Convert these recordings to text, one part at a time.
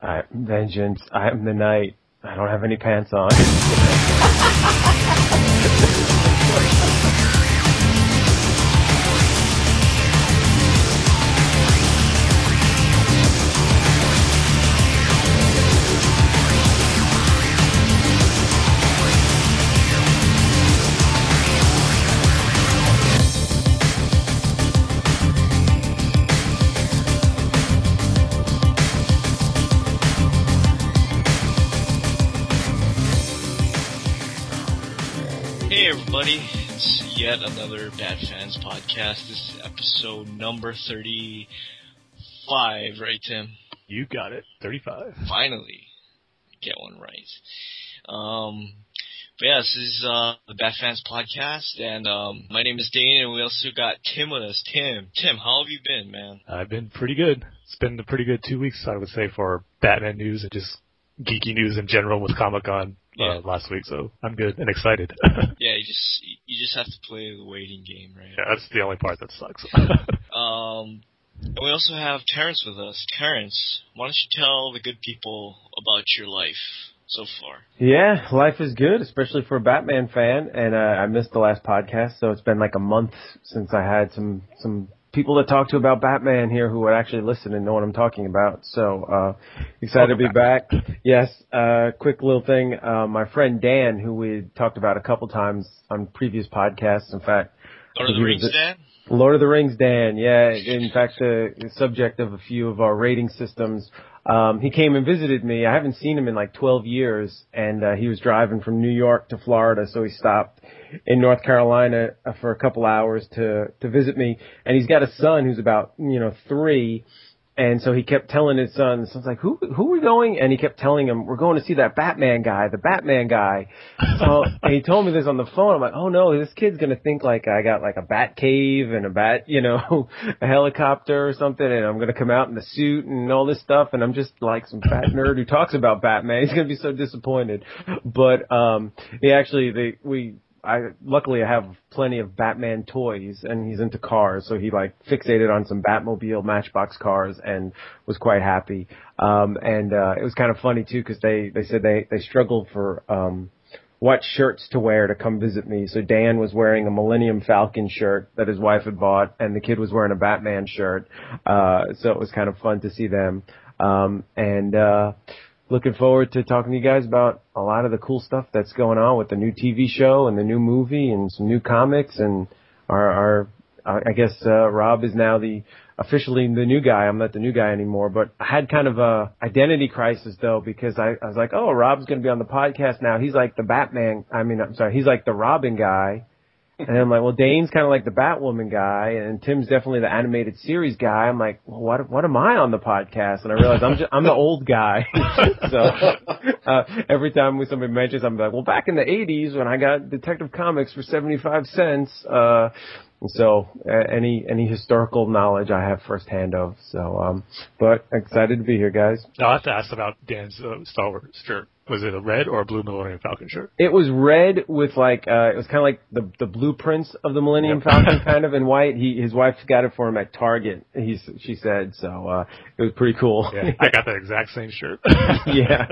I, am vengeance. I am the knight. I don't have any pants on. podcast. This is episode number 35, right Tim? You got it. 35. Finally, get one right. Um, but yeah, this is uh, the Bad Fans podcast, and um, my name is Dane, and we also got Tim with us. Tim, Tim, how have you been, man? I've been pretty good. It's been a pretty good two weeks, I would say, for Batman news and just geeky news in general with Comic Con Yeah. uh, last week. So I'm good and excited. Yeah, you just you just have to play the waiting game, right? yeah, that's the only part that sucks. Um, and we also have Terence with us. Terence, why don't you tell the good people about your life so far? yeah, life is good, especially for a Batman fan. And uh, I missed the last podcast, so it's been like a month since I had some some people to talk to about Batman here who would actually listen and know what I'm talking about. So uh, excited to be back. Yes, uh, quick little thing. Uh, my friend Dan, who we talked about a couple times on previous podcasts. In fact, Lord of the Rings, a- Dan? Lord of the Rings, Dan. Yeah, in fact, the, the subject of a few of our rating systems. Um, he came and visited me. I haven't seen him in like 12 years, and uh, he was driving from New York to Florida, so he stopped in North Carolina uh, for a couple hours to to visit me. And he's got a son who's about you know three. And so he kept telling his son, so was like, who, who are we going? And he kept telling him, we're going to see that Batman guy, the Batman guy. So, and he told me this on the phone. I'm like, oh no, this kid's gonna think like I got like a bat cave and a bat, you know, a helicopter or something, and I'm gonna come out in the suit and all this stuff, and I'm just like some fat nerd who talks about Batman. He's gonna be so disappointed. But um, he actually, they we. I luckily I have plenty of Batman toys and he's into cars, so he like fixated on some Batmobile Matchbox cars and was quite happy. Um, and uh, it was kind of funny too because they they said they they struggled for um, what shirts to wear to come visit me. So Dan was wearing a Millennium Falcon shirt that his wife had bought, and the kid was wearing a Batman shirt. Uh, so it was kind of fun to see them. Um, and uh, looking forward to talking to you guys about a lot of the cool stuff that's going on with the new TV show and the new movie and some new comics and our, our I guess uh, Rob is now the officially the new guy. I'm not the new guy anymore, but I had kind of a identity crisis though because I, I was like, oh, Rob's going to be on the podcast now. He's like the Batman. I mean, I'm sorry, he's like the Robin guy. And I'm like, well, Dane's kind of like the Batwoman guy, and Tim's definitely the animated series guy. I'm like, well, what what am I on the podcast? And I realize I'm just, I'm the old guy. so uh, every time when somebody mentions, I'm like, well, back in the '80s when I got Detective Comics for 75 cents. Uh, so uh, any any historical knowledge I have firsthand of. So, um, but excited to be here, guys. I'll have to ask about Dan's uh, Star Wars shirt. Was it a red or a blue Millennium Falcon shirt? It was red with like uh it was kind of like the the blueprints of the Millennium Yep. Falcon kind of in white. He his wife got it for him at Target. He she said so. uh It was pretty cool. Yeah, I got that exact same shirt. Yeah.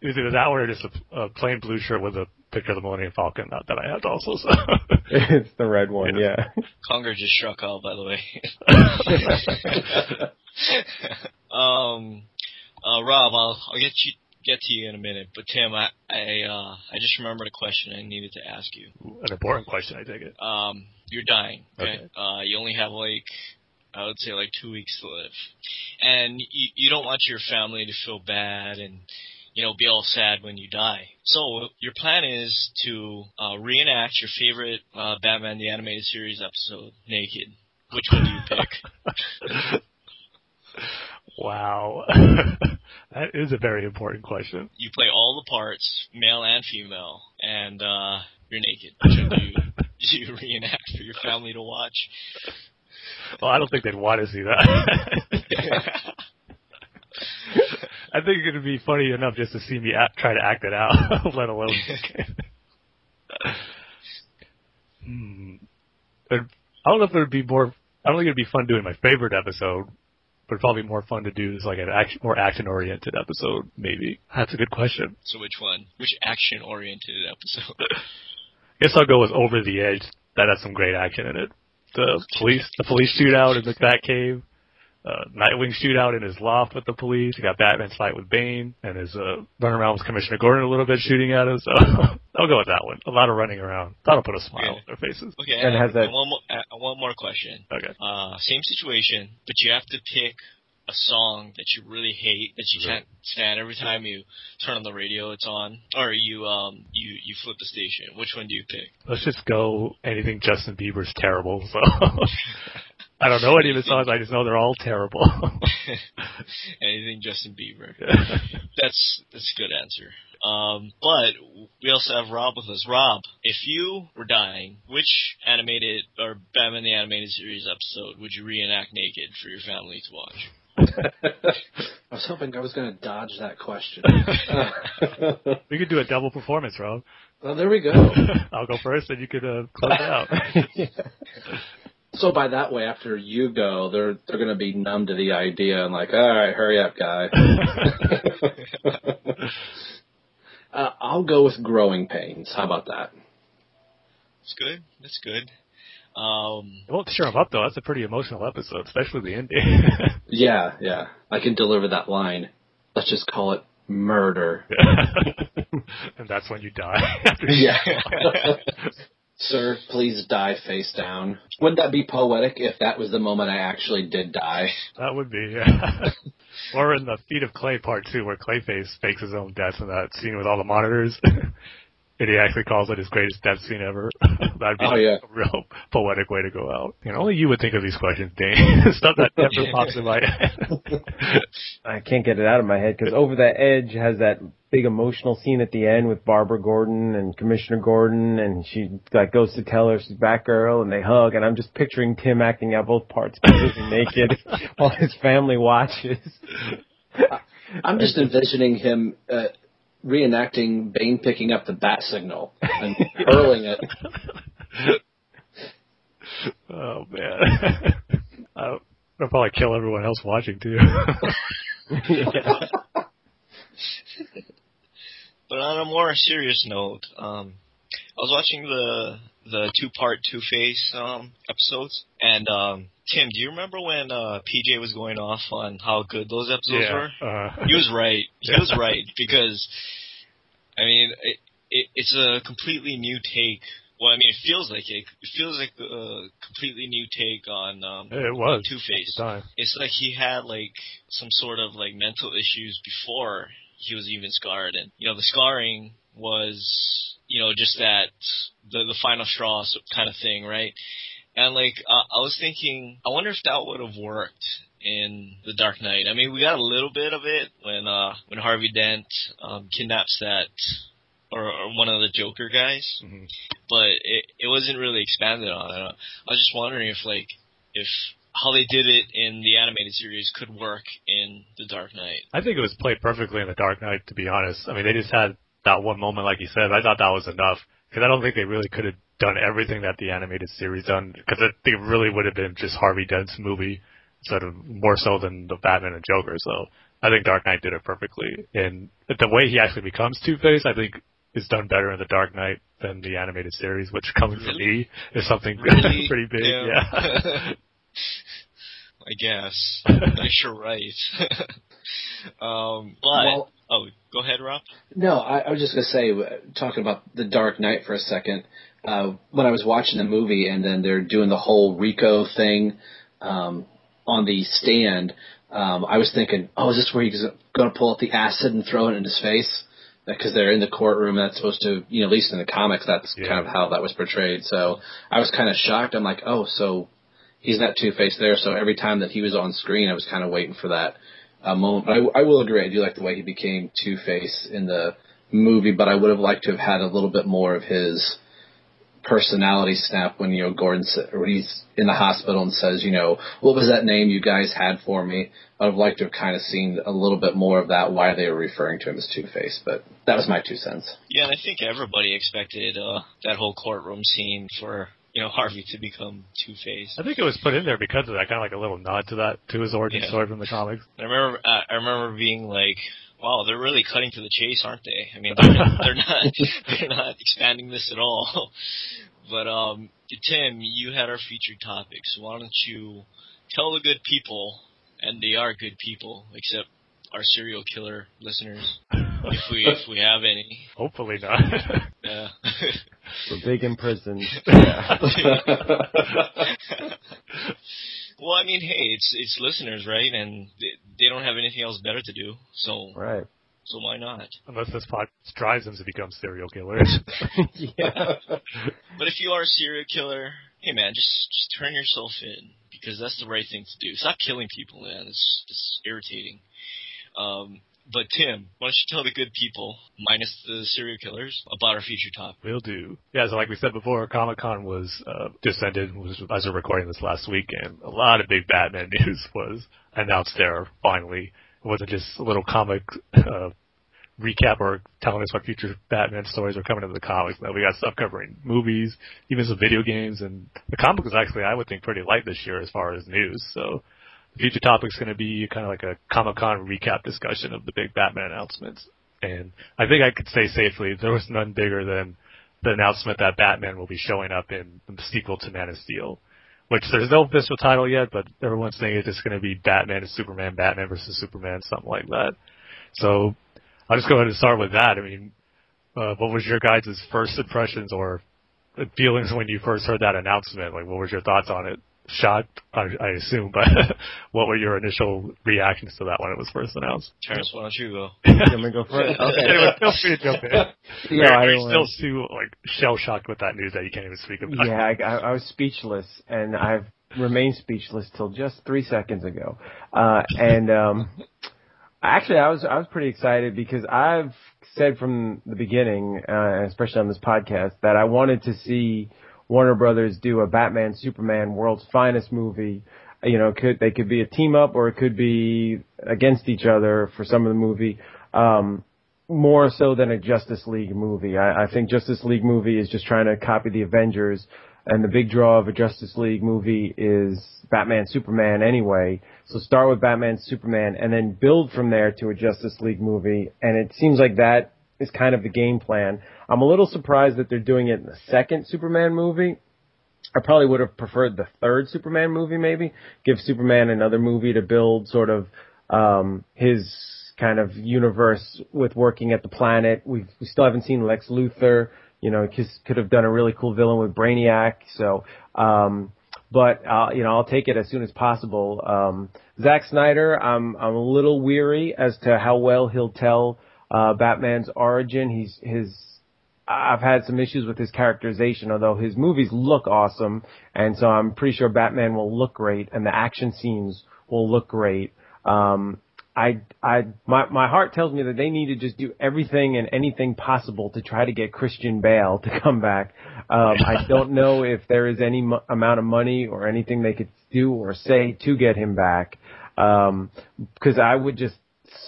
It was either that one or just a, a plain blue shirt with a picture of the Millennium Falcon that, that I had also. So. it's the red one. Yeah. Conger just struck out, by the way. um, uh, Rob, I'll, I'll get you get to you in a minute, but Tim, I I, uh, I just remembered a question I needed to ask you. An important question, I take it. Um, you're dying. Okay. Okay. Uh, you only have like I would say like two weeks to live, and you you don't want your family to feel bad and you know be all sad when you die. So your plan is to uh, reenact your favorite uh, Batman the animated series episode naked. Which one do you pick? Wow. that is a very important question. you play all the parts, male and female, and uh, you're naked. Do you, you reenact for your family to watch? Well, I don't think they'd want to see that. I think it'd be funny enough just to see me act, try to act it out, let alone. hmm. I don't know if it would be more. I don't think it'd be fun doing my favorite episode, but probably more fun to do is like an action, more action oriented episode, maybe. That's a good question. So which one? Which action oriented episode? I Guess I'll go with Over the Edge. That has some great action in it. The police, the police shootout in the Batcave, uh, Nightwing shootout in his loft with the police. You got Batman's fight with Bane, and his uh, run around with Commissioner Gordon a little bit shooting at him. So I'll go with that one. A lot of running around. That'll put a smile Yeah. on their faces. Okay, And has that- one more uh, one more question. Okay. Uh, same situation, but you have to pick a song that you really hate that you Right. can't stand every time you turn on the radio it's on or you um you you flip the station which one do you pick Let's just go anything Justin Bieber's terrible. So I don't know any of his songs. I just know they're all terrible. anything justin bieber that's that's a good answer um but we also have rob with us rob if you were dying which animated or batman the animated series episode would you reenact naked for your family to watch I was hoping I was going to dodge that question. we could do a double performance, Rob. well, there we go. I'll go first, and you could uh, close it out. So by that way, after you go, they're they're going to be numb to the idea and like, all right, hurry up, guy. uh, I'll go with growing pains. How about that? that's good that's good um It won't cheer him up though. That's a pretty emotional episode, especially the ending. Yeah, yeah, I can deliver that line. Let's just call it murder. and that's when you die. Yeah. Sir, please die face down. Wouldn't that be poetic if that was the moment I actually did die? that would be. Yeah. or in the Feet of Clay part two, where Clayface fakes his own death in that scene with all the monitors. And he actually calls it his greatest death scene ever. That'd be Oh, like yeah. a real poetic way to go out. You know, only you would think of these questions, Dane. Stuff that never pops in my head. I can't get it out of my head because Over the Edge has that big emotional scene at the end with Barbara Gordon and Commissioner Gordon, and she like goes to tell her she's Batgirl, and they hug, and I'm just picturing Tim acting out both parts naked while his family watches. I'm just envisioning him uh, reenacting Bane picking up the bat signal and hurling it. oh man. I I'll probably kill everyone else watching too. But on a more serious note, um, I was watching the the two part Two Face um, episodes, and um, Tim, do you remember when uh, PJ was going off on how good those episodes were? Uh, He was right. He Yeah. was right because, I mean, it, it, it's a completely new take. Well, I mean, it feels like it. It feels like a completely new take on um, it was. Two Face. It's like he had like some sort of like mental issues before he was even scarred, and you know the scarring was you know just that the the final straw kind of thing, right? And like uh, I was thinking, I wonder if that would have worked in the Dark Knight. I mean, we got a little bit of it when uh when Harvey Dent um, kidnaps that or, or one of the Joker guys, Mhm. but it it wasn't really expanded on. I, I was just wondering if like if how they did it in the animated series could work in the Dark Knight. I think it was played perfectly in The Dark Knight, to be honest. I mean, they just had that one moment, like you said. I thought that was enough because I don't think they really could have done everything that the animated series done because I think it really would have been just Harvey Dent's movie instead of more so than the Batman and Joker. So I think Dark Knight did it perfectly, and the way he actually becomes Two Face, I think. Is done better in the Dark Knight than the animated series, which coming from me is something Really? pretty big. Yeah. yeah. I guess. Nice, you're right. um, but Well- oh, go ahead, Rob. No, I, I was just gonna say, uh, talking about the Dark Knight for a second. Uh, when I was watching the movie, and then they're doing the whole Rico thing um, on the stand, um, I was thinking, oh, is this where he's going to pull out the acid and throw it in his face? Because they're in the courtroom, and that's supposed to, you know, at least in the comics, that's Yeah. kind of how that was portrayed. So I was kind of shocked. I'm like, oh, so he's not Two Face there. So every time that he was on screen, I was kind of waiting for that uh, moment. But I, I will agree, I do like the way he became Two Face in the movie, but I would have liked to have had a little bit more of his personality snap when you know Gordon or he's in the hospital and says, you know, what was that name you guys had for me? I would have liked to have kind of seen a little bit more of that why they were referring to him as Two Face, but that was my two cents. Yeah, and I think everybody expected uh, that whole courtroom scene for you know Harvey to become Two Face. I think it was put in there because of that, kind of like a little nod to that to his origin Yeah. story from the comics. I remember uh, I remember being like, "Wow, they're really cutting to the chase, aren't they?" I mean, they're, they're not they're not expanding this at all. But um, Tim, you had our featured topics. Why don't you tell the good people, and they are good people, except our serial killer listeners, if we if we have any. Hopefully not. Yeah. We're big in prison. Yeah. well, I mean, hey, it's it's listeners, right? And they, they don't have anything else better to do, so right. so why not? Unless this pod drives them to become serial killers. yeah. But if you are a serial killer, hey man, just just turn yourself in because that's the right thing to do. Stop killing people, man. It's it's irritating. Um, but Tim, why don't you tell the good people, minus the serial killers, about our future topic? Will do. Yeah, so like we said before, Comic Con was uh, just ended was, as we're recording this last week, and a lot of big Batman news was announced there. Finally, it wasn't just a little comic uh, recap or telling us what future Batman stories are coming to the comics. Now we got stuff covering movies, even some video games, and the comic was actually I would think pretty light this year as far as news. So future topic's going to be kind of like a Comic Con recap discussion of the big Batman announcements. And I think I could say safely there was none bigger than the announcement that Batman will be showing up in the sequel to Man of Steel. Which there's no official title yet, but everyone's saying it's just going to be Batman and Superman, Batman versus Superman, something like that. So I'll just go ahead and start with that. I mean, uh, what was your guys' first impressions or feelings when you first heard that announcement? Like, what was your thoughts on it? Shocked, I, I assume, but what were your initial reactions to that when it was first announced? Terence, why don't you go? You want me to go first? Okay. anyway, feel free to jump in. No, You're- I you're still wanna- too like shell shocked with that news that you can't even speak about. Yeah, I, I, I was speechless, and I've remained speechless till just three seconds ago. Uh, and um, actually, I was I was pretty excited because I've said from the beginning, uh, especially on this podcast, that I wanted to see Warner Brothers do a Batman Superman World's Finest movie. You know, could they could be a team up or it could be against each other for some of the movie. Um, more so than a Justice League movie. I, I think Justice League movie is just trying to copy the Avengers, and the big draw of a Justice League movie is Batman Superman anyway. So start with Batman Superman and then build from there to a Justice League movie, and it seems like that is kind of the game plan. I'm a little surprised that they're doing it in the second Superman movie. I probably would have preferred the third Superman movie maybe. Give Superman another movie to build sort of um his kind of universe with working at the planet. We've we still haven't seen Lex Luthor. You know, could have done a really cool villain with Brainiac. So, um, but uh, you know, I'll take it as soon as possible. Um, Zack Snyder, I'm I'm a little weary as to how well he'll tell uh, Batman's origin. He's his I've had some issues with his characterization, although his movies look awesome, and so I'm pretty sure Batman will look great, and the action scenes will look great. Um, I, I, my, my heart tells me that they need to just do everything and anything possible to try to get Christian Bale to come back. Um, I don't know if there is any mo- amount of money or anything they could do or say to get him back. Um, cause I would just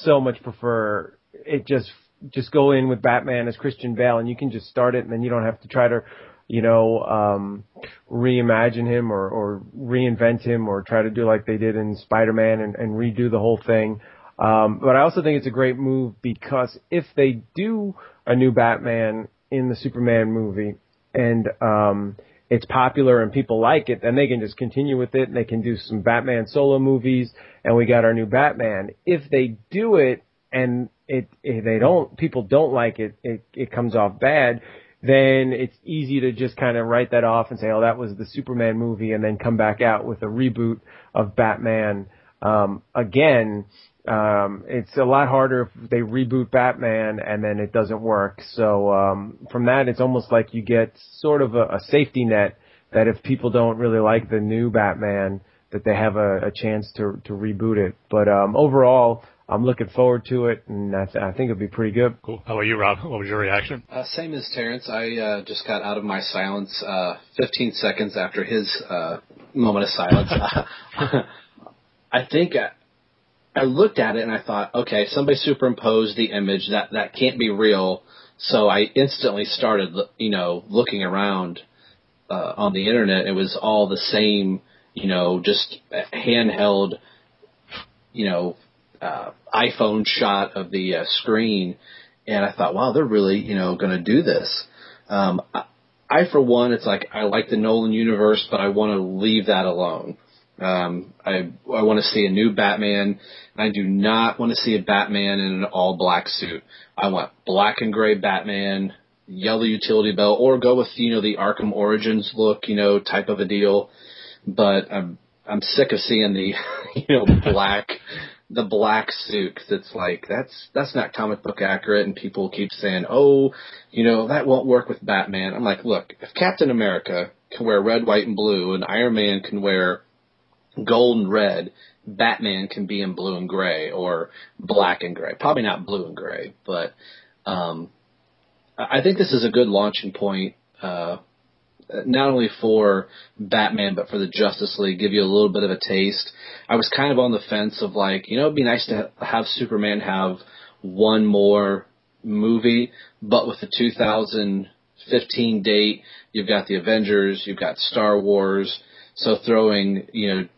so much prefer it just, just go in with Batman as Christian Bale and you can just start it and then you don't have to try to, you know, um, reimagine him or, or reinvent him or try to do like they did in Spider-Man and, and redo the whole thing. Um, but I also think it's a great move because if they do a new Batman in the Superman movie and, um, it's popular and people like it, then they can just continue with it and they can do some Batman solo movies and we got our new Batman. If they do it and it, if they don't, people don't like it, it, it comes off bad, then it's easy to just kind of write that off and say, oh, that was the Superman movie and then come back out with a reboot of Batman, um, again. Um, it's a lot harder if they reboot Batman and then it doesn't work. So, um, from that, it's almost like you get sort of a, a safety net that if people don't really like the new Batman, that they have a, a chance to, to reboot it. But, um, overall, I'm looking forward to it and I, th- I think it'll be pretty good. Cool. How about you, Rob? What was your reaction? Uh, same as Terence. I uh, just got out of my silence uh, 15 seconds after his uh, moment of silence. I think I, I looked at it and I thought, okay, somebody superimposed the image. That that can't be real. So I instantly started, you know, looking around, uh, on the internet. It was all the same, you know, just handheld, you know, uh, iPhone shot of the uh, screen, and I thought, wow, they're really, you know, going to do this. Um, I, I, for one, it's like I like the Nolan universe, but I want to leave that alone. Um, I I want to see a new Batman. And I do not want to see a Batman in an all black suit. I want black and gray Batman, yellow utility belt, or go with you know the Arkham Origins look, you know, type of a deal. But I'm I'm sick of seeing the you know black the black suit because it's like that's that's not comic book accurate, and people keep saying, oh, you know that won't work with Batman. I'm like, look, if Captain America can wear red, white, and blue, and Iron Man can wear gold and red, Batman can be in blue and gray or black and gray. Probably not blue and gray, but um, I think this is a good launching point. Uh, not only for Batman but for the Justice League, give you a little bit of a taste. I was kind of on the fence of like, you know, it'd be nice to have Superman have one more movie, but with the 2015 date, you've got the Avengers, you've got Star Wars, so throwing, you know,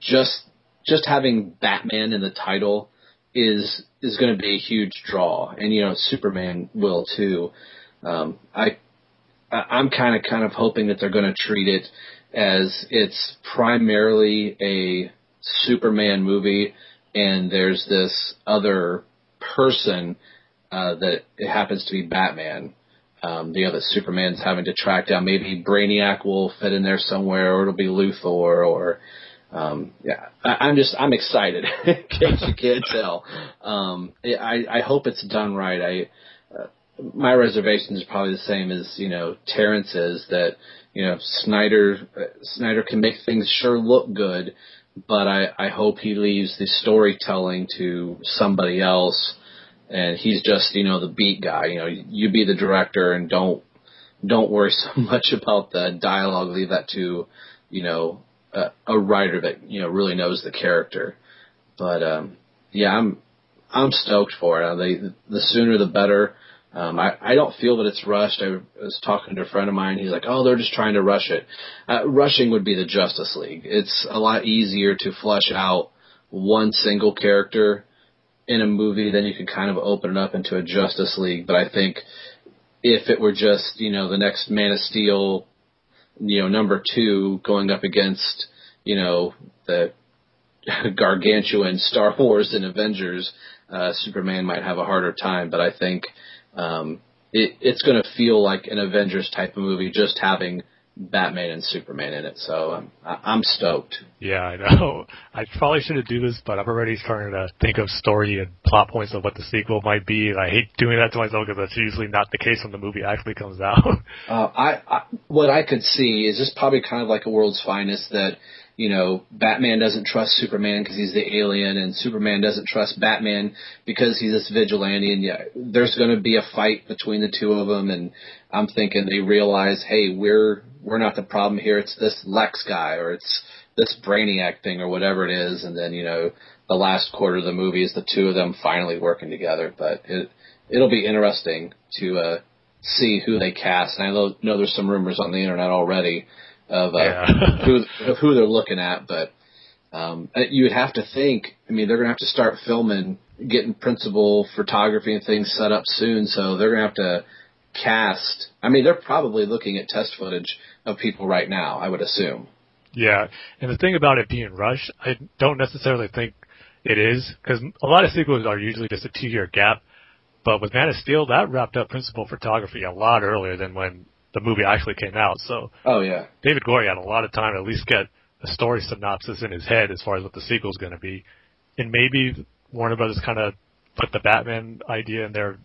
just just having Batman in the title is is going to be a huge draw, and you know Superman will too. Um, I I'm kind of kind of hoping that they're going to treat it as it's primarily a Superman movie, and there's this other person uh, that it happens to be Batman. Um, you know that Superman's having to track down. Maybe Brainiac will fit in there somewhere, or it'll be Luthor, or um, yeah, I, I'm just I'm excited. in case you can't tell, um, I I hope it's done right. I my reservation is probably the same as you know Terence's that you know Snyder uh, Snyder can make things sure look good, but I I hope he leaves the storytelling to somebody else, and he's just you know the beat guy. You know, you be the director and don't don't worry so much about the dialogue. Leave that to you know a, a writer that you know really knows the character. But um, yeah, I'm I'm stoked for it. They, the sooner the better. Um, I, I don't feel that it's rushed. I was talking to a friend of mine. He's like, "Oh, they're just trying to rush it." Uh, rushing would be the Justice League. It's a lot easier to flesh out one single character in a movie than you can kind of open it up into a Justice League. But I think if it were just you know the next Man of Steel you know, number two going up against, you know, the gargantuan Star Wars and Avengers, uh, Superman might have a harder time. But I think um, it, it's going to feel like an Avengers type of movie, just having Batman and Superman in it. So um, I'm stoked. Yeah, I know. I probably shouldn't do this, but I'm already starting to think of story and plot points of what the sequel might be. And I hate doing that to myself because that's usually not the case when the movie actually comes out. uh, I, I what I could see is just probably kind of like a World's Finest that you know, Batman doesn't trust Superman because he's the alien, and Superman doesn't trust Batman because he's this vigilante. And yeah, there's going to be a fight between the two of them. And I'm thinking they realize, hey, we're we're not the problem here. It's this Lex guy, or it's this Brainiac thing, or whatever it is. And then you know, the last quarter of the movie is the two of them finally working together. But it it'll be interesting to uh, see who they cast. And I know, know there's some rumors on the internet already of, uh, yeah. who of who they're looking at, but um, uh, you would have to think. I mean, they're going to have to start filming, getting principal photography and things set up soon. So they're going to have to cast. I mean, they're probably looking at test footage of people right now. I would assume. Yeah, and the thing about it being rushed, I don't necessarily think it is because a lot of sequels are usually just a two-year gap. But with Man of Steel, that wrapped up principal photography a lot earlier than when the movie actually came out. So oh yeah, David Goyer had a lot of time to at least get a story synopsis in his head as far as what the sequel is going to be, and maybe Warner Brothers kind of put the Batman idea in there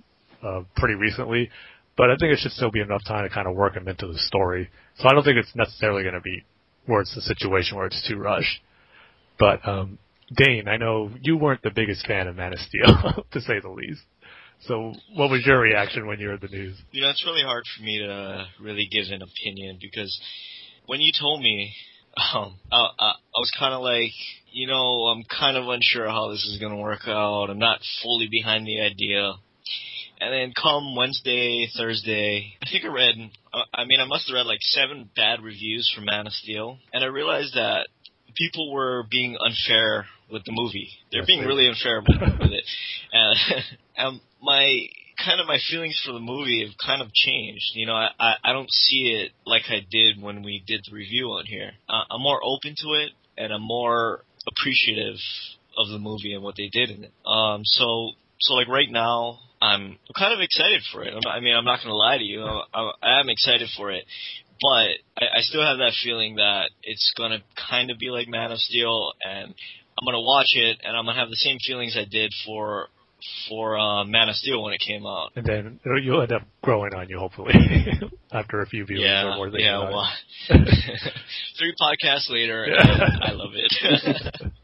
uh, pretty recently. But I think it should still be enough time to kind of work him into the story. So I don't think it's necessarily going to be where it's the situation where it's too rushed. But um, Dane, I know you weren't the biggest fan of Man of Steel, to say the least. So, what was your reaction when you heard the news? You know, it's really hard for me to really give an opinion because when you told me, um, I, I, I was kind of like, you know, I'm kind of unsure how this is going to work out. I'm not fully behind the idea. And then come Wednesday, Thursday, I think I read I mean, I must have read like seven bad reviews for Man of Steel, and I realized that people were being unfair with the movie. They're being really unfair with it. And, and my kind of my feelings for the movie have kind of changed. You know, I, I, I don't see it like I did when we did the review on here. Uh, I'm more open to it, and I'm more appreciative of the movie and what they did in it. Um, so, so like right now, I'm kind of excited for it. I mean, I'm not going to lie to you. I'm, I am excited for it, but I, I still have that feeling that it's going to kind of be like Man of Steel, and I'm going to watch it, and I'm going to have the same feelings I did for for uh, Man of Steel when it came out. And then you'll end up growing on you, hopefully, after a few viewings or Yeah, more. thinking yeah. Well, three podcasts later, Yeah. and I love it.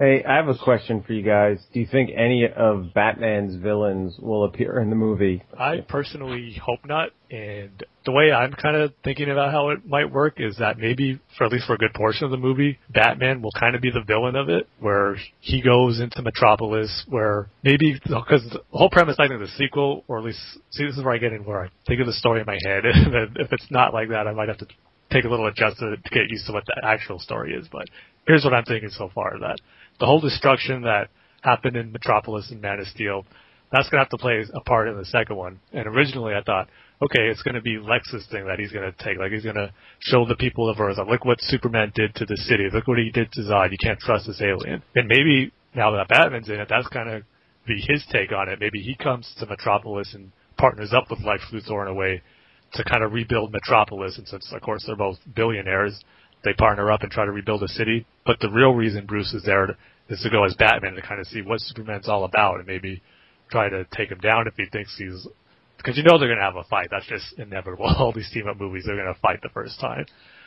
Hey, I have a question for you guys. Do you think any of Batman's villains will appear in the movie? I personally hope not. And the way I'm kind of thinking about how it might work is that maybe, for at least for a good portion of the movie, Batman will kind of be the villain of it, where he goes into Metropolis, where maybe because the whole premise, I think, of the sequel, or at least see, this is where I get in where I think of the story in my head, and then if it's not like that, I might have to take a little adjustment to get used to what the actual story is. But here's what I'm thinking so far: that the whole destruction that happened in Metropolis and Man of Steel, that's gonna have to play a part in the second one. And originally, I thought, okay, it's gonna be Lex's thing that he's gonna take. Like he's gonna show the people of Earth, like, look what Superman did to the city. Look what he did to Zod. You can't trust this alien. And maybe now that Batman's in it, that's of be his take on it. Maybe he comes to Metropolis and partners up with Lex Luthor in a way to kind of rebuild Metropolis. And since, of course, they're both billionaires, they partner up and try to rebuild a city. But the real reason Bruce is there to, is to go as Batman to kind of see what Superman's all about and maybe try to take him down if he thinks he's. Because you know they're going to have a fight. That's just inevitable. All these team up movies, they're going to fight the first time.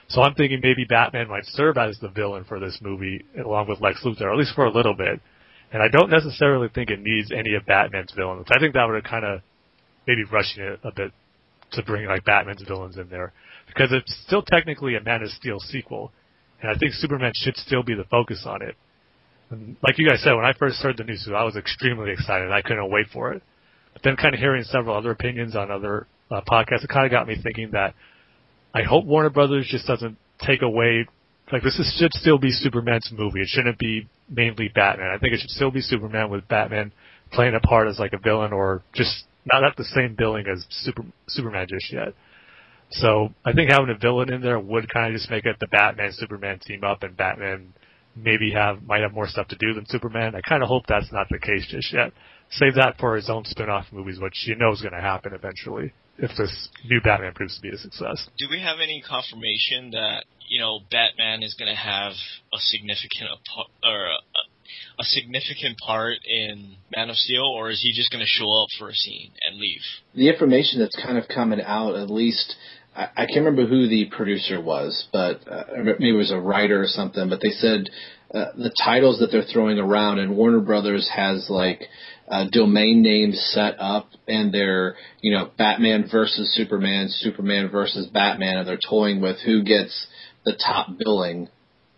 So I'm thinking maybe Batman might serve as the villain for this movie along with Lex Luthor, at least for a little bit. And I don't necessarily think it needs any of Batman's villains. I think that would have kind of maybe rushing it a bit to bring like Batman's villains in there because it's still technically a Man of Steel sequel, and I think Superman should still be the focus on it. And like you guys said, when I first heard the news, I was extremely excited. I couldn't wait for it. But then, kind of hearing several other opinions on other uh, podcasts, it kind of got me thinking that I hope Warner Brothers just doesn't take away. Like this is, should still be Superman's movie. It shouldn't be mainly Batman. I think it should still be Superman with Batman playing a part as like a villain or just not at the same billing as Super Superman just yet. So I think having a villain in there would kind of just make it the Batman Superman team up, and Batman maybe have might have more stuff to do than Superman. I kind of hope that's not the case just yet. Save that for his own spin-off movies, which you know is going to happen eventually if this new Batman proves to be a success. Do we have any confirmation that you know Batman is going to have a significant ap- or a, a significant part in Man of Steel, or is he just going to show up for a scene and leave? the information that's kind of coming out, at least I, I can't remember who the producer was, but uh, maybe it was a writer or something. But they said uh, the titles that they're throwing around, and Warner Brothers has like uh, domain names set up, and they're you know Batman versus Superman, Superman versus Batman, and they're toying with who gets the top billing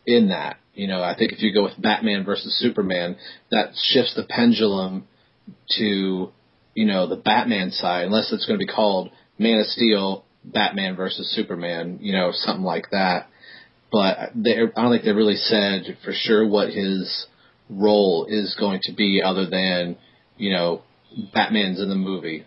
in that. You know, I think if you go with Batman versus Superman, that shifts the pendulum to you know, the Batman side, unless it's going to be called Man of Steel, Batman versus Superman, you know, something like that. But they, I don't think they really said for sure what his role is going to be, other than you know, Batman's in the movie.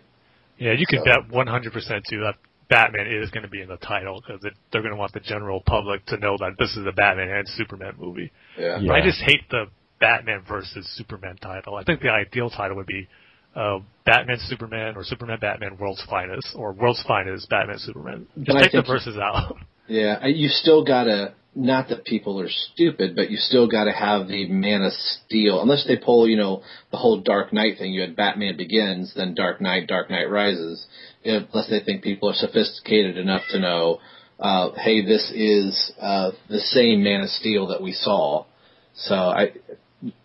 Yeah, you can So- bet 100% too that Batman is going to be in the title because they're going to want the general public to know that this is a Batman and Superman movie. Yeah. Yeah. I just hate the Batman versus Superman title. I think the ideal title would be uh, Batman Superman or Superman Batman World's Finest or World's Finest Batman Superman. Just But take the think- verses out. Yeah, you still gotta. Not that people are stupid, but you still gotta have the Man of Steel. Unless they pull, you know, the whole Dark Knight thing. You had Batman Begins, then Dark Knight, Dark Knight Rises. Unless they think people are sophisticated enough to know, uh, hey, this is uh, the same Man of Steel that we saw. So I,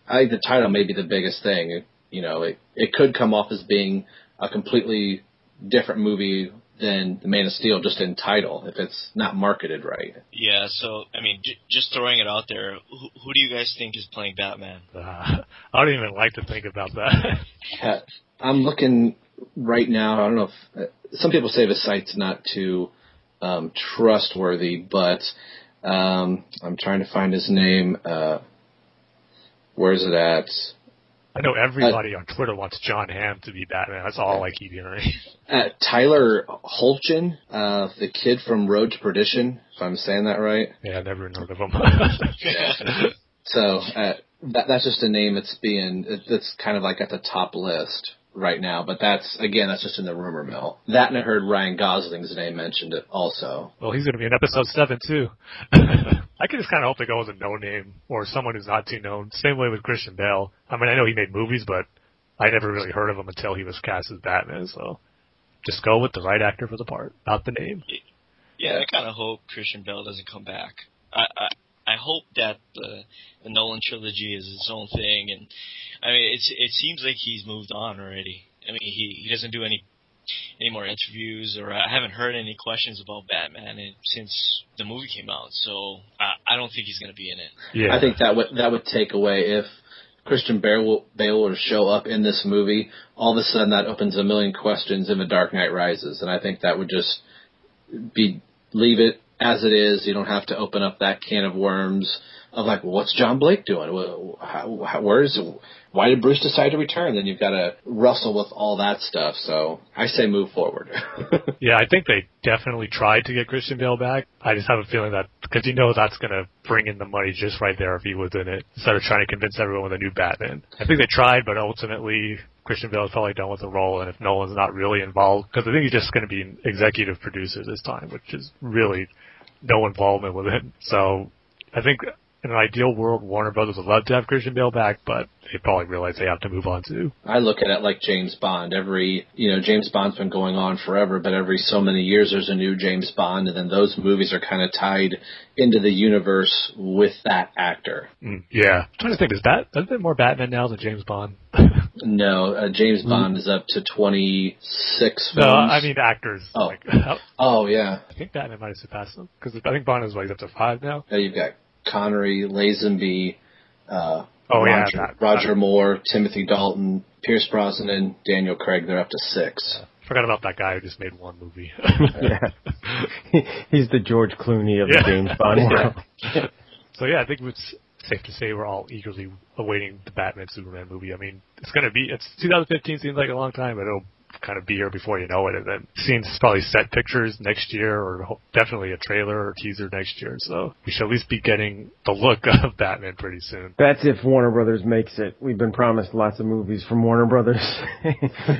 I think the title may be the biggest thing. You know, it it could come off as being a completely different movie than the Man of Steel just in title if it's not marketed right. Yeah, so I mean, j- just throwing it out there, who, who do you guys think is playing Batman? Uh, I don't even like to think about that. Uh, I'm looking right now. I don't know if uh, some people say the site's not too um, trustworthy, but um, I'm trying to find his name. Uh, where's it at? I know everybody uh, on Twitter wants John Hamm to be Batman. That's all I keep hearing. Uh, Tyler Hoechlin, uh, the kid from Road to Perdition, if I'm saying that right. Yeah, I never heard of him. so uh, that, that's just a name that's being that's kind of like at the top list right now, but that's again that's just in the rumor mill. That and I heard Ryan Gosling's name mentioned it also. Well, he's going to be in episode seven too. I can just kind of hope they go with a no name or someone who's not too known. Same way with Christian Bale. I mean, I know he made movies, but I never really heard of him until he was cast as Batman. So just go with the right actor for the part, not the name. Yeah, I kind of hope Christian Bale doesn't come back. I, I I hope that the the Nolan trilogy is its own thing, and I mean, it's it seems like he's moved on already. I mean, he he doesn't do any any more interviews, or I haven't heard any questions about Batman eh, since the movie came out. So I, I don't think he's going to be in it. Yeah, I think that would that would take away if Christian Bale Bale were to show up in this movie. All of a sudden, that opens a million questions in The Dark Knight Rises, and I think that would just be leave it as it is. You don't have to open up that can of worms of like, well, what's John Blake doing? How, how, where is? Why did Bruce decide to return? Then you've got to wrestle with all that stuff. So I say move forward. yeah, I think they definitely tried to get Christian Bale back. I just have a feeling that because you know that's going to bring in the money just right there if he was in it, instead of trying to convince everyone with a new Batman. I think they tried, but ultimately Christian Bale is probably done with the role, and if Nolan's not really involved, because I think he's just going to be an executive producer this time, which is really no involvement with it. So I think in an ideal world, Warner Brothers would love to have Christian Bale back, but they probably realize they have to move on too. I look at it like James Bond. Every, you know, James Bond's been going on forever, but every so many years there's a new James Bond, and then those movies are kind of tied into the universe with that actor. Mm, yeah. I'm trying to think, is that, has been more Batman now than James Bond? no, uh, James mm. Bond is up to 26 films. No, I mean actors. Oh, like, oh yeah. I think Batman might have surpassed them, because I think Bond is like up to five now. Yeah, you've got Connery, Lazenby, uh, oh, Roger, yeah, that, Roger Moore, Timothy Dalton, Pierce Brosnan, Daniel Craig. They're up to six. Forgot about that guy who just made one movie. yeah, he's the George Clooney of yeah. the James Bond world. so yeah, I think it's safe to say we're all eagerly awaiting the Batman Superman movie. I mean, it's going to be it's 2015 seems like a long time, but it'll kind of be here before you know it. And then seeing probably set pictures next year, or definitely a trailer or teaser next year. So we should at least be getting the look of Batman pretty soon. That's if Warner Brothers makes it. We've been promised lots of movies from Warner Brothers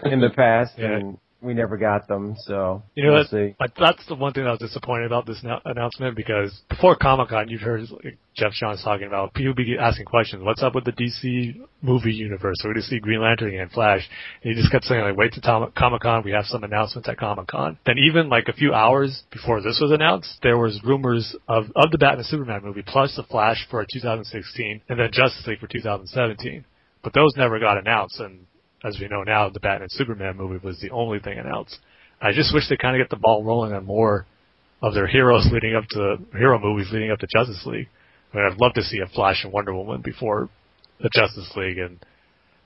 in the past, yeah. and we never got them. So you know, we'll that, that's the one thing I was disappointed about this no- announcement because before Comic Con, you'd heard like, Geoff Johns talking about people be asking questions. What's up with the DC movie universe? We're we going to see Green Lantern and Flash? And he just kept saying like, wait to Tom- Comic Con. We have some announcements at Comic Con. Then even like a few hours before this was announced, there was rumors of of the Batman Superman movie plus the Flash for 2016 and then Justice League for 2017. But those never got announced, and as we know now, the Batman Superman movie was the only thing announced. I just wish they kind of get the ball rolling on more of their heroes leading up to hero movies leading up to Justice League. I mean, I'd love to see a Flash and Wonder Woman before the Justice League, and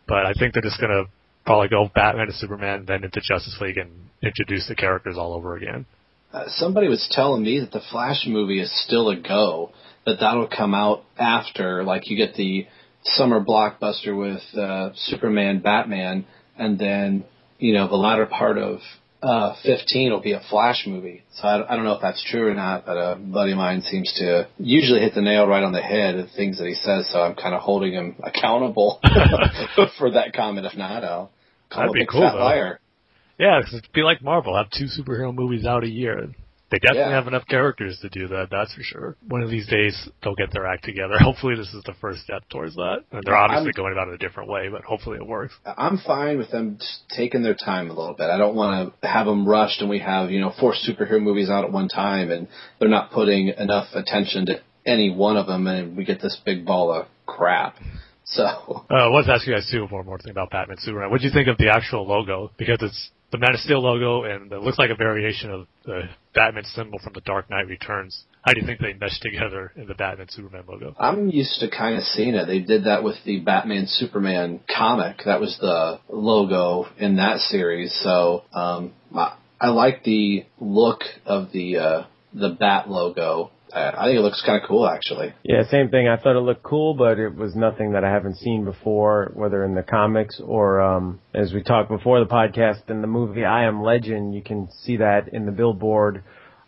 but I think they're just gonna probably go Batman to Superman, then into Justice League, and introduce the characters all over again. Uh, somebody was telling me that the Flash movie is still a go. That that'll come out after, like you get the summer blockbuster with uh, Superman, Batman, and then you know the latter part of uh, 15 will be a Flash movie. So I, I don't know if that's true or not, but a buddy of mine seems to usually hit the nail right on the head of things that he says. So I'm kind of holding him accountable for that comment. If not, I'll call That'd a be big cool, fat liar. Yeah, it'd be like Marvel. Have two superhero movies out a year. They definitely Yeah. have enough characters to do that, that's for sure. One of these days, they'll get their act together. Hopefully this is the first step towards that. And they're obviously I'm- going about it a different way, but hopefully it works. I'm fine with them just taking their time a little bit. I don't want to have them rushed and we have, you know, four superhero movies out at one time and they're not putting enough attention to any one of them and we get this big ball of crap. So, Uh, I was asking you guys too one more thing about Batman Superman. What do you think of the actual logo? Because it's the Man of Steel logo and it looks like a variation of the Batman symbol from the Dark Knight Returns. How do you think they mesh together in the Batman Superman logo? I'm used to kind of seeing it. They did that with the Batman Superman comic. That was the logo in that series. So, um, I, I like the look of the uh, the bat logo. I think it looks kind of cool, actually. Yeah, same thing. I thought it looked cool, but it was nothing that I haven't seen before, whether in the comics or, um, as we talked before the podcast, in the movie I Am Legend. You can see that in the billboard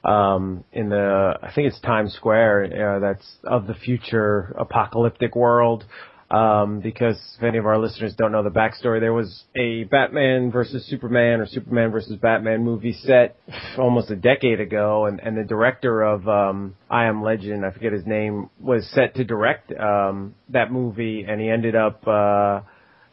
um, in the I think it's Times Square. Uh, that's of the future apocalyptic world. Um, because if any of our listeners don't know the backstory, there was a Batman versus Superman or Superman versus Batman movie set almost a decade ago, and, and the director of um, I Am Legend, I forget his name, was set to direct um, that movie, and he ended up. Uh,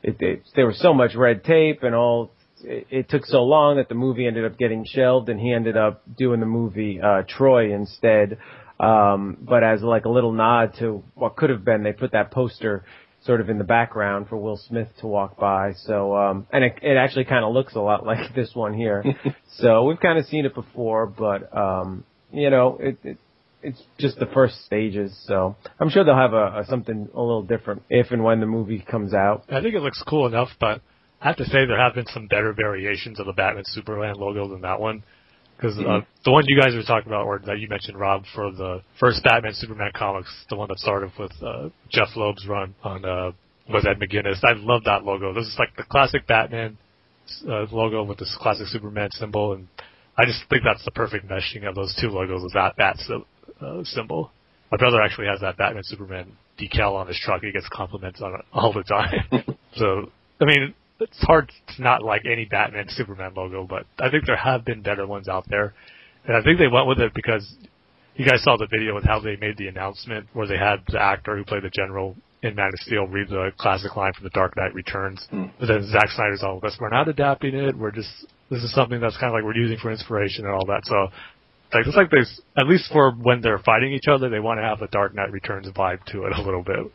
it, it, there was so much red tape and all it, it took so long that the movie ended up getting shelved, and he ended up doing the movie uh, Troy instead. Um, but as like a little nod to what could have been, they put that poster sort of in the background for Will Smith to walk by. So, um, and it, it actually kind of looks a lot like this one here. so we've kind of seen it before, but, um, you know, it, it, it's just the first stages. So I'm sure they'll have a, a something a little different if and when the movie comes out. I think it looks cool enough, but I have to say there have been some better variations of the Batman Superman logo than that one. Because uh, mm-hmm. the one you guys were talking about, or that you mentioned, Rob, for the first Batman Superman comics, the one that started with uh, Jeph Loeb's run on uh, was Ed McGuinness. I love that logo. This is like the classic Batman uh, logo with this classic Superman symbol, and I just think that's the perfect meshing of those two logos with that bat uh, symbol. My brother actually has that Batman Superman decal on his truck. He gets compliments on it all the time. so, I mean, it's hard to not like any Batman Superman logo, but I think there have been better ones out there. And I think they went with it because you guys saw the video with how they made the announcement where they had the actor who played the general in Man of Steel read the classic line from The Dark Knight Returns. Mm. But then Zack Snyder's all, "We're not adapting it. We're just this is something that's kind of like we're using for inspiration and all that." So like it's like there's at least for when they're fighting each other, they want to have a Dark Knight Returns vibe to it a little bit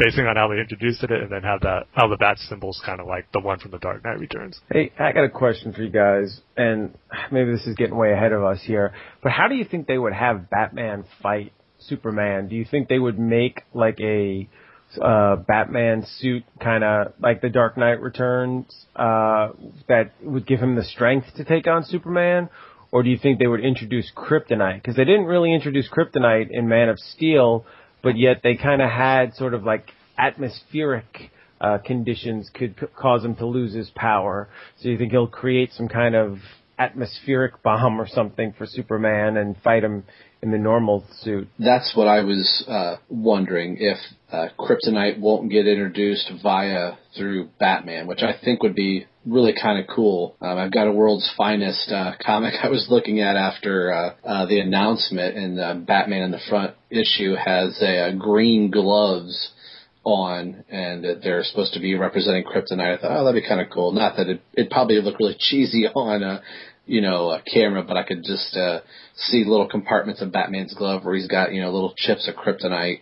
basing on how they introduced it, and then have that how the bat symbol's kind of like the one from the Dark Knight Returns. Hey, I got a question for you guys, and maybe this is getting way ahead of us here, but how do you think they would have Batman fight Superman? Do you think they would make like a uh, Batman suit, kind of like the Dark Knight Returns, uh, that would give him the strength to take on Superman? Or do you think they would introduce kryptonite? Because they didn't really introduce kryptonite in Man of Steel, but yet they kind of had sort of like atmospheric uh, conditions could c- cause him to lose his power. So you think he'll create some kind of atmospheric bomb or something for Superman and fight him in the normal suit. That's what I was uh, wondering if uh, Kryptonite won't get introduced via through Batman, which I think would be really kind of cool. Um, I've got a World's Finest uh, comic I was looking at after uh, uh, the announcement, and uh, Batman in the front issue has a, a green gloves on, and they're supposed to be representing Kryptonite. I thought, oh, that'd be kind of cool. Not that it it probably look really cheesy on a you know a camera, but I could just uh, see little compartments of Batman's glove where he's got you know little chips of Kryptonite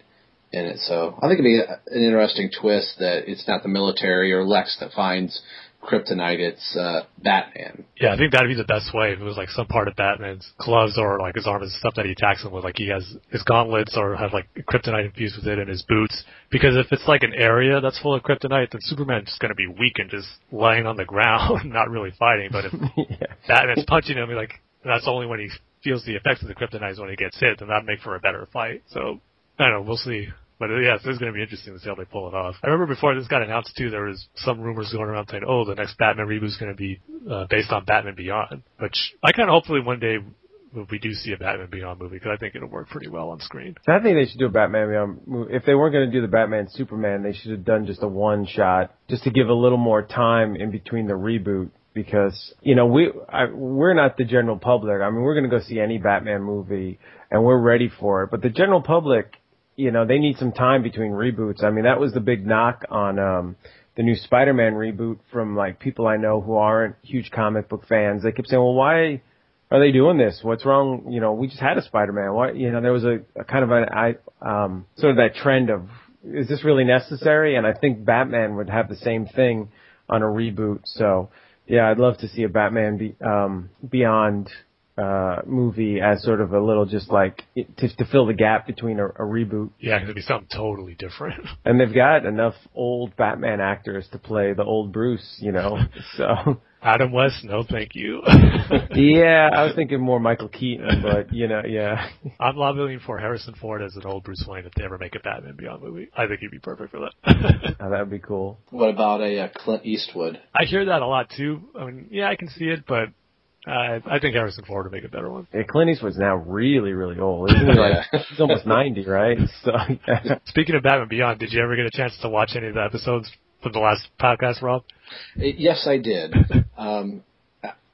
in it. So I think it'd be an interesting twist that it's not the military or Lex that finds kryptonite, it's uh, Batman. Yeah, I think that'd be the best way if it was like some part of Batman's gloves or like his arm and stuff that he attacks him with. Like he has his gauntlets or have like kryptonite infused with it in his boots. Because if it's like an area that's full of kryptonite, then Superman's just going to be weak and just lying on the ground, not really fighting. But if yeah. Batman's punching him, like that's only when he feels the effects of the kryptonite is when he gets hit, then that'd make for a better fight. So I don't know. We'll see. But uh, yes, it's going to be interesting to see how they pull it off. I remember before this got announced too, there was some rumors going around saying, "Oh, the next Batman reboot is going to be uh, based on Batman Beyond," which I kind of hopefully one day we do see a Batman Beyond movie because I think it'll work pretty well on screen. I think they should do a Batman Beyond movie. If they weren't going to do the Batman Superman, they should have done just a one shot, just to give a little more time in between the reboot. Because you know we I, we're not the general public. I mean, we're going to go see any Batman movie and we're ready for it. But the general public you know, they need some time between reboots. I mean, that was the big knock on um the new Spider-Man reboot from like people I know who aren't huge comic book fans. They kept saying, "Well, why are they doing this? What's wrong? You know, we just had a Spider-Man. Why? You know, there was a, a kind of an I um sort of that trend of is this really necessary? And I think Batman would have the same thing on a reboot. So, yeah, I'd love to see a Batman be, um, Beyond uh, movie as sort of a little just like to, to fill the gap between a, a reboot. Yeah, it'd be something totally different. And they've got enough old Batman actors to play the old Bruce, you know. So Adam West, no thank you. yeah, I was thinking more Michael Keaton, but you know, yeah. I'm lobbying for Harrison Ford as an old Bruce Wayne if they ever make a Batman Beyond movie. I think he'd be perfect for that. Oh, that would be cool. What about a uh, Clint Eastwood? I hear that a lot too. I mean, yeah, I can see it, but uh, I think Harrison Ford would make a better one. Yeah, Clint Eastwood's now really, really old. Isn't he like he's almost ninety, right? So yeah. Speaking of Batman Beyond, did you ever get a chance to watch any of the episodes from the last podcast, Rob? Yes, I did. Um,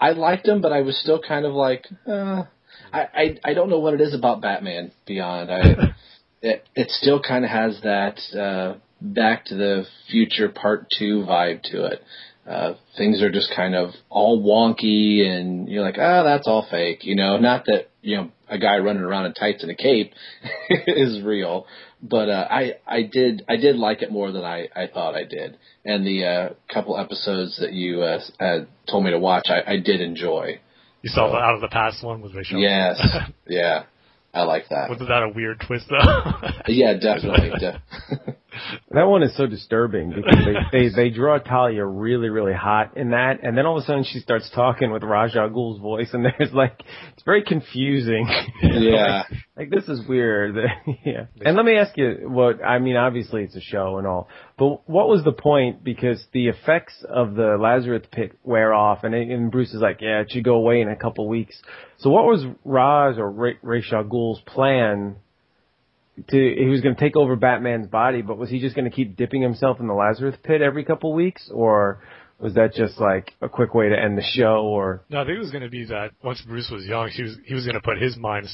I liked him, but I was still kind of like, uh, I, I I don't know what it is about Batman Beyond. I it it still kind of has that uh, Back to the Future Part Two vibe to it. Uh, things are just kind of all wonky, and you're like, ah, that's all fake. You know, not that you know a guy running around in tights and a cape is real, but uh, I I did I did like it more than I I thought I did, and the uh, couple episodes that you uh, uh, told me to watch, I, I did enjoy. You saw the Out of the Past one with Rachel. Yes, yeah, I like that. Wasn't that a weird twist though? Yeah, definitely. de- that one is so disturbing because they, they they draw Talia really, really hot in that, and then all of a sudden she starts talking with Ra's al Ghul's voice, and there's like it's very confusing. yeah, like this is weird. yeah. And let me ask you what I mean. Obviously, it's a show and all, but what was the point? Because the effects of the Lazarus pit wear off, and, and Bruce is like, "Yeah, it should go away in a couple weeks." So, what was Raj or Ra- Ra's al Ghul's plan? To he was going to take over Batman's body, but was he just going to keep dipping himself in the Lazarus pit every couple weeks, or was that just like a quick way to end the show? Or no, I think it was going to be that once Bruce was young, he was he was going to put his mind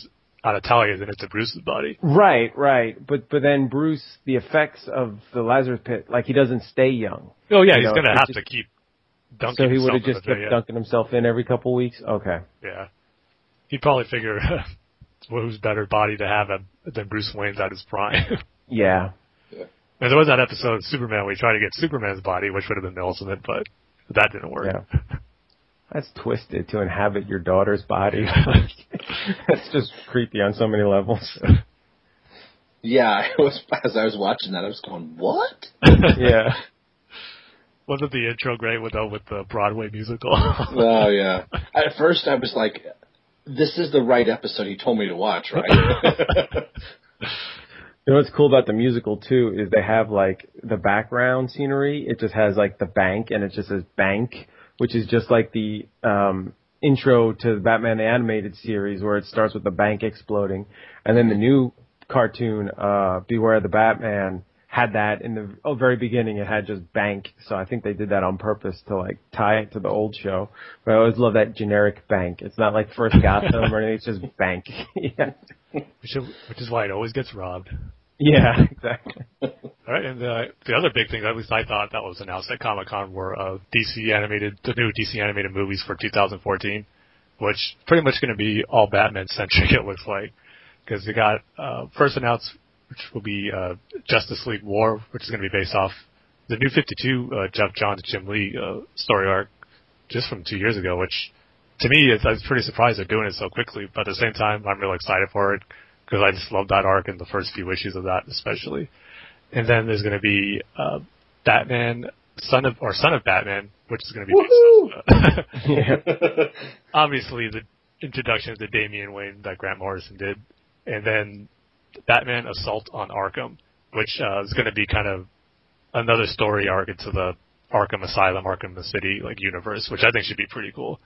out of Talia's and into Bruce's body. Right, right. But but then Bruce, the effects of the Lazarus pit, like he doesn't stay young. Oh yeah, You he's know, to have just- to keep dunking So he would have just kept thing, dunking himself in every couple weeks. Okay. yeah. yeah. He'd probably figure who's better body to have at- than Bruce Wayne's at his prime. Yeah. and there was that episode of Superman where he tried to get Superman's body, which would have been the ultimate, but that didn't work. Yeah. That's twisted to inhabit your daughter's body. That's just creepy on so many levels. yeah. I was as I was watching that, I was going, "What?" yeah. Wasn't the intro great with the, with the Broadway musical? Oh yeah. At first, I was like, "This is the right episode he told me to watch, right?" You know what's cool about the musical too is they have like the background scenery. It just has like the bank and it just says bank, which is just like the um intro to the Batman the animated series where it starts with the bank exploding. And then the new cartoon, uh Beware the Batman had that in the oh, very beginning it had just bank. So I think they did that on purpose to like tie it to the old show. But I always love that generic bank. It's not like first Gotham or anything, it's just bank. yeah. which, is, which is why it always gets robbed. Yeah, exactly. All right, and uh, the other big thing, at least I thought that was announced at Comic Con, were uh, DC animated, the new DC animated movies for 2014, which pretty much going to be all Batman centric. It looks like because they got uh, first announced, which will be uh, Justice League War, which is going to be based off the new 52 uh, Geoff Johns Jim Lee uh, story arc, just from two years ago. Which to me, is, I was pretty surprised they're doing it so quickly, but at the same time, I'm really excited for it because I just love that arc and the first few issues of that, especially. And then there's going to be uh, Batman, son of or son of Batman, which is going to be based off, uh, obviously the introduction to the Damian Wayne that Grant Morrison did, and then Batman Assault on Arkham, which uh, is going to be kind of another story arc into the Arkham Asylum, Arkham the City like universe, which I think should be pretty cool,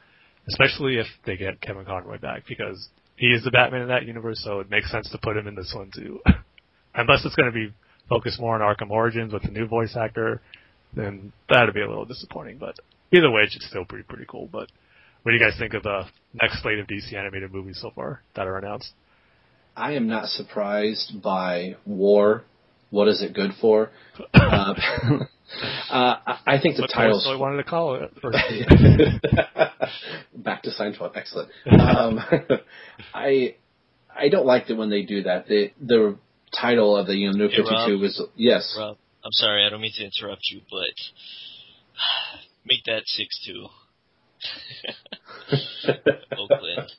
especially if they get Kevin Conroy back because he is the Batman in that universe, so it makes sense to put him in this one too. Unless it's going to be focused more on Arkham Origins with the new voice actor, then that'd be a little disappointing. But either way, it's still pretty pretty cool. But what do you guys think of the next slate of DC animated movies so far that are announced? I am not surprised by War. What is it good for? uh, uh, I I think the What titles. Tolstoy wanted to call it. Back to Seinfeld, excellent. Um, I I don't like it when they do that. The the title of the you know, New Fifty Two was yes. Rob, I'm sorry, I don't mean to interrupt you, but make that six two. Oakland.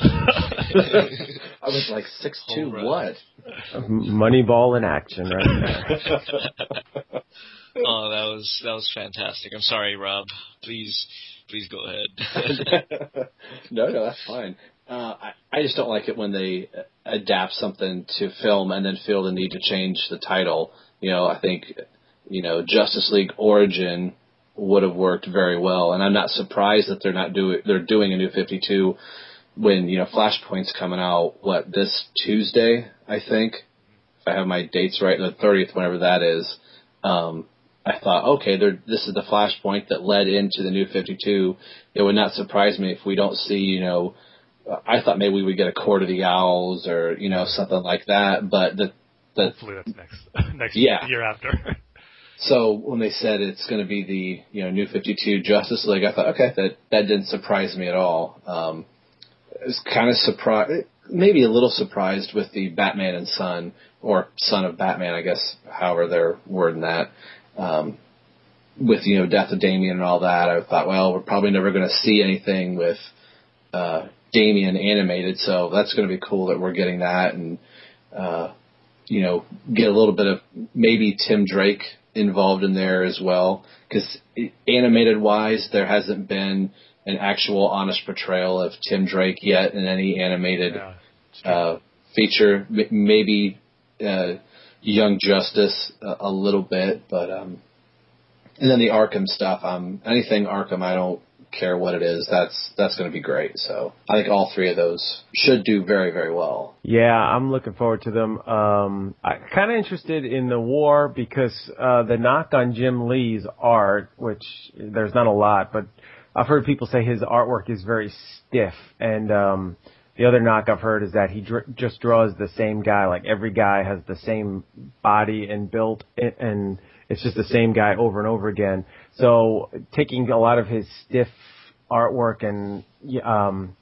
I was like six two. Home run. What? Moneyball in action, right? oh, that was that was fantastic. I'm sorry, Rob. Please, please go ahead. no, no, that's fine. Uh, I, I just don't like it when they adapt something to film and then feel the need to change the title. You know, I think, you know, Justice League Origin would have worked very well, and I'm not surprised that they're not doing they're doing a new 52 when you know Flashpoint's coming out. What this Tuesday, I think, if I have my dates right, the 30th, whenever that is. Um, I thought, okay, there, this is the Flashpoint that led into the new 52. It would not surprise me if we don't see, you know, I thought maybe we would get a Court of the Owls or you know something like that, but the the Hopefully that's next next Yeah. year after. so when they said it's going to be the you know new 52 Justice League, I thought okay that that didn't surprise me at all. Um, was kind of surprised, maybe a little surprised with the Batman and Son or Son of Batman, I guess, however they're wording that. Um, with you know death of Damian and all that, I thought, well, we're probably never going to see anything with uh, Damian animated, so that's going to be cool that we're getting that and. Uh, you know, get a little bit of maybe Tim Drake involved in there as well. Because animated wise, there hasn't been an actual honest portrayal of Tim Drake yet in any animated yeah. uh, feature. M- maybe uh, Young Justice a, a little bit, but um, and then the Arkham stuff. Um, anything Arkham, I don't care what it is. That's that's going to be great. So I think all three of those should do very very well. Yeah, I'm looking forward to them. Um, I'm kind of interested in the war because uh, the knock on Jim Lee's art, which there's not a lot, but I've heard people say his artwork is very stiff. And um, the other knock I've heard is that he dr- just draws the same guy. Like every guy has the same body and built, and- and it's just the same guy over and over again. So taking a lot of his stiff artwork and um,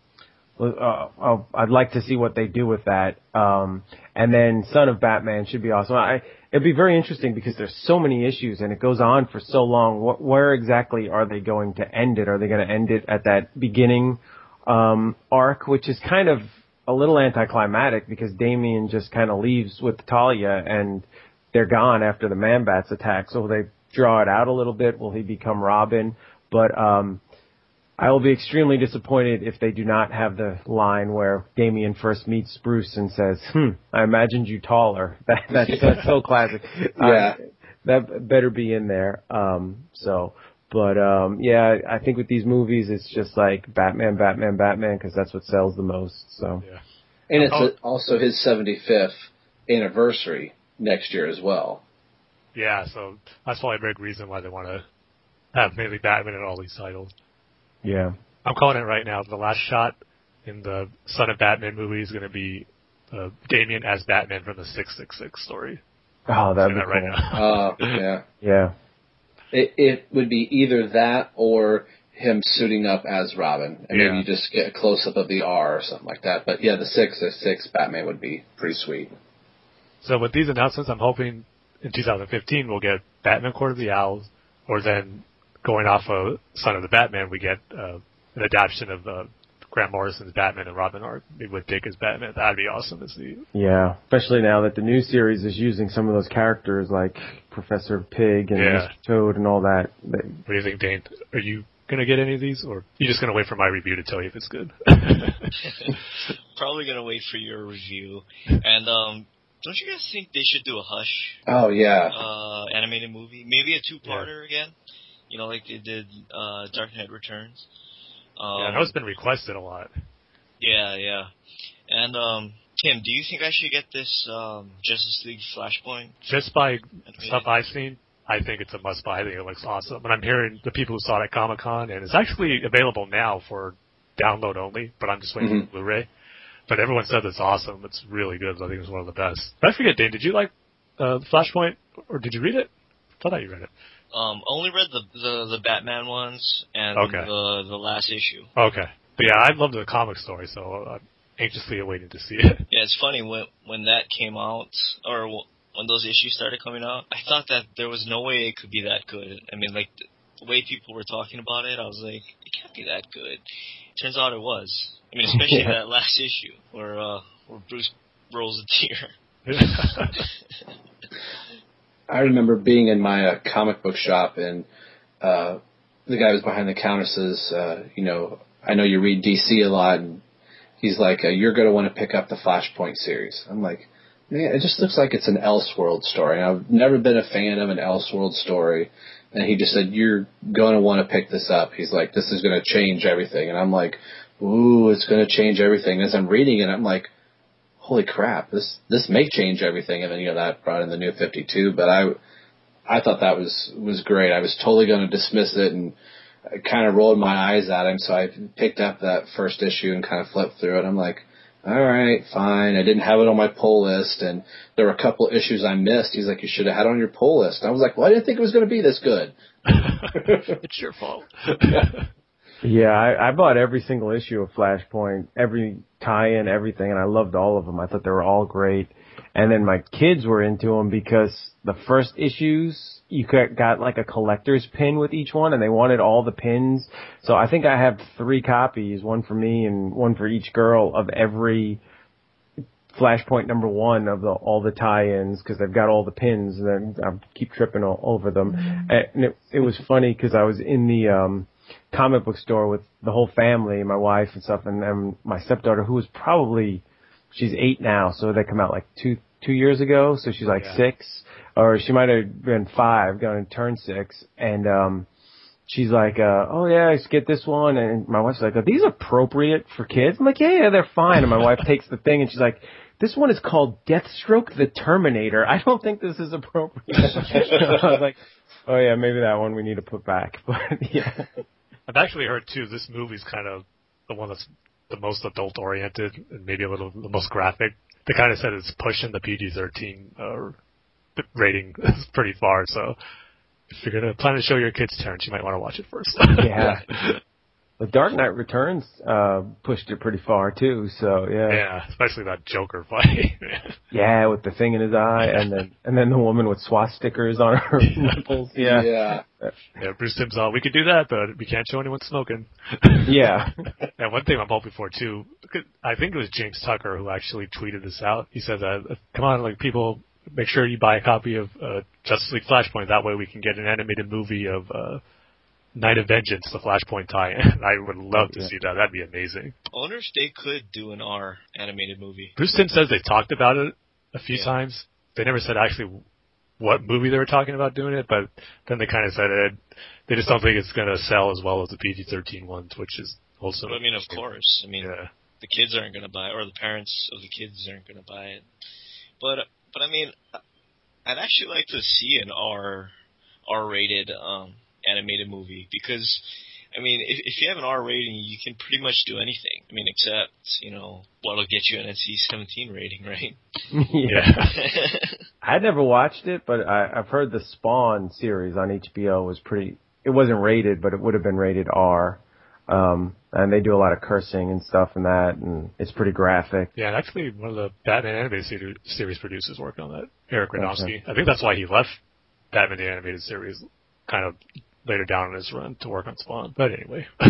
uh, I'll- I'd like to see what they do with that. Um, and then Son of Batman should be awesome. I, it'd be very interesting because there's so many issues and it goes on for so long. What, where exactly are they going to end it? Are they going to end it at that beginning um, arc, which is kind of a little anticlimactic because Damian just kind of leaves with Talia and they're gone after the Man Bats attack. So will they draw it out a little bit? Will he become Robin? But um, I will be extremely disappointed if they do not have the line where Damian first meets Bruce and says, "Hmm, I imagined you taller." That, that's, that's so classic. Yeah. Uh, that better be in there. Um, so, but um, yeah, I think with these movies, it's just like Batman, Batman, Batman, because that's what sells the most. So, Yeah. And it's Oh. a, also his 75th anniversary next year as well. Yeah, so that's probably a big reason why they want to have maybe Batman in all these titles. Yeah, I'm calling it right now. The last shot in the Son of Batman movie is going to be uh, Damian as Batman from the 666 story. oh, that'd be that right cool. now. Uh, yeah. Yeah, It, it would be either that or him suiting up as Robin, and Yeah. maybe you just get a close up of the R or something like that. But yeah, the six, the six Batman would be pretty sweet. So with these announcements, I'm hoping in 2015 we'll get Batman Court of the Owls, or then going off of Son of the Batman, we get uh, an adaptation of uh, Grant Morrison's Batman and Robin arc with Dick as Batman. That'd be awesome to see. yeah. Especially now that the new series is using some of those characters like Professor Pig and Yeah. Mr. Toad and all that. They- What do you think, Dane? Are you gonna get any of these, or are you just gonna wait for my review to tell you if it's good? Probably gonna wait for your review. And um, don't you guys think they should do a Hush Oh yeah, uh, animated movie? Maybe a two-parter again. You know, like they did uh, Dark Knight Returns. Um, yeah, I know it's been requested a lot. Yeah, yeah. And um, Tim, do you think I should get this um, Justice League Flashpoint? Just by stuff I've seen, I think it's a must buy. I think it looks awesome. And I'm hearing the people who saw it at Comic Con, and it's actually available now for download only, but I'm just waiting Mhm. for Blu-ray. But everyone said it's awesome. It's really good. I think it's one of the best. But I forget, Dane, did you like uh, Flashpoint, or did you read it? I thought you read it. Um, only read the, the the Batman ones and Okay. the the last issue. Okay. But yeah, I love the comic story, so I'm anxiously awaiting to see it. Yeah, it's funny when when that came out or wh- when those issues started coming out, I thought that there was no way it could be that good. I mean, like the way people were talking about it, I was like, it can't be that good. Turns out it was. I mean, especially Yeah. that last issue where uh, where Bruce rolls a tear. I remember being in my uh, comic book shop and uh, the guy was behind the counter says, uh, you know, I know you read DC a lot, and he's like, uh, you're going to want to pick up the Flashpoint series. I'm like, man, it just looks like it's an Elseworld story. I've never been a fan of an Elseworld story. And he just said, you're going to want to pick this up. He's like, this is going to change everything. And I'm like, ooh, it's going to change everything. As I'm reading it, I'm like, holy crap, this this may change everything. And then you know that brought in the new 52, but I I thought that was was great. I was totally going to dismiss it and I kind of rolled my eyes at him. So I picked up that first issue and kind of flipped through it. I'm like, all right, fine. I didn't have it on my pull list, and there were a couple issues I missed. He's like, you should have had it on your pull list. And I was like, well, I didn't think it was going to be this good. it's your fault. Yeah, I, I bought every single issue of Flashpoint, every tie-in, everything, and I loved all of them. I thought they were all great. And then my kids were into them because the first issues you got, got like a collector's pin with each one, and they wanted all the pins. So I think I have three copies, one for me and one for each girl of every Flashpoint number one of the all the tie-ins because they've got all the pins, and then I keep tripping all over them. And it, it was funny because I was in the um comic book store with the whole family, my wife and stuff, and, and my stepdaughter, who was probably she's eight now, so they come out like two two years ago, so she's like Yeah. six, or she might have been five, going to turn six, and um she's like, uh, oh yeah, let's get this one, and my wife's like, are these appropriate for kids? I'm like, yeah, yeah, they're fine, and my wife takes the thing and she's like. This one is called Deathstroke the Terminator. I don't think this is appropriate. I was like, oh yeah, maybe that one we need to put back. But yeah. I've actually heard too. This movie's kind of the one that's the most adult oriented and maybe a little the most graphic. They kind of said it's pushing the PG-13 uh, rating pretty far. So if you're gonna plan to show your kids Terence, you might want to watch it first. Yeah. The Dark Knight Returns uh pushed it pretty far too, so yeah. yeah, especially that Joker fight. Yeah, with the thing in his eye and then and then the woman with swastikas on her nipples. Yeah. yeah. yeah, Bruce Timm's all, we could do that, but we can't show anyone smoking. Yeah. And one thing I'm hoping for too, I think it was James Tucker who actually tweeted this out. He said that, come on, like people, make sure you buy a copy of uh, Justice League Flashpoint. That way we can get an animated movie of uh, Knight of Vengeance, the Flashpoint tie-in. I would love to Yeah. see that. That'd be amazing. I wonder if they could do an R animated movie. Bruce Timm says they talked about it a few Yeah. times. They never said actually what movie they were talking about doing it, but then they kind of said it. They just don't think it's going to sell as well as the PG-13 ones, which is also. But I mean, of course. I mean, Yeah. the kids aren't going to buy it, or the parents of the kids aren't going to buy it. But but I mean, I'd actually like to see an R R rated um, animated movie because I mean, if, if you have an R rating, you can pretty much do anything. I mean, except you know what'll get you an NC-17 rating, right? yeah. I never watched it, but I, I've heard the Spawn series on HBO was pretty. It wasn't rated, but it would have been rated R. Um, and they do a lot of cursing and stuff in that, and it's pretty graphic. Yeah, and actually, one of the Batman animated series producers working on that, Eric Radomski. Okay. I think that's why he left Batman the animated series kind of later down in his run to work on Spawn. But anyway,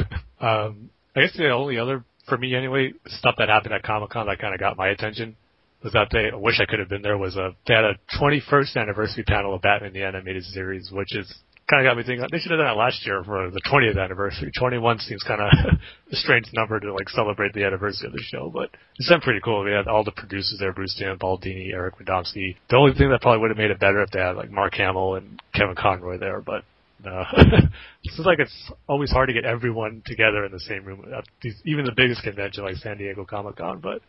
um, I guess the only other for me anyway stuff that happened at Comic Con that kind of got my attention was that they I wish I could have been there was a they had a 21st anniversary panel of Batman the animated series, which is kind of got me thinking they should have done that last year for the 20th anniversary. 21 seems kind of a strange number to like celebrate the anniversary of the show, but it's been pretty cool. We had all the producers there: Bruce Timm, Paul Dini, Eric Radomski. The only thing that probably would have made it better if they had like Mark Hamill and Kevin Conroy there, but. No. it's like it's always hard to get everyone together in the same room. Uh, These, even the biggest convention like San Diego Comic Con, but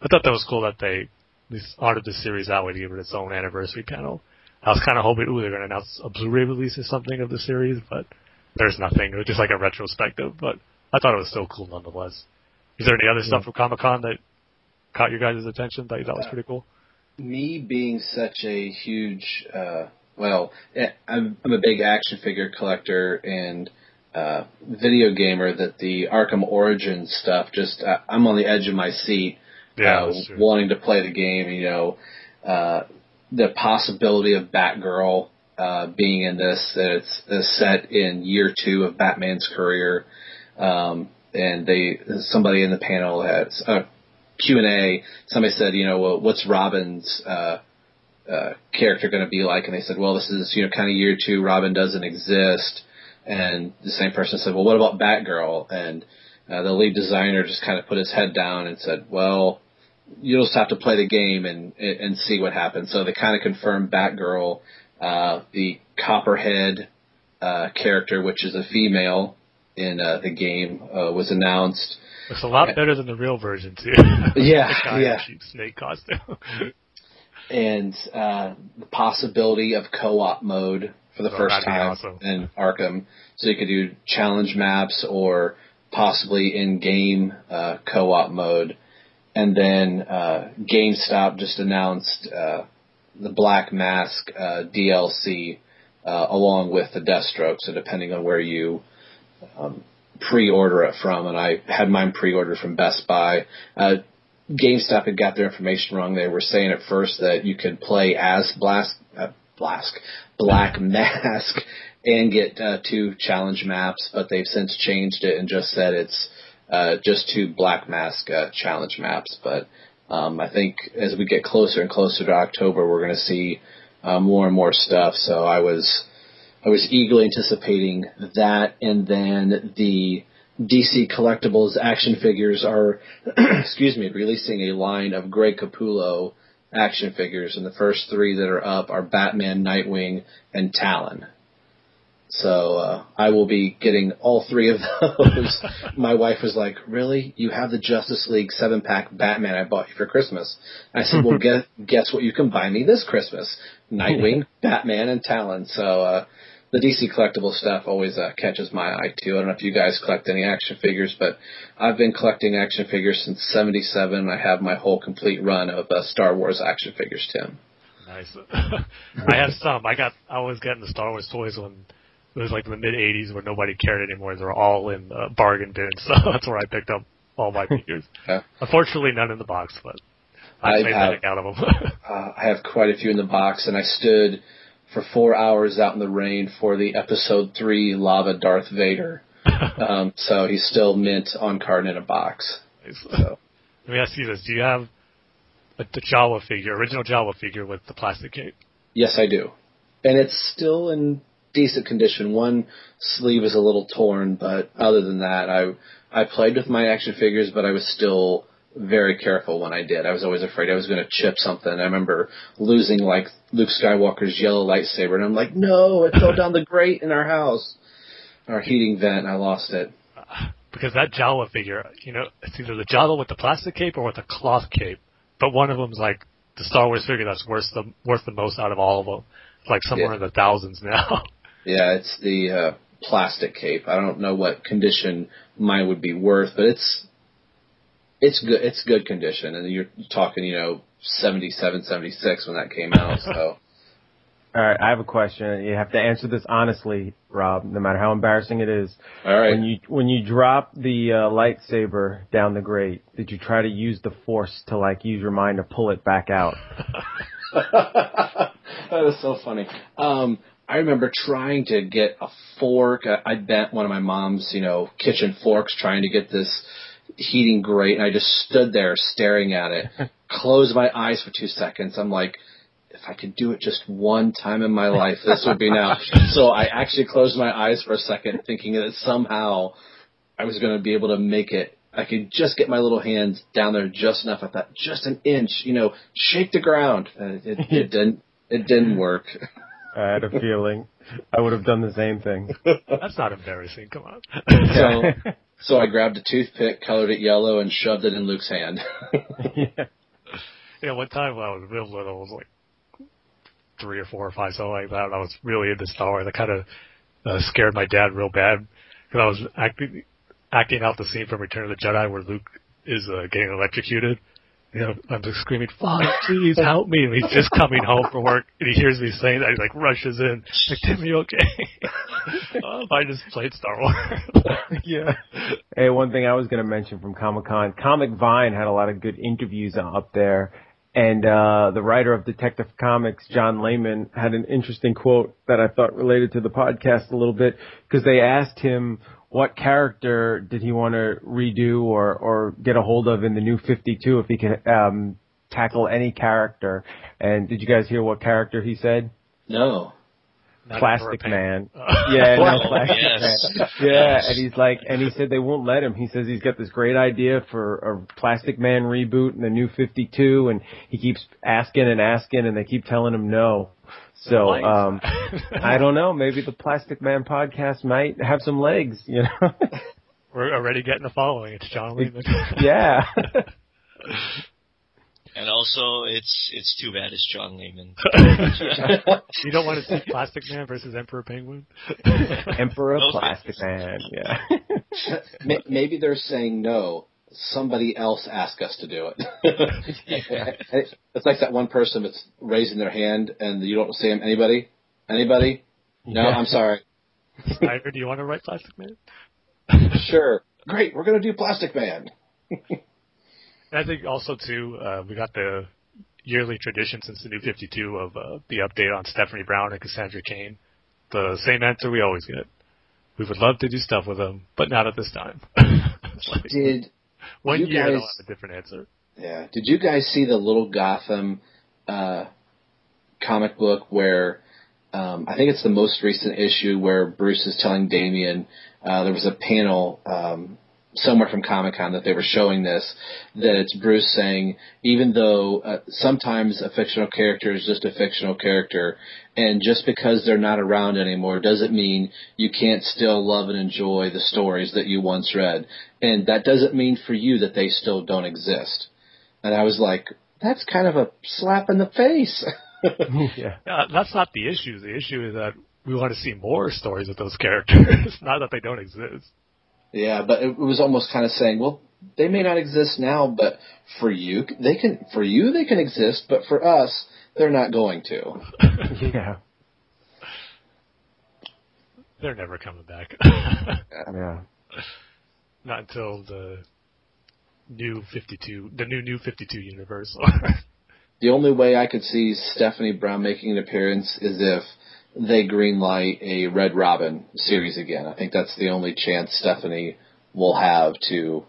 I thought that was cool that they at least honored the series that way to give it its own anniversary panel. I was kind of hoping, ooh, they're going to announce a Blu-ray release or something of the series, but there's nothing. It was just like a retrospective, but I thought it was still cool nonetheless. Is there any other stuff from Comic Con that caught your guys' attention that you thought was pretty cool? me being such a huge, uh, well, I'm, I'm a big action figure collector and uh, video gamer. That the Arkham Origins stuff, just uh, I'm on the edge of my seat, Yeah, uh, wanting to play the game. You know, uh, the possibility of Batgirl uh, being in this. That it's, it's set in year two of Batman's career, um, and they somebody in the panel had uh, Q and A. Somebody said, you know, well, what's Robin's uh, uh, character going to be like? And they said, well, this is you know kind of year two. Robin doesn't exist. And the same person said, well, what about Batgirl? And uh, the lead designer just kind of put his head down and said, well, you'll just have to play the game and and see what happens. So they kind of confirmed Batgirl, uh, the Copperhead uh, character, which is a female in uh, the game, uh, was announced. Looks a lot better than the real version too. Yeah, yeah. snake costume. and uh, the possibility of co-op mode for the Oh, first time awesome. in Arkham. So you could do challenge maps or possibly in-game uh, co-op mode. And then uh, GameStop just announced uh, the Black Mask uh, DLC uh, along with the Deathstroke. So depending on where you um, pre-order it from, and I had mine pre-ordered from Best Buy. GameStop had got their information wrong. They were saying at first that you could play as Blast, uh, Black Mask and get uh, two challenge maps, but they've since changed it and just said it's uh, just two Black Mask uh, challenge maps. But um, I think as we get closer and closer to October, we're going to see uh, more and more stuff. So I was I was eagerly anticipating that, and then the DC Collectibles action figures are, excuse me, releasing a line of Greg Capullo action figures, and the first three that are up are Batman, Nightwing, and Talon. So uh, I will be getting all three of those. My wife was like, "Really? You have the Justice League seven pack Batman I bought you for Christmas?" I said, "Well, guess guess what? You can buy me this Christmas: Nightwing, Batman, and Talon." So uh, the DC collectible stuff always uh, catches my eye too. I don't know if you guys collect any action figures, but I've been collecting action figures since '77. I have my whole complete run of uh, Star Wars action figures, Tim. nice. I have some. I got. I was getting the Star Wars toys when it was like in the mid '80s, where nobody cared anymore. They were all in uh, bargain bins, so that's where I picked up all my figures. Yeah. Unfortunately, none in the box, but I I made have- out of them. Uh, I have quite a few in the box, and I stood for four hours out in the rain for the Episode Three Lava Darth Vader. Um, so he's still mint on card in a box. So Let me ask you this: Do you have a, the Jawa figure, original Jawa figure with the plastic cape? yes, I do, and it's still in decent condition. One sleeve is a little torn, but other than that, I I played with my action figures, but I was still very careful when I did. I was always afraid I was going to chip something. I remember losing like Luke Skywalker's yellow lightsaber, and I'm like, no, it fell down the grate in our house, our heating vent, and I lost it. Because that Jawa figure, you know, it's either the Jawa with the plastic cape or with the cloth cape. But one of them's like the Star Wars figure that's worth the worth the most out of all of them. It's like somewhere Yeah. in the thousands now. Yeah, it's the uh, plastic cape. I don't know what condition mine would be worth, but it's it's good. It's good condition, and you're talking, you know, seventy seven, seventy six when that came out. So All right, I have a question. You have to answer this honestly, Rob, no matter how embarrassing it is. all right, When you when you drop the uh, lightsaber down the grate, did you try to use the force to like use your mind to pull it back out? that is so funny. Um, I remember trying to get a fork. I, I bent one of my mom's, you know, kitchen forks trying to get this heating grate, and I just stood there staring at it, closed my eyes for two seconds. I'm like, if I could do it just one time in my life, this would be now. so I actually closed my eyes for a second, thinking that somehow I was going to be able to make it. I could just get my little hands down there just enough. I thought just an inch, you know, shake the ground. Uh, it, it didn't. It didn't work. I had a feeling I would have done the same thing. that's not embarrassing. Come on. So, so I grabbed a toothpick, colored it yellow, and shoved it in Luke's hand. yeah. yeah, one time when I was real little, I was like three or four or five, something like that. And I was really into Star Wars. I kind of uh, scared my dad real bad because I was acting acting out the scene from Return of the Jedi where Luke is uh, getting electrocuted. You know, I'm just screaming, "Father, please help me!" And he's just coming home from work, and he hears me saying that. He like rushes in, like, "Tim, you okay?" oh, I just played Star Wars. yeah. Hey, one thing I was going to mention from Comic Con, Comic Vine had a lot of good interviews up there, And uh, the writer of Detective Comics, John Layman, had an interesting quote that I thought related to the podcast a little bit because they asked him what character did he want to redo or or get a hold of in the new 52 if he could um, tackle any character. And did you guys hear what character he said? No. Not Plastic Man. pain. Yeah, no, Plastic yes. Man. Yeah, and he's like, and he said they won't let him. He says he's got this great idea for a Plastic Man reboot in the new 52, and he keeps asking and asking, and they keep telling him no. So, um, I don't know. Maybe the Plastic Man podcast might have some legs, you know? We're already getting a following. It's John Layman. yeah. And also, it's it's too bad it's John Layman. you don't want to see Plastic Man versus Emperor Penguin? Emperor Those Plastic Man. Yeah. Maybe they're saying no. Somebody else asked us to do it. it's like that one person that's raising their hand and you don't see them. Anybody? Anybody? No, Yeah. I'm sorry. Snyder, do you want to write Plastic Man? Sure. Great. We're going to do Plastic Man. I think also too, uh, we got the yearly tradition since the new 52 of uh, the update on Stephanie Brown and Cassandra Cain. The same answer we always get. We would love to do stuff with them, but not at this time. Like, Did one you year guys- they'll have a different answer. Yeah. Did you guys see the Little Gotham uh, comic book where um, I think it's the most recent issue where Bruce is telling Damian uh, there was a panel um, somewhere from Comic Con that they were showing this that it's Bruce saying even though uh, sometimes a fictional character is just a fictional character and just because they're not around anymore doesn't mean you can't still love and enjoy the stories that you once read and that doesn't mean for you that they still don't exist and I was like, that's kind of a slap in the face. yeah. Uh, that's not the issue. The issue is that we want to see more stories of those characters, not that they don't exist. Yeah, but it was almost kind of saying, well, they may not exist now, but for you, they can. For you, they can exist, but for us, they're not going to. Yeah. They're never coming back. Yeah. not until the new 52, the new new 52 universe. The only way I could see Stephanie Brown making an appearance is if they greenlight a Red Robin series again. I think that's the only chance Stephanie will have to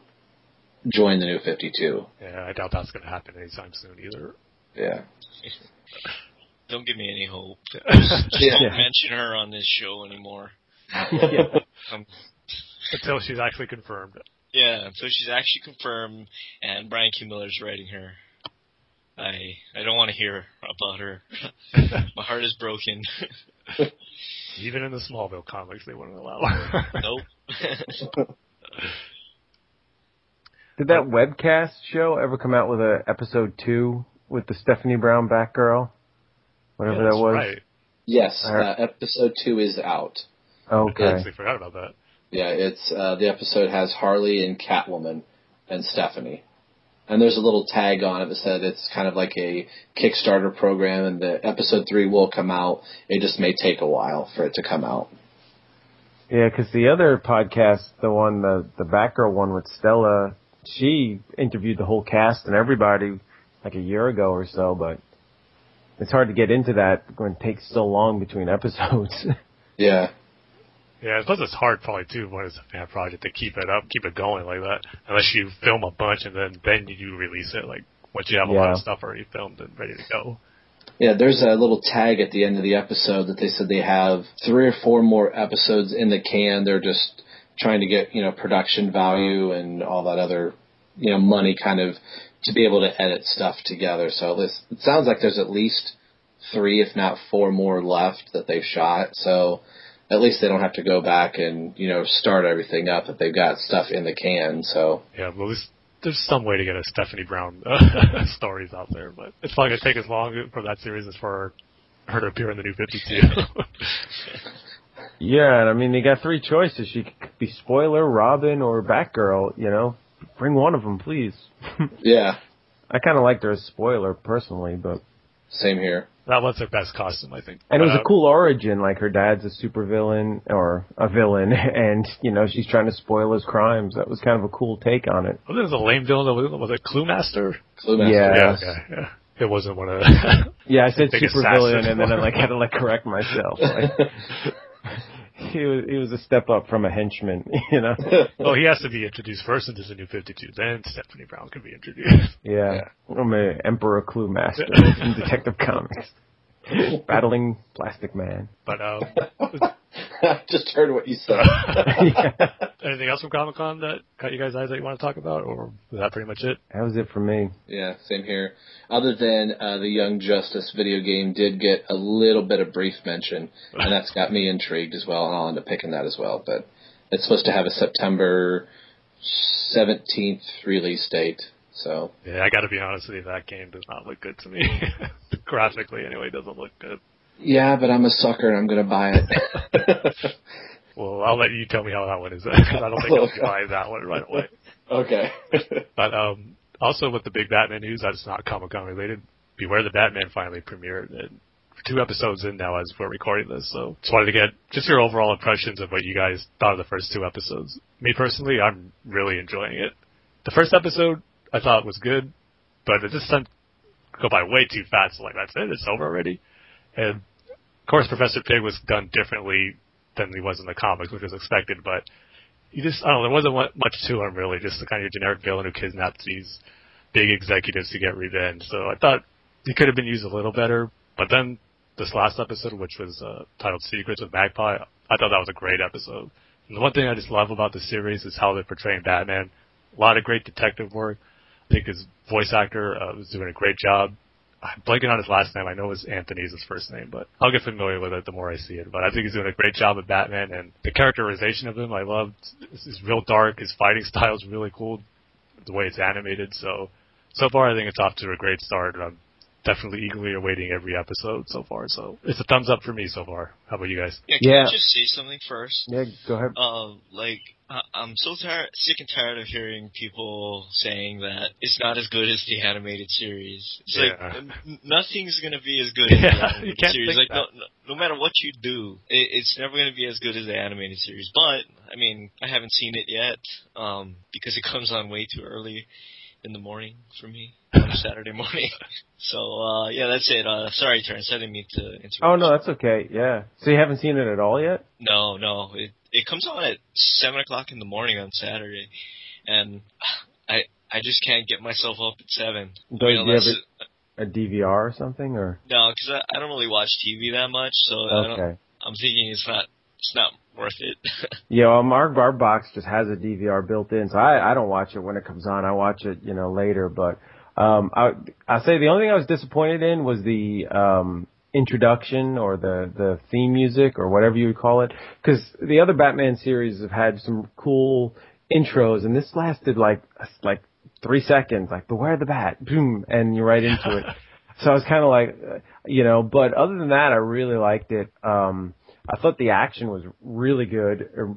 join the new 52. yeah, I doubt that's going to happen anytime soon either. Yeah. Don't give me any hope. Just Yeah. don't mention her on this show anymore. yeah. Um, Until she's actually confirmed. yeah, until she's actually confirmed and Brian Q. Miller's writing her. I I don't want to hear about her. My heart is broken. Even in the Smallville comics, they wouldn't allow. her. nope. Did that webcast show ever come out with a episode two with the Stephanie Brown Batgirl? Whatever Yeah, that was. Right. Yes, uh, episode two is out. Okay. I Okay. actually forgot about that. Yeah, it's uh, the episode has Harley and Catwoman and Stephanie. And there's a little tag on it that said it's kind of like a Kickstarter program, and the episode three will come out. It just may take a while for it to come out. Yeah, because the other podcast, the one, the the Batgirl one with Stella, she interviewed the whole cast and everybody like a year ago or so, but it's hard to get into that when it takes so long between episodes. Yeah, Yeah, plus it's hard probably too when it's a fan project to keep it up, keep it going like that. Unless you film a bunch and then then you release it. Like once you have a lot of stuff already filmed and ready to go. yeah. There's a little tag at the end of the episode that they said they have three or four more episodes in the can. They're just trying to get you know production value and all that other you know money kind of to be able to edit stuff together. So this it sounds like there's at least three, if not four more left that they've shot. So at least they don't have to go back and you know start everything up. That they've got stuff in the can. So Yeah, well, there's, there's some way to get a Stephanie Brown uh, stories out there, but it's not going to take as long for that series as for her to appear in the new 52. yeah, and I mean they got three choices. She could be Spoiler, Robin, or Batgirl. You know, bring one of them, please. yeah, I kind of liked her as Spoiler personally, but same here. That was her best costume, I think. And it was But, a cool origin, like her dad's a supervillain or a villain, and you know she's trying to spoil his crimes. That was kind of a cool take on it. Uh, was it a lame villain? Was it, was it Clue Master? Clue Master. Yeah. Yeah, okay, yeah. it wasn't one of the Yeah, I said Big super villain, and then I like had to like correct myself. Like, he was he was a step up from a henchman, you know. well, he has to be introduced first into the new 52. Then Stephanie Brown can be introduced. Yeah, I'm oh, a Emperor Clue Master in Detective Comics, battling Plastic Man. But um, I just heard what you said. yeah, anything else from Comic Con that caught you guys' eyes that you want to talk about, or was that pretty much it? that was it for me. Yeah, same here. Other than uh, the Young Justice video game did get a little bit of brief mention, and that's got me intrigued as well, and I'll end up picking that as well. But it's supposed to have a September 17th release date. So Yeah, I got to be honest with you, that game does not look good to me. Graphically, anyway, doesn't look good. yeah, but I'm a sucker and I'm gonna buy it. Well, I'll let you tell me how that one is because I don't think I'll buy that one right away. okay. But um, also with the big Batman news, that's not Comic Con related. Beware the Batman finally premiered. And two episodes in now as we're recording this, so just wanted to get just your overall impressions of what you guys thought of the first two episodes. Me personally, I'm really enjoying it. The first episode I thought it was good, but it just sent go by way too fast. Like that's it, it's over already. And of course, Professor Pig was done differently than he was in the comics, which was expected. But you just I don't know, there wasn't much to him really. Just the kind of generic villain who kidnaps these big executives to get revenge. So I thought he could have been used a little better. But then this last episode, which was uh, titled Secrets with Magpie, I thought that was a great episode. And the one thing I just love about the series is how they're portraying Batman. A lot of great detective work. I think his voice actor uh, was doing a great job. I'm blanking on his last name. I know it's Anthony's his first name, but I'll get familiar with it the more I see it. But I think he's doing a great job of Batman, and the characterization of him I loved. It's real dark. His fighting style is really cool. The way it's animated. So so far, I think it's off to a great start. and I'm definitely eagerly awaiting every episode so far. So it's a thumbs up for me so far. How about you guys? Yeah, can Yeah. I just say something first? Yeah, go ahead. Um, like I- I'm so tired, sick and tired of hearing people saying that it's not as good as the animated series. It's like n- nothing's gonna be as good as Yeah, the you animated can't series. think Like no, no, no matter what you do, it, it's never gonna be as good as the animated series. But I mean, I haven't seen it yet um, because it comes on way too early in the morning for me on Saturday morning. So uh, yeah, that's it. Uh, sorry, Terence, I didn't mean to interrupt. Oh no, that's okay. Yeah. So you haven't seen it at all yet? No, no. It it comes on at seven o'clock in the morning on Saturday, and I I just can't get myself up at seven. Do I mean, you have a, a DVR or something, or no, because I, I don't really watch TV that much, so I don't, okay? I'm thinking it's not it's not worth it. Yeah, well, our our box just has a DVR built in, so I I don't watch it when it comes on. I watch it, you know, later. But um, I I say the only thing I was disappointed in was the um introduction or the the theme music or whatever you would call it, because the other Batman series have had some cool intros, and this lasted like like three seconds, like beware the bat, boom, and you're right into it. So I was kind of like, uh, you know, but other than that, I really liked it. Um, I thought the action was really good, er,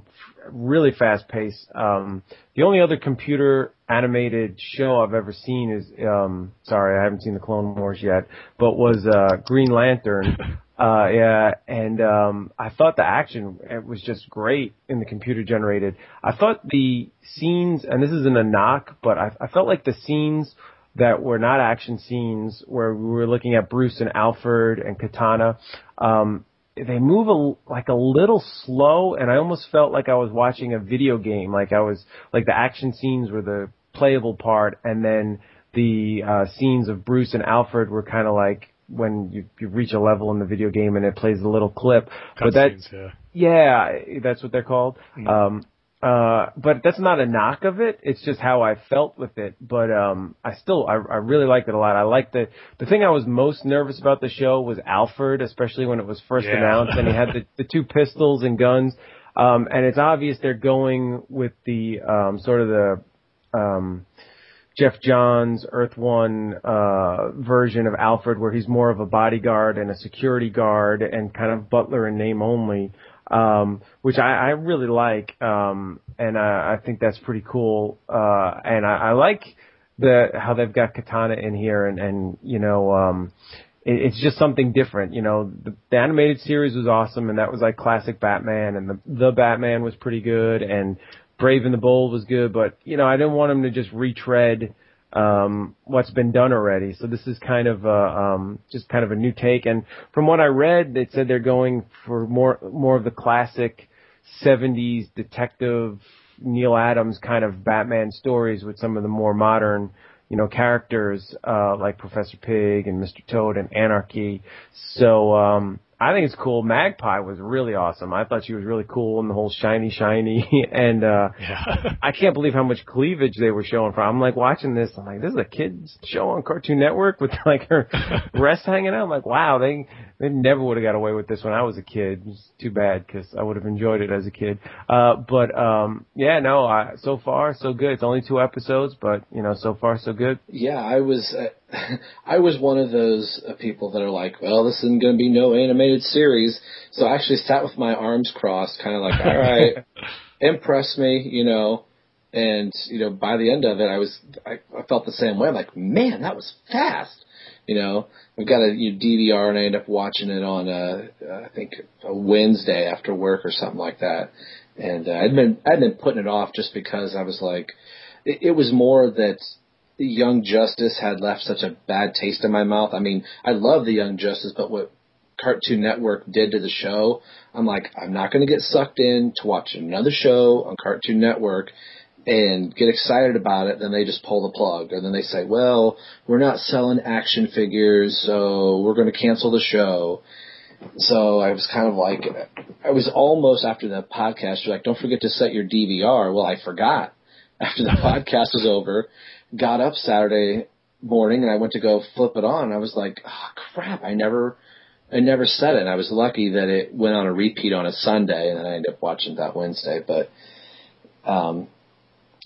really fast paced. Um, the only other computer animated show I've ever seen is, um, sorry, I haven't seen the Clone Wars yet, but was, uh, Green Lantern. Uh, yeah, and, um, I thought the action it was just great in the computer generated. I thought the scenes, and this isn't a knock, but I, I felt like the scenes that were not action scenes where we were looking at Bruce and Alfred and Katana, um, they move a, like a little slow and I almost felt like I was watching a video game. Like I was, like the action scenes were the playable part and then the, uh, scenes of Bruce and Alfred were kind of like when you, you reach a level in the video game and it plays a little clip. but that, Cutscenes, yeah. yeah, that's what they're called. Um, uh, but that's not a knock of it. It's just how I felt with it. But um, I still, I, I really liked it a lot. I liked the the thing I was most nervous about the show was Alfred, especially when it was first Yeah. announced and he had the, the two pistols and guns. Um, and it's obvious they're going with the um, sort of the um, Geoff Johns Earth One uh, version of Alfred, where he's more of a bodyguard and a security guard and kind of butler in name only, um, which I, I really like, um, and I, I think that's pretty cool. Uh, and I, I like the how they've got Katana in here, and and you know. Um, it, it's just something different, you know. The, the animated series was awesome, and that was like classic Batman, and the the Batman was pretty good, and Brave and the Bold was good, but you know, I didn't want him to just retread um, what's been done already. So this is kind of uh, um, just kind of a new take. And from what I read, they said they're going for more more of the classic '70s detective Neal Adams kind of Batman stories with some of the more modern you know, characters uh, like Professor Pig and Mr. Toad and Anarchy. So um, I think it's cool. Magpie was really awesome. I thought she was really cool and the whole shiny, shiny, and uh, Yeah. I can't believe how much cleavage they were showing from. I'm like watching this. I'm like, this is a kids show on Cartoon Network with like her breasts hanging out. I'm like, wow, they they never would have got away with this when I was a kid. It's too bad because I would have enjoyed it as a kid. Uh, but um, yeah, no, I, so far so good. It's only two episodes, but you know, so far so good. Yeah, I was uh, I was one of those uh, people that are like, well, this isn't going to be no animated series. So I actually sat with my arms crossed, kind of like, all right, impress me, you know. And you know, by the end of it, I was I, I felt the same way. I'm like, man, that was fast. You know, we got a you know, DVR, and I end up watching it on uh, I think a Wednesday after work or something like that. And uh, I'd been I'd been putting it off just because I was like, it, it was more that Young Justice had left such a bad taste in my mouth. I mean, I love the Young Justice, but what Cartoon Network did to the show, I'm like, I'm not going to get sucked in to watch another show on Cartoon Network and get excited about it. Then they just pull the plug, or then they say, well, we're not selling action figures, so we're going to cancel the show. So I was kind of like, I was almost after the podcast. You're like, don't forget to set your DVR. Well, I forgot after the podcast was over got up Saturday morning and I went to go flip it on. I was like, oh, crap, I never, I never said it. And I was lucky that it went on a repeat on a Sunday and then I ended up watching that Wednesday. But, um,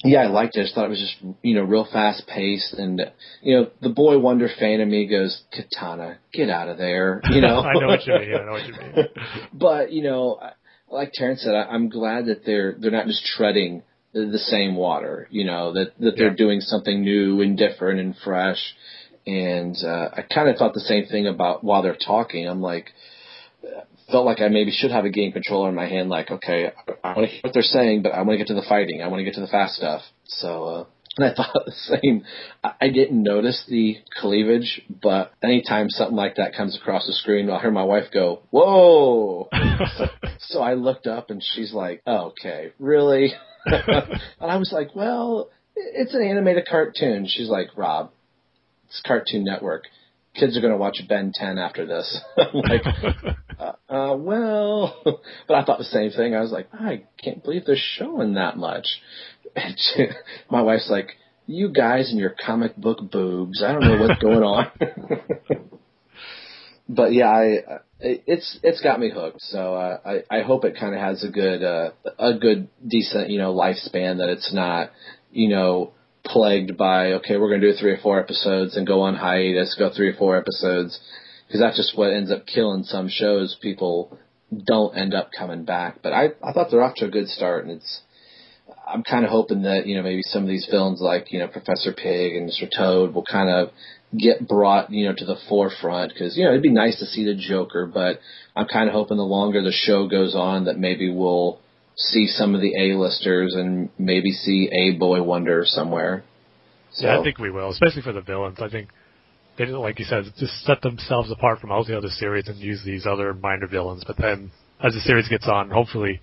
yeah, I liked it. I just thought it was just, you know, real fast paced. And, you know, the boy wonder fan of me goes, Katana, get out of there. You know, I know what you mean. I know what you mean. but, you know, like Terence said, I, I'm glad that they're, they're not just treading the, the same water, you know, that, that they're Yeah. doing something new and different and fresh. And, uh, I kind of thought the same thing about while they're talking. I'm like, felt like I maybe should have a game controller in my hand. Like, okay, I want to hear what they're saying, but I want to get to the fighting. I want to get to the fast stuff. So, uh, and I thought the same. I I didn't notice the cleavage, but anytime something like that comes across the screen, I'll hear my wife go, "Whoa!" so I looked up, and she's like, "Okay, really?" and I was like, "Well, it's an animated cartoon." She's like, "Rob, it's Cartoon Network. Kids are going to watch Ben 10 after this." Like, uh, uh, well, but I thought the same thing. I was like, I can't believe they're showing that much. And she, my wife's like, you guys and your comic book boobs. I don't know what's going on. but yeah, I, it's, it's got me hooked. So, uh, I, I hope it kind of has a good, uh, a good, decent, you know, lifespan that it's not, you know, plagued by, okay, we're going to do three or four episodes and go on hiatus, go three or four episodes because that's just what ends up killing some shows. People don't end up coming back. But I, I thought they're off to a good start, and it's. I'm kind of hoping that you know maybe some of these villains like you know Professor Pig and Mr. Toad will kind of get brought you know to the forefront because you know it'd be nice to see the Joker, but I'm kind of hoping the longer the show goes on that maybe we'll see some of the A-listers and maybe see a Boy Wonder somewhere. So, Yeah, I think we will, especially for the villains. I think they didn't, like you said, just set themselves apart from all the other series and use these other minor villains. But then, as the series gets on, hopefully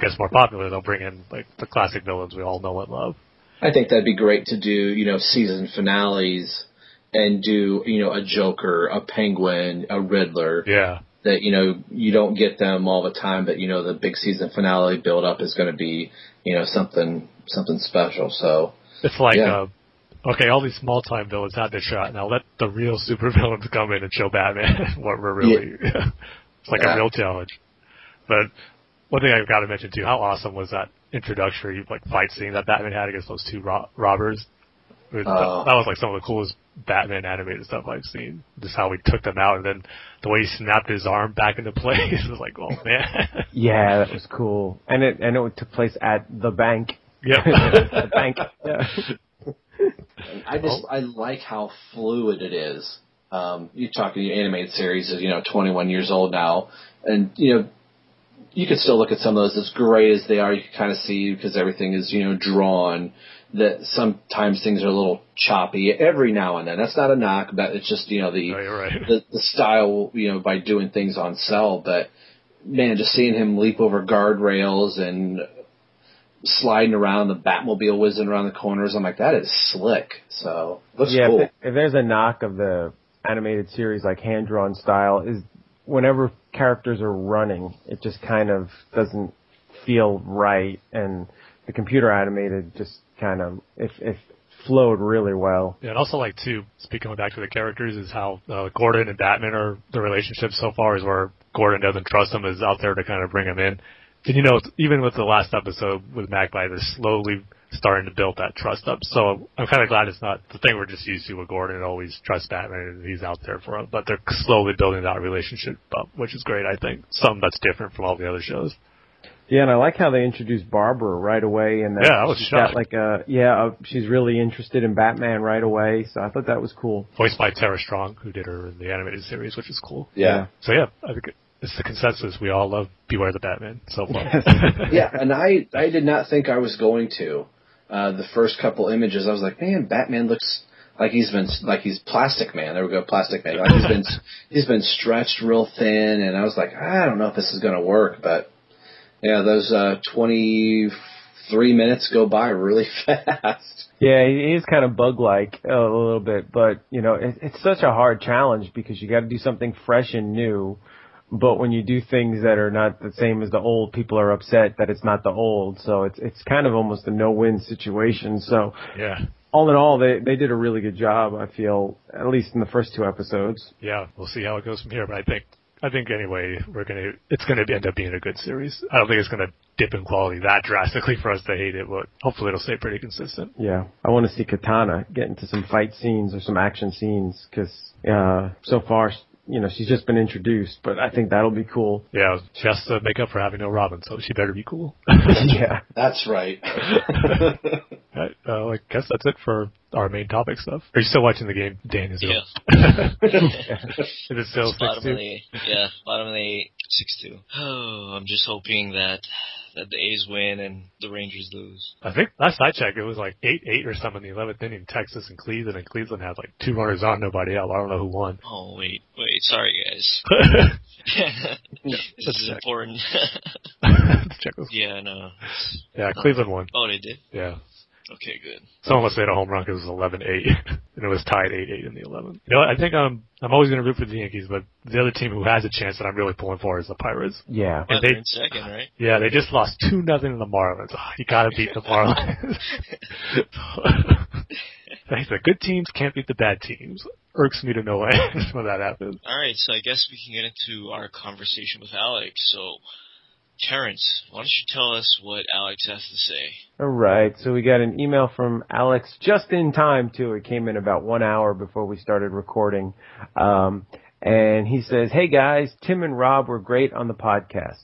gets more popular, they'll bring in like the classic villains we all know and love. I think that'd be great to do, you know, season finales and do, you know, a Joker, a Penguin, a Riddler. Yeah, That, you know, you don't get them all the time, but you know, the big season finale build up is going to be, you know, something, something special. So, it's like Yeah. uh, okay, all these small time villains had their shot. Now let the real super villains come in and show Batman what we're really. it's like Yeah. a real challenge. But one thing I've got to mention too, how awesome was that introductory like fight scene that Batman had against those two ro- robbers? It was- Oh. That was like some of the coolest Batman animated stuff I've seen. Just how he took them out and then the way he snapped his arm back into place was like, oh man. Yeah, that was cool. And it and it took place at the bank. yep. the bank. Yeah. I just, I like how fluid it is. Um, you talking the animated series is, you know, 21 years old now. And, you know, you could still look at some of those as great as they are. You can kind of see because everything is you know drawn that sometimes things are a little choppy every now and then. That's not a knock, but it's just you know the Oh, right. the, the style you know by doing things on cel. But man, just seeing him leap over guardrails and sliding around the Batmobile whizzing around the corners, I'm like that is slick. So looks yeah, cool. if, if there's a knock of the animated series like hand drawn style is whenever characters are running, it just kind of doesn't feel right, and the computer animated just kind of if if flowed really well. Yeah, and also like too, speaking back to the characters, is how uh, Gordon and Batman are the relationship so far is where Gordon doesn't trust him, is out there to kind of bring him in. And you know, even with the last episode with Magpie, they're slowly starting to build that trust up. So I'm kind of glad it's not the thing we're just used to with Gordon always trusts Batman and he's out there for him. But they're slowly building that relationship up, which is great. I think something that's different from all the other shows. Yeah, and I like how they introduced Barbara right away, and that Yeah, I was she's shocked. got like a yeah, uh, she's really interested in Batman right away. So I thought that was cool. Voiced by Tara Strong, who did her in the animated series, which is cool. yeah. So yeah, I think it's the consensus. We all love Beware the Batman so far. yeah, and I I did not think I was going to. Uh, the first couple images, I was like, man, Batman looks like he's been like he's Plastic Man. There we go, Plastic Man. Like he's been he's been stretched real thin, and I was like, I don't know if this is going to work, but yeah, those uh, twenty three minutes go by really fast. Yeah, he is kind of bug-like uh, a little bit, but you know, it, it's such a hard challenge because you got to do something fresh and new. But when you do things that are not the same as the old, people are upset that it's not the old. So it's it's kind of almost a no-win situation. So yeah. all in all, they they did a really good job. I feel at least in the first two episodes. yeah, we'll see how it goes from here. But I think, I think anyway, we're gonna, it's gonna end up being a good series. I don't think it's gonna dip in quality that drastically for us to hate it, but hopefully it'll stay pretty consistent. Yeah, I want to see Katana get into some fight scenes or some action scenes because uh, so far, you know, she's just been introduced, but I think that'll be cool. Yeah, she has to make up for having no Robin, so she better be cool. yeah. That's right. Right, uh, I guess that's it for our main topic stuff. Are you still watching the game, Dane? Is? Yeah. Is it still It's bottom of the yeah, bottom of the eight, six two. Oh, I'm just hoping that that the A's win and the Rangers lose. I think last I checked, it was like eight eight or something in the eleventh inning. Texas and Cleveland, and Cleveland had like two runners on, nobody out. I don't know who won. Oh wait, wait, sorry guys. this is check. important. Let's check this. yeah, no. Yeah, Cleveland won. Oh, they did. Yeah. Okay, good. Someone must have hit a home run because it was 11-8, and it was tied 8-8 in the 11th. You know. I think I'm I'm always going to root for the Yankees, but the other team who has a chance that I'm really pulling for is the Pirates. Yeah. And Yeah, they're they- in second, right? Yeah, they just lost two nothing to the Marlins. Oh, you got to beat the Marlins. Thanks. The good teams can't beat the bad teams. Irks me to no end when that happens. All right, so I guess we can get into our conversation with Alex. So, Terence, why don't you tell us what Alex has to say? All right. So we got an email from Alex just in time too. It came in about one hour before we started recording. Um, and he says, Hey guys, Tim and Rob were great on the podcast.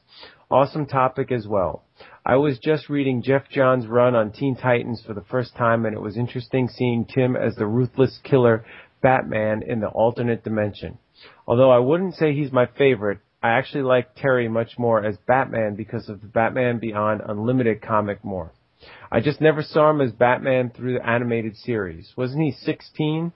Awesome topic as well. I was just reading Geoff Johns' run on Teen Titans for the first time and it was interesting seeing Tim as the ruthless killer Batman in the alternate dimension. Although I wouldn't say he's my favorite, I actually like Terry much more as Batman because of the Batman Beyond Unlimited comic more. I just never saw him as Batman through the animated series. Wasn't he 16?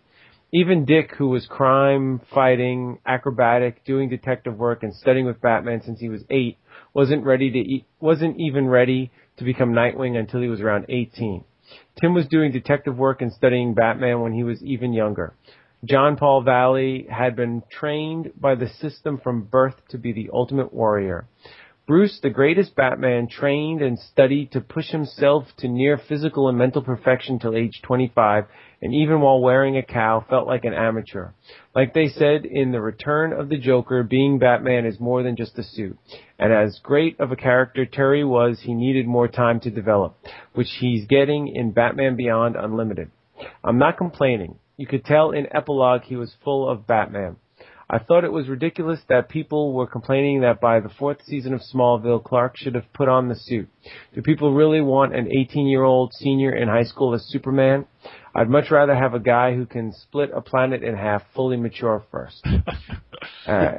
Even Dick, who was crime fighting, acrobatic, doing detective work, and studying with Batman since he was eight, wasn't ready to e- wasn't even ready to become Nightwing until he was around 18. Tim was doing detective work and studying Batman when he was even younger. John Paul Valley had been trained by the system from birth to be the ultimate warrior. Bruce, the greatest Batman, trained and studied to push himself to near physical and mental perfection till age 25, and even while wearing a cowl, felt like an amateur. Like they said in The Return of the Joker, being Batman is more than just a suit. And as great of a character Terry was, he needed more time to develop, which he's getting in Batman Beyond Unlimited. I'm not complaining. You could tell in epilogue he was full of Batman. I thought it was ridiculous that people were complaining that by the fourth season of Smallville, Clark should have put on the suit. Do people really want an 18 year old senior in high school as Superman? I'd much rather have a guy who can split a planet in half fully mature first. uh,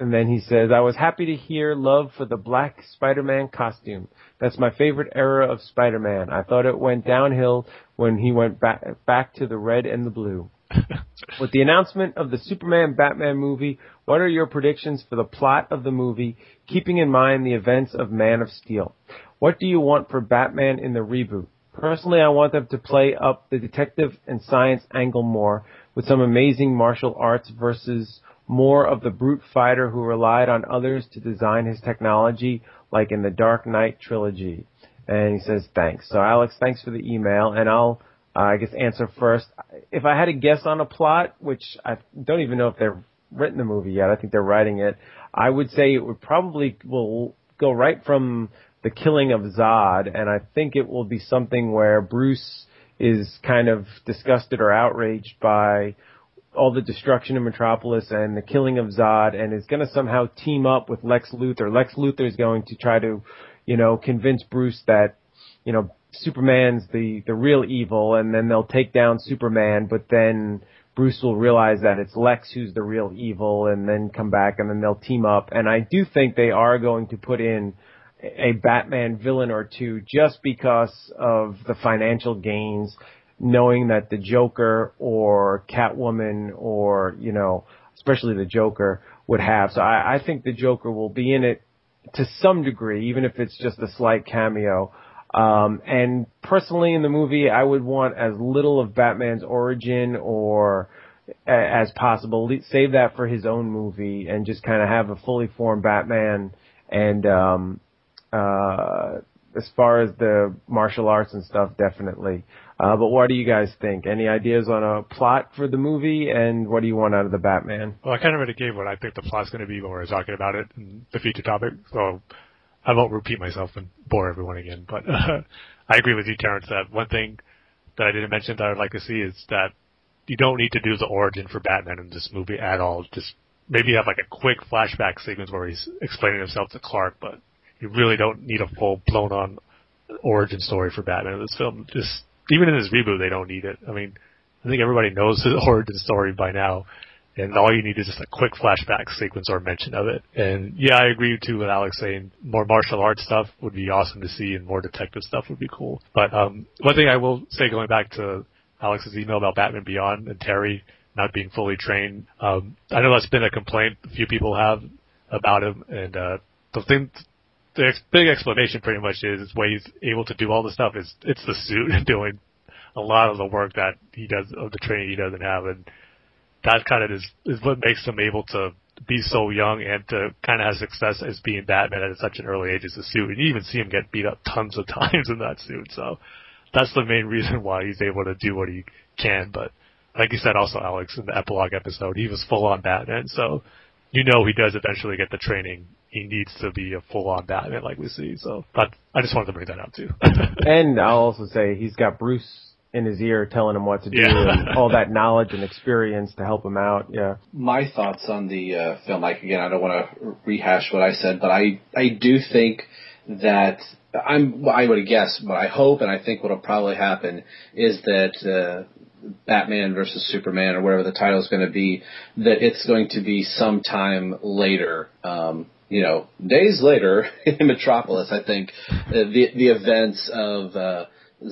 and then he says, I was happy to hear love for the black Spider-Man costume. That's my favorite era of Spider-Man. I thought it went downhill when he went back, back to the red and the blue. With the announcement of the Superman Batman movie, what are your predictions for the plot of the movie, keeping in mind the events of Man of Steel? What do you want for Batman in the reboot? Personally, I want them to play up the detective and science angle more with some amazing martial arts versus more of the brute fighter who relied on others to design his technology, like in the Dark Knight trilogy. And he says thanks. So Alex, thanks for the email, and I'll uh, I guess answer first. If I had to guess on a plot, which I don't even know if they've written the movie yet, I think they're writing it. I would say it would probably will go right from the killing of Zod, and I think it will be something where Bruce is kind of disgusted or outraged by all the destruction in Metropolis and the killing of Zod, and is going to somehow team up with Lex Luthor. Lex Luthor is going to try to, you know, convince Bruce that, you know, Superman's the the real evil, and then they'll take down Superman, but then Bruce will realize that it's Lex who's the real evil, and then come back, and then they'll team up. And I do think they are going to put in a Batman villain or two just because of the financial gains, knowing that the Joker or Catwoman or you know, especially the Joker would have. So I, I think the Joker will be in it to some degree, even if it's just a slight cameo. Um, and personally, in the movie, I would want as little of Batman's origin or as possible. Save that for his own movie and just kind of have a fully formed Batman. And um, uh, as far as the martial arts and stuff, definitely. Uh, but what do you guys think? Any ideas on a plot for the movie, and what do you want out of the Batman? Well, I kind of already gave what I think the plot's going to be when we're talking about it in the feature topic, so I won't repeat myself and bore everyone again, but uh, I agree with you, Terence, that one thing that I didn't mention that I'd like to see is that you don't need to do the origin for Batman in this movie at all. Just maybe have like a quick flashback sequence where he's explaining himself to Clark, but you really don't need a full blown on origin story for Batman in this film. Just even in this reboot, they don't need it. I mean, I think everybody knows the origin story by now and all you need is just a quick flashback sequence or mention of it. And yeah, I agree too with Alex saying more martial arts stuff would be awesome to see, and more detective stuff would be cool. But um, one thing I will say, going back to Alex's email about Batman Beyond and Terry not being fully trained, um, I know that's been a complaint a few people have about him, and uh, the thing. The ex- big explanation pretty much is why he's able to do all the stuff is it's the suit doing a lot of the work that he does of the training he doesn't have and that kind of is, is what makes him able to be so young and to kind of have success as being Batman at such an early age as a suit. And you even see him get beat up tons of times in that suit. So that's the main reason why he's able to do what he can. But like you said also, Alex, in the epilogue episode, he was full on Batman. So you know he does eventually get the training he needs to be a full on Batman like we see. So but I just wanted to bring that out too. and I'll also say he's got Bruce in his ear telling him what to do yeah. and all that knowledge and experience to help him out. Yeah. My thoughts on the uh, film, like again, I don't want to rehash what I said, but I I do think that I'm I would guess, but I hope and I think what'll probably happen is that uh, Batman versus Superman or whatever the title is going to be, that it's going to be sometime later. Um, you know, days later in Metropolis, I think uh, the the events of uh,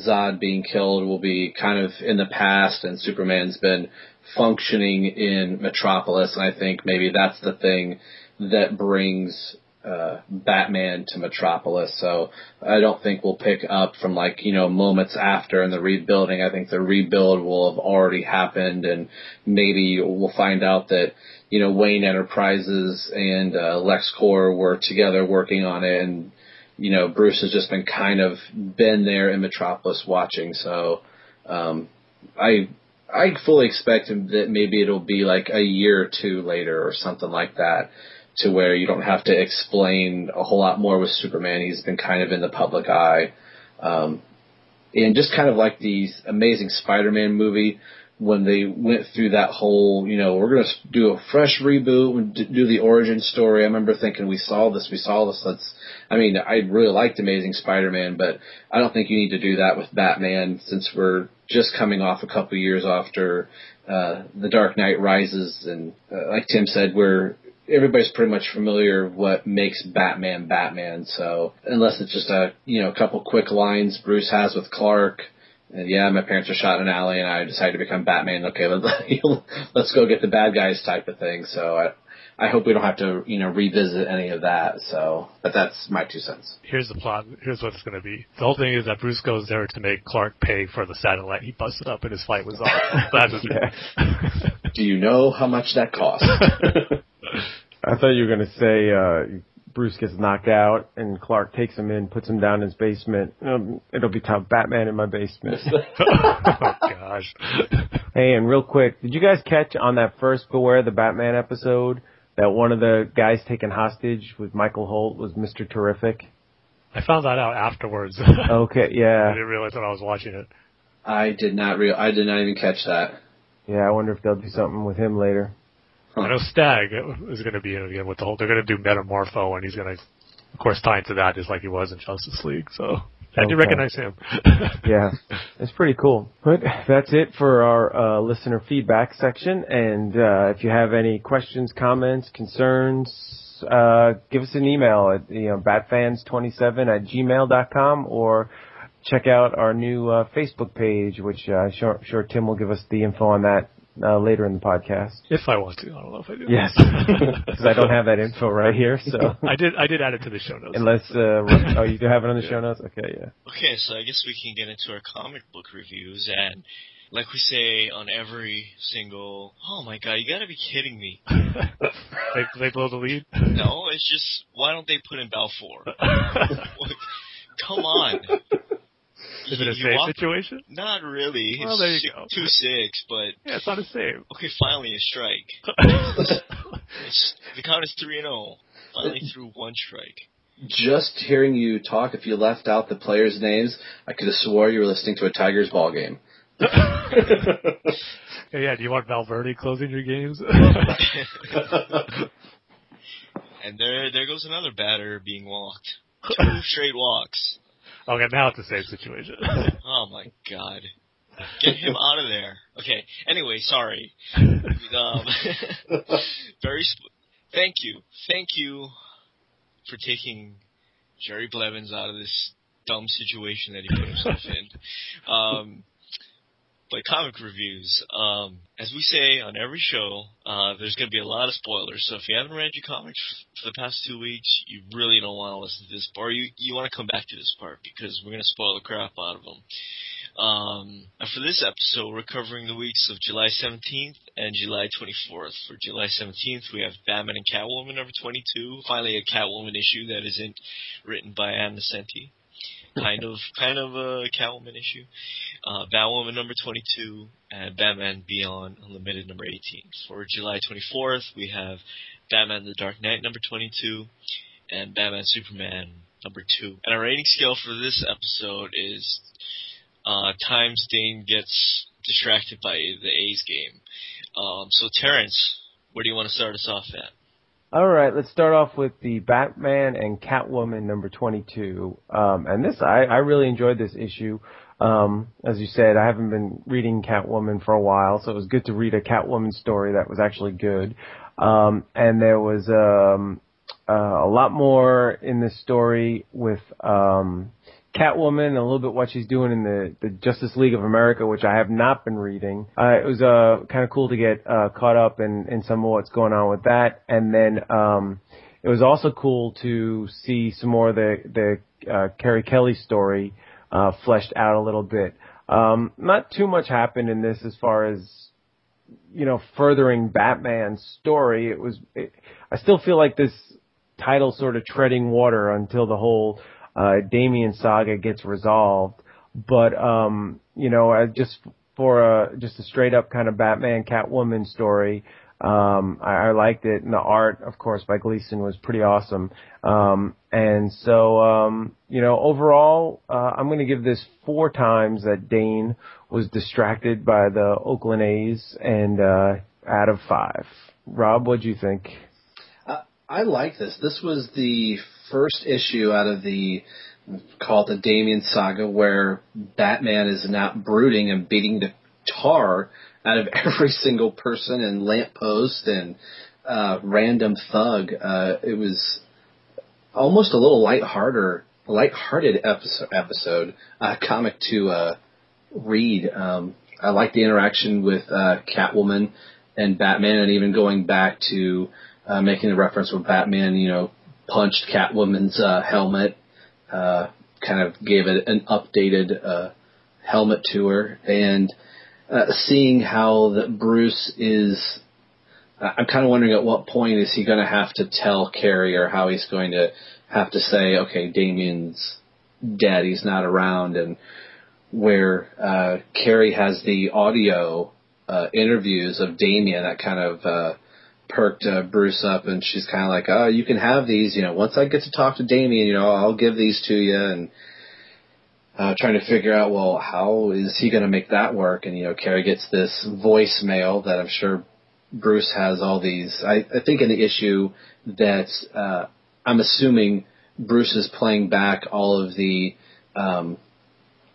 Zod being killed will be kind of in the past, and Superman's been functioning in Metropolis, and I think maybe that's the thing that brings uh, Batman to Metropolis. So I don't think we'll pick up from like you know moments after in the rebuilding. I think the rebuild will have already happened, and maybe we'll find out that you know Wayne Enterprises and uh, LexCorp were together working on it, and you know, Bruce has just been kind of been there in Metropolis watching. So, um, I, I fully expect that maybe it'll be like a year or two later or something like that to where you don't have to explain a whole lot more with Superman. He's been kind of in the public eye. Um, and just kind of like the Amazing Spider-Man movie when they went through that whole, you know, we're going to do a fresh reboot and do the origin story. I remember thinking, we saw this, we saw this. Let's. I mean, I really liked Amazing Spider-Man, but I don't think you need to do that with Batman since we're just coming off a couple years after uh, The Dark Knight Rises, and uh, like Tim said, we're everybody's pretty much familiar what makes Batman Batman. So unless it's just a you know a couple quick lines Bruce has with Clark. And yeah, my parents were shot in an alley, and I decided to become Batman. Okay, let's go get the bad guys type of thing. So I, I hope we don't have to, you know, revisit any of that. So, but that's my two cents. Here's the plot. Here's what it's going to be. The whole thing is that Bruce goes there to make Clark pay for the satellite he busted up, and his flight was off. That's yeah. Do you know how much that cost? I thought you were going to say uh, Bruce gets knocked out and Clark takes him in, puts him down in his basement. Um, it'll be top Batman in my basement. oh gosh. hey, and real quick, did you guys catch on that first Beware the Batman episode that one of the guys taken hostage with Michael Holt was Mr. Terrific? I found that out afterwards. okay, yeah. I didn't realize when I was watching it. I did not real. I did not even catch that. Yeah, I wonder if they'll do something with him later. I know Stagg is going to be in it again with the whole. They're going to do Metamorpho, and he's going to, of course, tie into that just like he was in Justice League. So I okay. do recognize him. yeah, it's pretty cool. But that's it for our uh, listener feedback section. And uh, if you have any questions, comments, concerns, uh, give us an email at you know batfans27 at gmail.com or check out our new uh, Facebook page, which uh, sure, sure Tim will give us the info on that uh, later in the podcast. If I want to, I don't know if I do. Yes, because I don't have that info right here. So I did. I did add it to the show notes. Unless, uh, oh, you do have it on the yeah. show notes. Okay, yeah. Okay, so I guess we can get into our comic book reviews and. Like we say on every single, oh my god, you gotta be kidding me. they, they blow the lead? No, it's just, why don't they put in Balfour? Come on. Is it a save situation? Not really. Well, there you go. Two six, but yeah, it's not a save. Okay, finally a strike. the count is three and zero. Oh. Finally threw one strike. Just hearing you talk, if you left out the players' names, I could have swore you were listening to a Tigers ball game. yeah, do you want Valverde closing your games? and there, there goes another batter being walked. Two straight walks. Okay, now it's the same situation. oh my god. Get him out of there. Okay. Anyway, sorry. Um, very. Sp- thank you. Thank you for taking Jerry Blevins out of this dumb situation that he put himself in. Um, but comic reviews. Um, as we say on every show, uh, there's going to be a lot of spoilers. So if you haven't read your comics for the past two weeks, you really don't want to listen to this part. You you want to come back to this part because we're going to spoil the crap out of them. Um, and for this episode, we're covering the weeks of July 17th and July 24th. For July 17th, we have Batman and Catwoman number 22. Finally, a Catwoman issue that isn't written by Ann Nocenti kind of kind of a Catwoman issue. Uh, Batwoman number 22 and Batman Beyond Unlimited number 18. For July 24th, we have Batman The Dark Knight number 22 and Batman Superman number 2. And our rating scale for this episode is uh, times Dane gets distracted by the A's game. Um, so Terence, where do you want to start us off at? All right, let's start off with the Batman and Catwoman number 22. Um, and this, I, I really enjoyed this issue. Um, as you said, I haven't been reading Catwoman for a while, so it was good to read a Catwoman story that was actually good. Um, and there was um, uh, a lot more in this story with um, Catwoman a little bit what she's doing in the, the Justice League of America, which I have not been reading. Uh, it was uh, kind of cool to get uh, caught up in, in some of what's going on with that. And then um, it was also cool to see some more of the, the uh, Carrie Kelly story uh, fleshed out a little bit. Um, not too much happened in this as far as you know furthering Batman's story. It was. It, I still feel like this title sort of treading water until the whole uh, Damian saga gets resolved. But um, you know, uh, just for a just a straight up kind of Batman Catwoman story, Um, I, I liked it, and the art, of course, by Gleason was pretty awesome. Um, and so, um, you know, overall, uh, I'm going to give this four times that Dane was distracted by the Oakland A's, and uh, out of five. Rob, what do you think? Uh, I like this. This was the first issue out of the called the Damian saga where Batman is not brooding and beating the tar out of every single person and lamppost and uh, random thug. Uh, it was almost a little lighthearted, lighthearted episode, episode uh, comic to uh, read. Um, I like the interaction with uh, Catwoman and Batman, and even going back to uh, making the reference where Batman, you know, punched Catwoman's uh, helmet, uh, kind of gave it an updated uh, helmet to her, and uh, seeing how that Bruce is. I'm kind of wondering at what point is he going to have to tell Carrie, or how he's going to have to say, okay, Damian's dead, he's not around, and where uh, Carrie has the audio uh, interviews of Damian that kind of uh, perked uh, Bruce up, and she's kind of like, "Oh, you can have these. You know, once I get to talk to Damian, you know, I'll give these to you." And uh, trying to figure out, well, how is he going to make that work? And you know, Carrie gets this voicemail that I'm sure Bruce has all these. I, I think in the issue that uh, I'm assuming Bruce is playing back all of the um,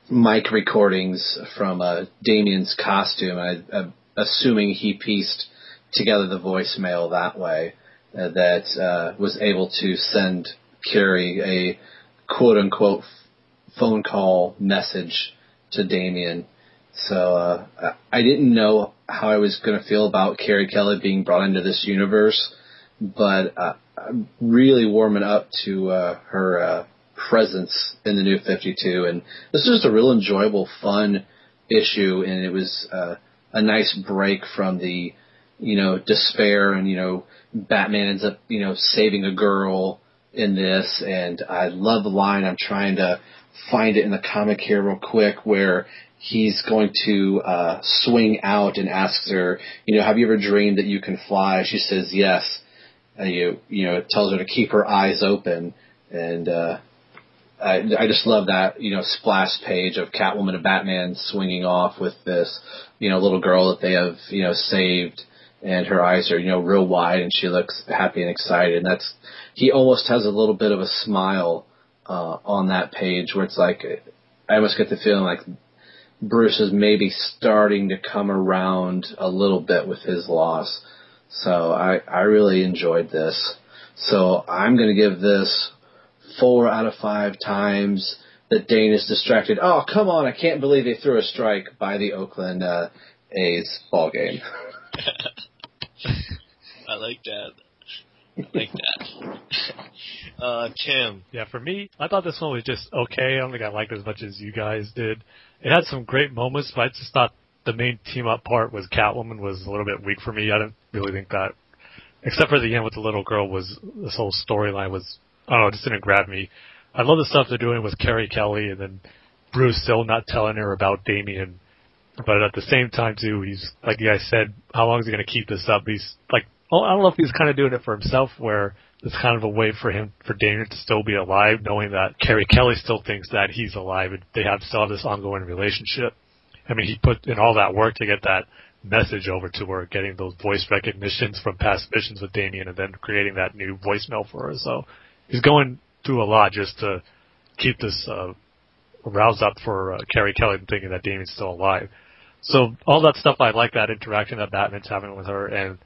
mic recordings from uh, Damian's costume. I, I'm assuming he pieced together the voicemail that way uh, that uh, was able to send Carrie a quote unquote phone call message to Damian. So uh, I didn't know how I was going to feel about Carrie Kelly being brought into this universe, but uh, I'm really warming up to uh, her uh, presence in the new 52. And this was just a real enjoyable, fun issue, and it was uh, a nice break from the, you know, despair and, you know, Batman ends up, you know, saving a girl in this. And I love the line. I'm trying to find it in the comic here real quick where he's going to uh, swing out and asks her, you know, have you ever dreamed that you can fly? She says yes. And you, you know, tells her to keep her eyes open. And uh, I, I just love that you know splash page of Catwoman and Batman swinging off with this you know little girl that they have you know saved, and her eyes are you know real wide and she looks happy and excited. And that's he almost has a little bit of a smile uh, on that page where it's like I almost get the feeling like Bruce is maybe starting to come around a little bit with his loss. So I I really enjoyed this. So I'm going to give this four out of five times that Dane is distracted. Oh, come on! I can't believe they threw a strike by the Oakland uh, A's ball game. I like that. I like that. Uh, Tim. Yeah, for me, I thought this one was just okay. I don't think I liked it as much as you guys did. It had some great moments, but I just thought the main team up part was Catwoman was a little bit weak for me. I didn't really think that, except for the end with the little girl, was this whole storyline was I don't know, it just didn't grab me. I love the stuff they're doing with Carrie Kelly and then Bruce still not telling her about Damian. But at the same time too, he's like you guys said, how long is he gonna keep this up? He's like I don't know if he's kind of doing it for himself where it's kind of a way for him for Damian to still be alive, knowing that Carrie Kelly still thinks that he's alive and they have still have this ongoing relationship. I mean, he put in all that work to get that message over to her, getting those voice recognitions from past missions with Damian, and then creating that new voicemail for her. So he's going through a lot just to keep this uh, roused up for uh, Carrie Kelly thinking that Damian's still alive. So all that stuff, I like that interaction that Batman's having with her, and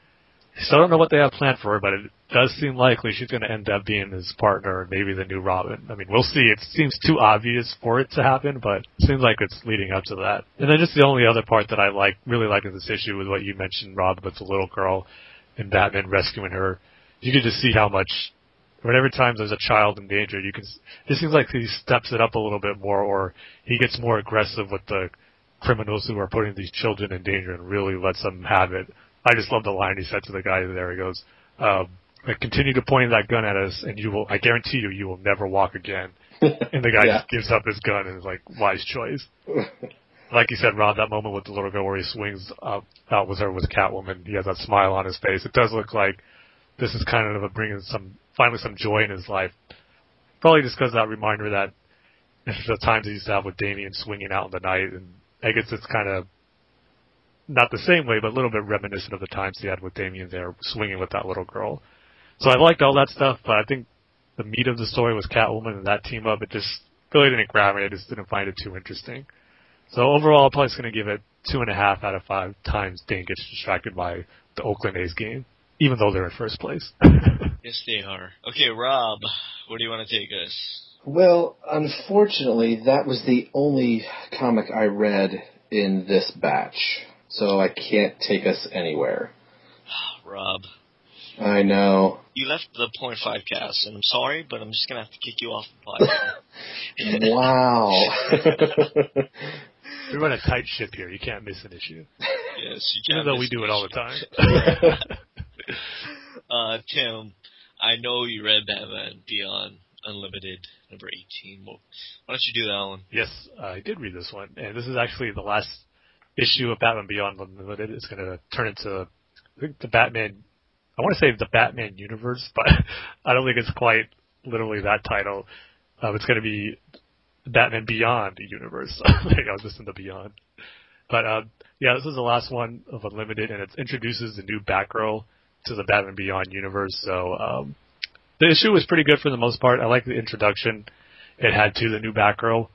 still don't know what they have planned for her, but it does seem likely she's going to end up being his partner and maybe the new Robin. I mean, we'll see. It seems too obvious for it to happen, but it seems like it's leading up to that. And then just the only other part that I like, really like in this issue was what you mentioned, Rob, with the little girl and Batman rescuing her. You could just see how much whenever times there's a child in danger, you can. It seems like he steps it up a little bit more, or he gets more aggressive with the criminals who are putting these children in danger and really lets them have it. I just love the line he said to the guy there. He goes, um, "Continue to point that gun at us, and you will. I guarantee you, you will never walk again." and the guy Yeah. just gives up his gun and is like, "Wise choice." like you said, Rob, that moment with the little girl where he swings up, out with her with Catwoman, he has that smile on his face. It does look like this is kind of a bringing some, finally some joy in his life. Probably just because that reminder that the times he used to have with Damian swinging out in the night, and I guess it's kind of not the same way, but a little bit reminiscent of the times he had with Damian there, swinging with that little girl. So I liked all that stuff, but I think the meat of the story was Catwoman and that team up. It just really didn't grab me. I just didn't find it too interesting. So overall, I'm probably just going to give it two and a half out of five times Dane gets distracted by the Oakland A's game, even though they're in first place. yes, they are. Okay, Rob, where do you want to take us? Well, unfortunately, that was the only comic I read in this batch, so I can't take us anywhere. Rob. I know. You left the point five cast, and I'm sorry, but I'm just gonna have to kick you off the podcast. wow. We run a tight ship here. You can't miss an issue. Yes, you can't. Even though we do it all the time. uh, Tim, I know you read Batman Beyond Unlimited number 18. Well, why don't you do that one? Yes, I did read this one, and this is actually the last issue of Batman Beyond Unlimited. It's going to turn into the Batman. I want to say the Batman universe, but I don't think it's quite literally that title. Um, it's going to be Batman Beyond universe. I was just in the Beyond. But um, yeah, this is the last one of Unlimited, and it introduces the new Batgirl to the Batman Beyond universe. So um, the issue was pretty good for the most part. I like the introduction it had to the new Batgirl,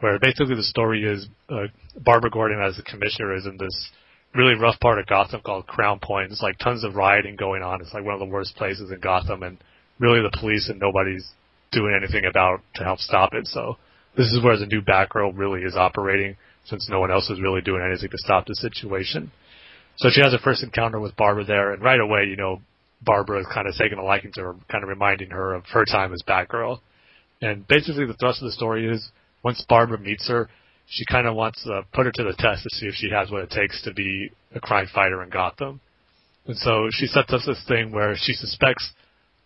where basically the story is uh, Barbara Gordon as the commissioner is in this really rough part of Gotham called Crown Point. It's like tons of rioting going on. It's like one of the worst places in Gotham, and really the police and nobody's doing anything about to help stop it. So this is where the new Batgirl really is operating, since no one else is really doing anything to stop the situation. So she has her first encounter with Barbara there, and right away, you know, Barbara is kind of taking a liking to her, kind of reminding her of her time as Batgirl. And basically, the thrust of the story is once Barbara meets her, she kind of wants to put her to the test to see if she has what it takes to be a crime fighter in Gotham. And so she sets up this thing where she suspects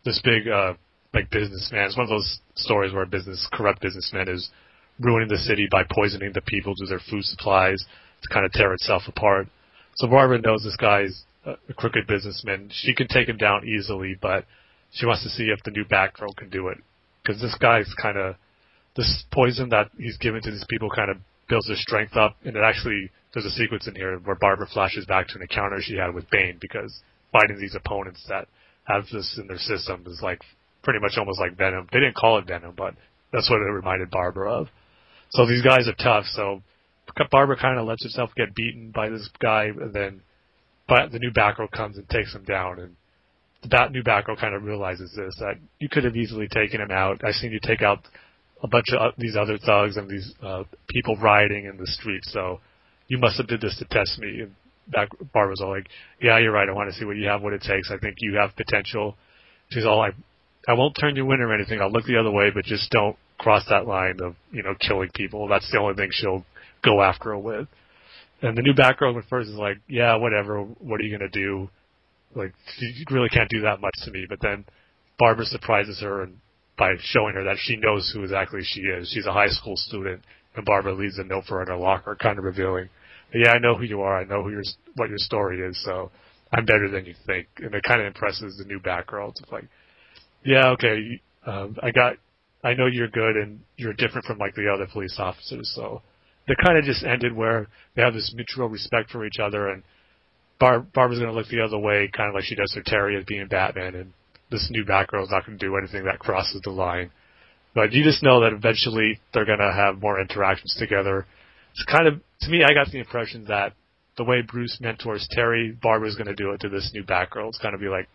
this big, uh, like businessman. It's one of those stories where a business, corrupt businessman is ruining the city by poisoning the people to their food supplies to kind of tear itself apart. So Barbara knows this guy's a crooked businessman. She can take him down easily, but she wants to see if the new Batgirl can do it. Because this guy's kind of this poison that he's given to these people kind of builds their strength up, and it actually there's a sequence in here where Barbara flashes back to an encounter she had with Bane because fighting these opponents that have this in their system is like pretty much almost like Venom. They didn't call it Venom, but that's what it reminded Barbara of. So these guys are tough. So Barbara kind of lets herself get beaten by this guy, and then but the new Batgirl comes and takes him down, and the bat, new Batgirl kind of realizes this that you could have easily taken him out. I've seen you take out a bunch of uh, these other thugs and these uh, people rioting in the streets, so you must have did this to test me. And back, Barbara's all like, "Yeah, you're right. I want to see what you have, what it takes. I think you have potential." She's all like, "I won't turn you in or anything. I'll look the other way, but just don't cross that line of you know killing people. That's the only thing she'll go after her with." And the new Batgirl at first is like, yeah, whatever. What are you gonna do? Like, you really can't do that much to me. But then Barbara surprises her and by showing her that she knows who exactly she is. She's a high school student, and Barbara leaves a note for her in her locker, kind of revealing, yeah, I know who you are. I know who your what your story is. So I'm better than you think. And it kind of impresses the new Batgirl. It's like, yeah, okay, um, I got, I know you're good and you're different from like the other police officers. So they kind of just ended where they have this mutual respect for each other, and Barb, Barbara's going to look the other way, kind of like she does for Terry as being Batman, and this new Batgirl is not going to do anything that crosses the line. But you just know that eventually they're going to have more interactions together. It's kind of, to me, I got the impression that the way Bruce mentors Terry, Barbara's going to do it to this new Batgirl. It's going to be like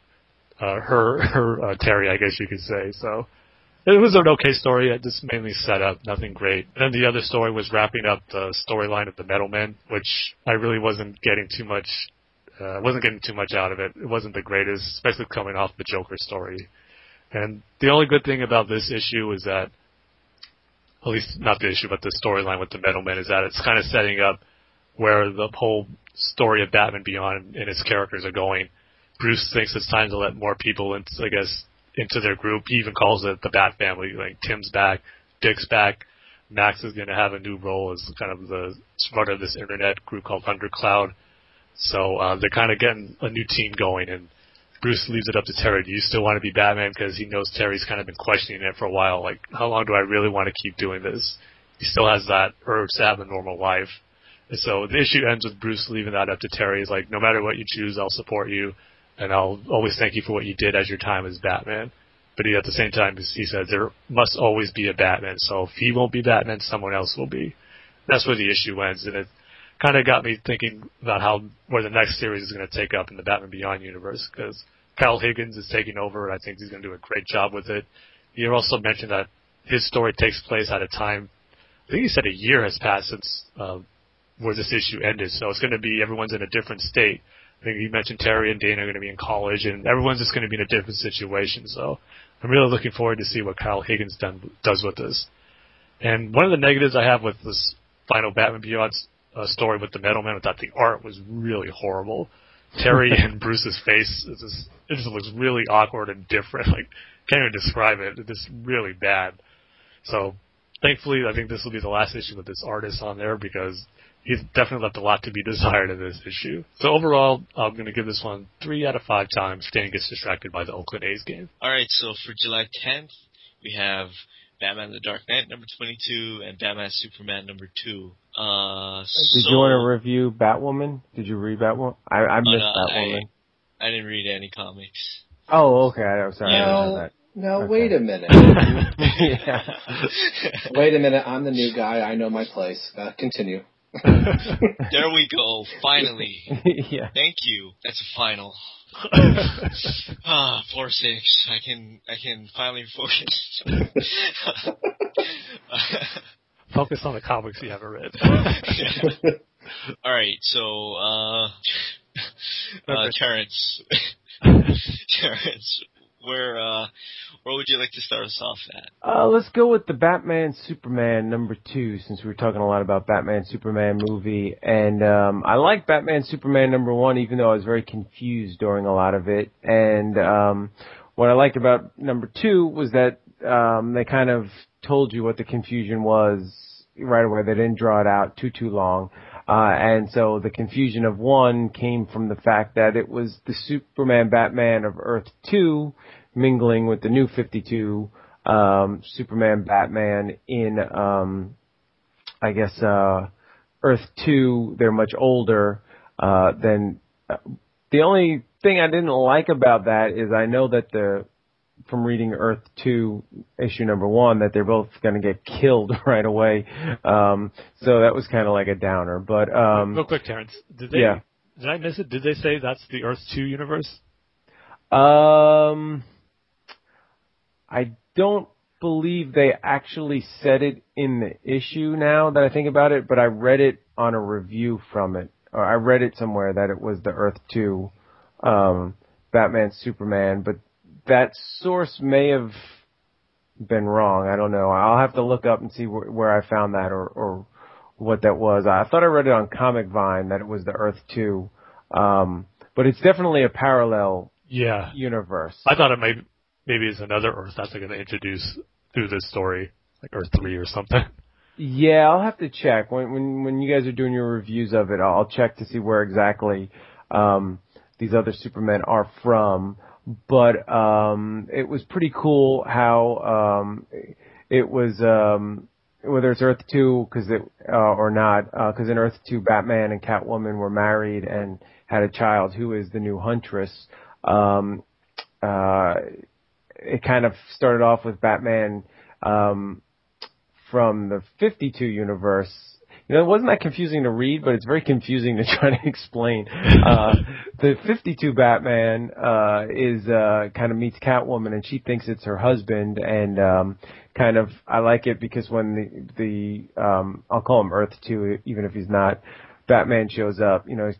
uh, her, her uh, Terry, I guess you could say. So it was an okay story. It just mainly set up, nothing great. And then the other story was wrapping up the storyline of the Metal Men, which I really wasn't getting too much. Uh, wasn't getting too much out of it. It wasn't the greatest, especially coming off the Joker story. And the only good thing about this issue is that, at least not the issue, but the storyline with the Metal Men is that it's kind of setting up where the whole story of Batman Beyond and its characters are going. Bruce thinks it's time to let more people into, I guess, into their group. He even calls it the Bat Family. Like Tim's back, Dick's back, Max is going to have a new role as kind of the front of this internet group called Undercloud. So uh, they're kind of getting a new team going, and Bruce leaves it up to Terry. Do you still want to be Batman? Because he knows Terry's kind of been questioning it for a while. Like, how long do I really want to keep doing this? He still has that urge to have a normal life. And so the issue ends with Bruce leaving that up to Terry. He's like, no matter what you choose, I'll support you, and I'll always thank you for what you did as your time as Batman. But he, at the same time, he says there must always be a Batman. So if he won't be Batman, someone else will be. That's where the issue ends, and it kind of got me thinking about how where the next series is going to take up in the Batman Beyond universe because Kyle Higgins is taking over, and I think he's going to do a great job with it. He also mentioned that his story takes place at a time. I think he said a year has passed since uh, where this issue ended, so it's going to be everyone's in a different state. I think he mentioned Terry and Dana are going to be in college, and everyone's just going to be in a different situation. So I'm really looking forward to see what Kyle Higgins done, does with this. And one of the negatives I have with this final Batman Beyond uh, story with the Metal Man I thought the art was really horrible. Terry and Bruce's face is just, it just looks really awkward and different. Like can't even describe it. It's just really bad. So thankfully, I think this will be the last issue with this artist on there because he's definitely left a lot to be desired in this issue. So overall, I'm going to give this one three out of five times. Stan gets distracted by the Oakland A's game. All right, so for July 10th, we have Batman: The Dark Knight number 22 and Batman Superman number two. Uh, Did so, you want to review Batwoman? Did you read Batwoman? I, I missed no, Batwoman. I, I didn't read any comics. Oh, okay. I'm sorry. I didn't know No, that. no, Okay. wait a minute. yeah. wait a minute. I'm the new guy. I know my place. Uh, continue. There we go. Finally. yeah. Thank you. That's a final. Ah, four six. I can I can finally focus. Focus on the comics you haven't read. All right, so uh, uh Terence, Terence, where uh, where would you like to start us off at? Uh, let's go with the Batman Superman number two, since we were talking a lot about Batman Superman movie. And um, I like Batman Superman number one, even though I was very confused during a lot of it. And um, what I liked about number two was that um, they kind of told you what the confusion was right away. They didn't draw it out too too long. Uh, and so the confusion of one came from the fact that it was the Superman Batman of Earth 2 mingling with the new 52 um, Superman Batman in, um, I guess, uh, Earth 2. They're much older uh, than. Uh, the only thing I didn't like about that is I know that the from reading Earth 2 issue number 1 that they're both going to get killed right away. Um so that was kind of like a downer, but um Real quick, Terence. Did they? yeah. Did I miss it? Did they say that's the Earth Two universe? Um, I don't believe they actually said it in the issue now that I think about it, but I read it on a review from it, or I read it somewhere that it was the Earth 2, um, Batman Superman, but that source may have been wrong. I don't know. I'll have to look up and see wh- where I found that or, or what that was. I thought I read it on Comic Vine that it was the Earth 2. Um, but it's definitely a parallel Yeah. universe. I thought it might maybe it's another Earth that's going to introduce through this story, like Earth Three or something. Yeah, I'll have to check when when when you guys are doing your reviews of it. I'll check to see where exactly um, these other Supermen are from. But um, it was pretty cool how um, it was um, whether it's Earth Two because it uh, or not because in Earth Two, Batman and Catwoman were married and had a child who is the new Huntress. Um, uh, it kind of started off with Batman. Um, from the 52 universe. You know, it wasn't that confusing to read, but it's very confusing to try to explain. Uh, the 52 Batman, uh, is, uh, kind of meets Catwoman and she thinks it's her husband and, um, kind of, I like it because when the, the, um, I'll call him Earth 2, even if he's not, Batman shows up, you know,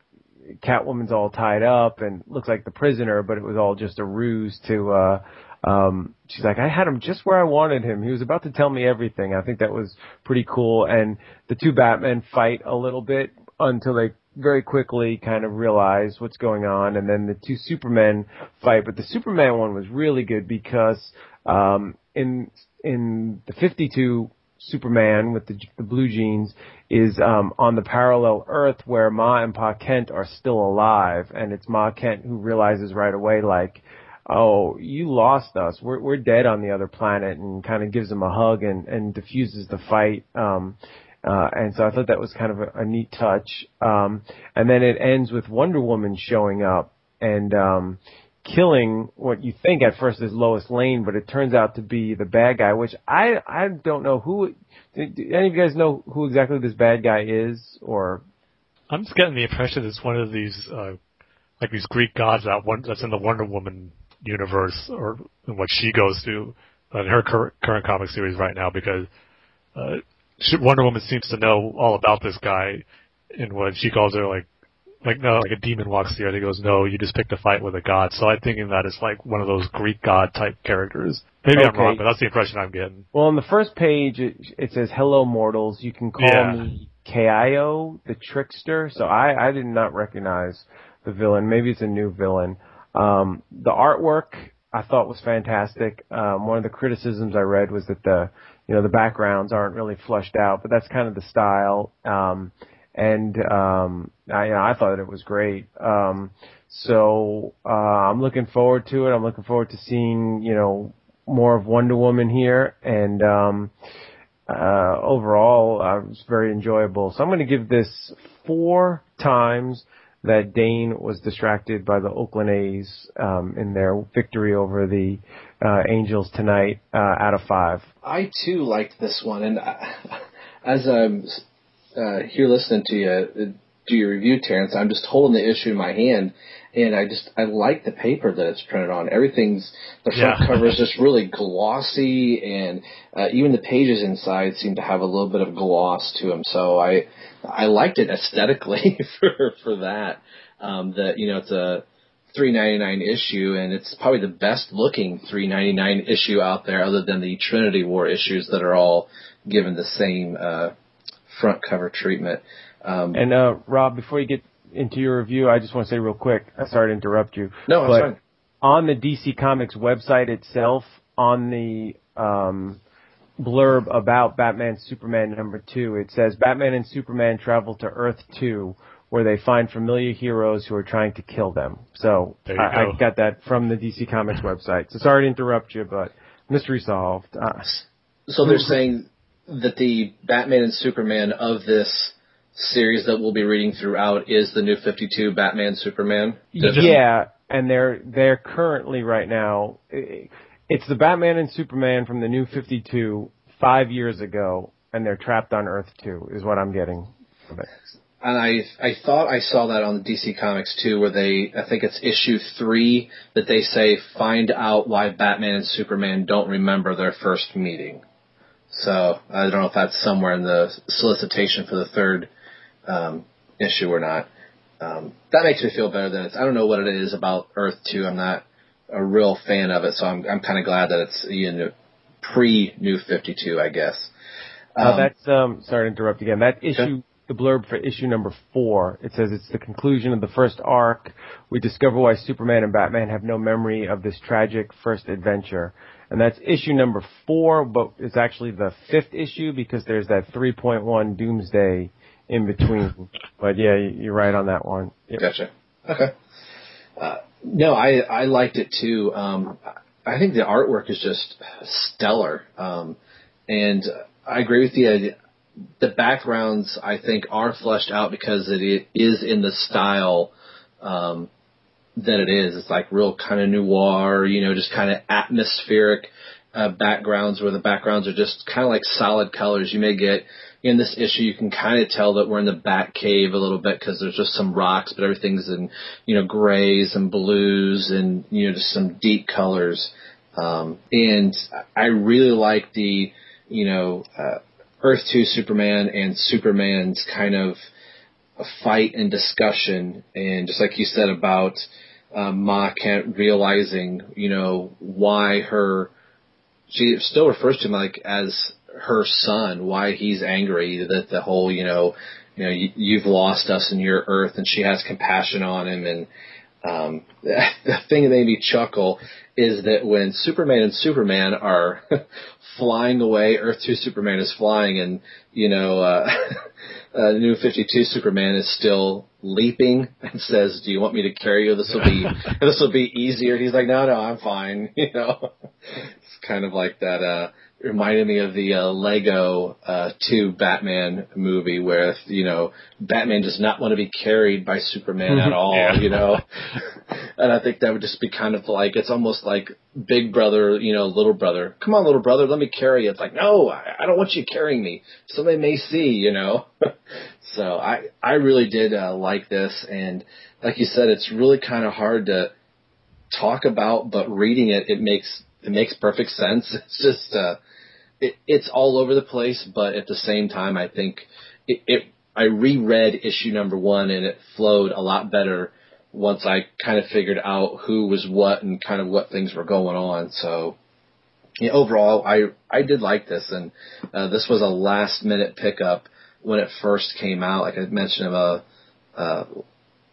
Catwoman's all tied up and looks like the prisoner, but it was all just a ruse to, uh, um, she's like, I had him just where I wanted him. He was about to tell me everything. I think that was pretty cool. And the two Batmen fight a little bit until they very quickly kind of realize what's going on. And then the two Supermen fight. But the Superman one was really good because, um, in, in the 52 Superman with the, the blue jeans is um, on the parallel Earth where Ma and Pa Kent are still alive, and it's Ma Kent who realizes right away, like, oh, you lost us. We're we're dead on the other planet, and kind of gives him a hug and and diffuses the fight. Um, uh, and so I thought that was kind of a, a neat touch. Um, and then it ends with Wonder Woman showing up and um, killing what you think at first is Lois Lane, but it turns out to be the bad guy. Which I I don't know who. Do any of you guys know who exactly this bad guy is, or? I'm just getting the impression it's one of these uh, like these Greek gods that one that's in the Wonder Woman universe or what she goes through in her cur- current comic series right now because uh, Wonder Woman seems to know all about this guy and what she calls her like like no like a demon walks through and he goes no you just picked a fight with a god so I'm thinking that it's like one of those Greek god type characters maybe Okay. I'm wrong but that's the impression I'm getting Well, on the first page, it, it says, "Hello, mortals. You can call Yeah. me Kaiyo, the trickster." So I, I did not recognize the villain. Maybe it's a new villain. Um, the artwork I thought was fantastic. Um, one of the criticisms I read was that the, you know, the backgrounds aren't really flushed out, but that's kind of the style. Um, and um, I, you know, I thought it was great. Um, so uh, I'm looking forward to it. I'm looking forward to seeing, you know, more of Wonder Woman here, and um, uh, overall, uh, it was very enjoyable. So I'm going to give this four times that Dane was distracted by the Oakland A's um, in their victory over the uh, Angels tonight uh, out of five. I too liked this one, and I, as I'm uh, here listening to you uh, do your review, Terence, I'm just holding the issue in my hand, and I just I like the paper that it's printed on. Everything's the front Yeah. cover is just really glossy, and uh, even the pages inside seem to have a little bit of gloss to them. So I I liked it aesthetically for for that. Um, that you know it's a 399 issue, and it's probably the best looking 399 issue out there, other than the Trinity War issues that are all given the same uh, front cover treatment. Um, And uh, Rob, before you get into your review, I just want to say real quick. I'm sorry to interrupt you. no, but fine. on the DC Comics website itself, on the um, blurb about Batman Superman number two, it says Batman and Superman travel to Earth two, where they find familiar heroes who are trying to kill them. So I, go. I got that from the DC Comics website. So sorry to interrupt you, but mystery solved. Uh, So they're saying that the Batman and Superman of this series that we'll be reading throughout is the new 52 Batman Superman. yeah, and they're they're currently right now. It's the Batman and Superman from the New Fifty Two five years ago, and they're trapped on Earth Two. Is what I'm getting. And I I thought I saw that on the DC Comics too, where they I think it's issue three that they say find out why Batman and Superman don't remember their first meeting. So I don't know if that's somewhere in the solicitation for the third um, issue or not. Um, that makes me feel better than it's. I don't know what it is about Earth Two. I'm not a real fan of it, so I'm I'm kind of glad that it's you know, pre New Fifty Two, I guess. Uh, Um, that's um. Sorry to interrupt again. That issue, the blurb for issue number four. It says it's the conclusion of the first arc. We discover why Superman and Batman have no memory of this tragic first adventure, and that's issue number four. But it's actually the fifth issue because there's that 3.1 Doomsday in between. but yeah, you- you're right on that one. Yep. Gotcha. Okay. Uh, no, I I liked it too. Um, I think the artwork is just stellar, um, and I agree with you. The backgrounds I think are fleshed out because it is in the style um, that it is. It's like real kind of noir, you know, just kind of atmospheric uh, backgrounds where the backgrounds are just kind of like solid colors. You may get in this issue, you can kind of tell that we're in the Bat Cave a little bit because there's just some rocks, but everything's in you know grays and blues and you know just some deep colors. Um, and I really like the you know uh, Earth Two Superman and Superman's kind of fight and discussion, and just like you said about um, Ma Kent realizing, you know, why her, she still refers to him like as her son, why he's angry that the whole, you know, you know, you, you've lost us in your Earth, and she has compassion on him, and um, the thing that made me chuckle is that when Superman and Superman are flying away, Earth Two Superman is flying, and you know, uh, uh, New Fifty Two Superman is still leaping and says, "Do you want me to carry you? This will be this will be easier." He's like, "No, no, I'm fine." You know, it's kind of like that. uh reminded me of the uh, Lego uh, 2 Batman movie where, you know, Batman does not want to be carried by Superman at all, Yeah. you know. and I think that would just be kind of like, it's almost like big brother, you know, little brother. Come on, little brother, let me carry you. It's like, no, I, I don't want you carrying me. Somebody may see, you know. so I, I really did uh, like this. And like you said, it's really kind of hard to talk about, but reading it, it makes it makes perfect sense. It's just uh, it, it's all over the place, but at the same time, I think it, it. I reread issue number one, and it flowed a lot better once I kind of figured out who was what and kind of what things were going on. So. Yeah, overall, I I did like this, and uh, this was a last minute pickup when it first came out. Like I mentioned, uh, uh,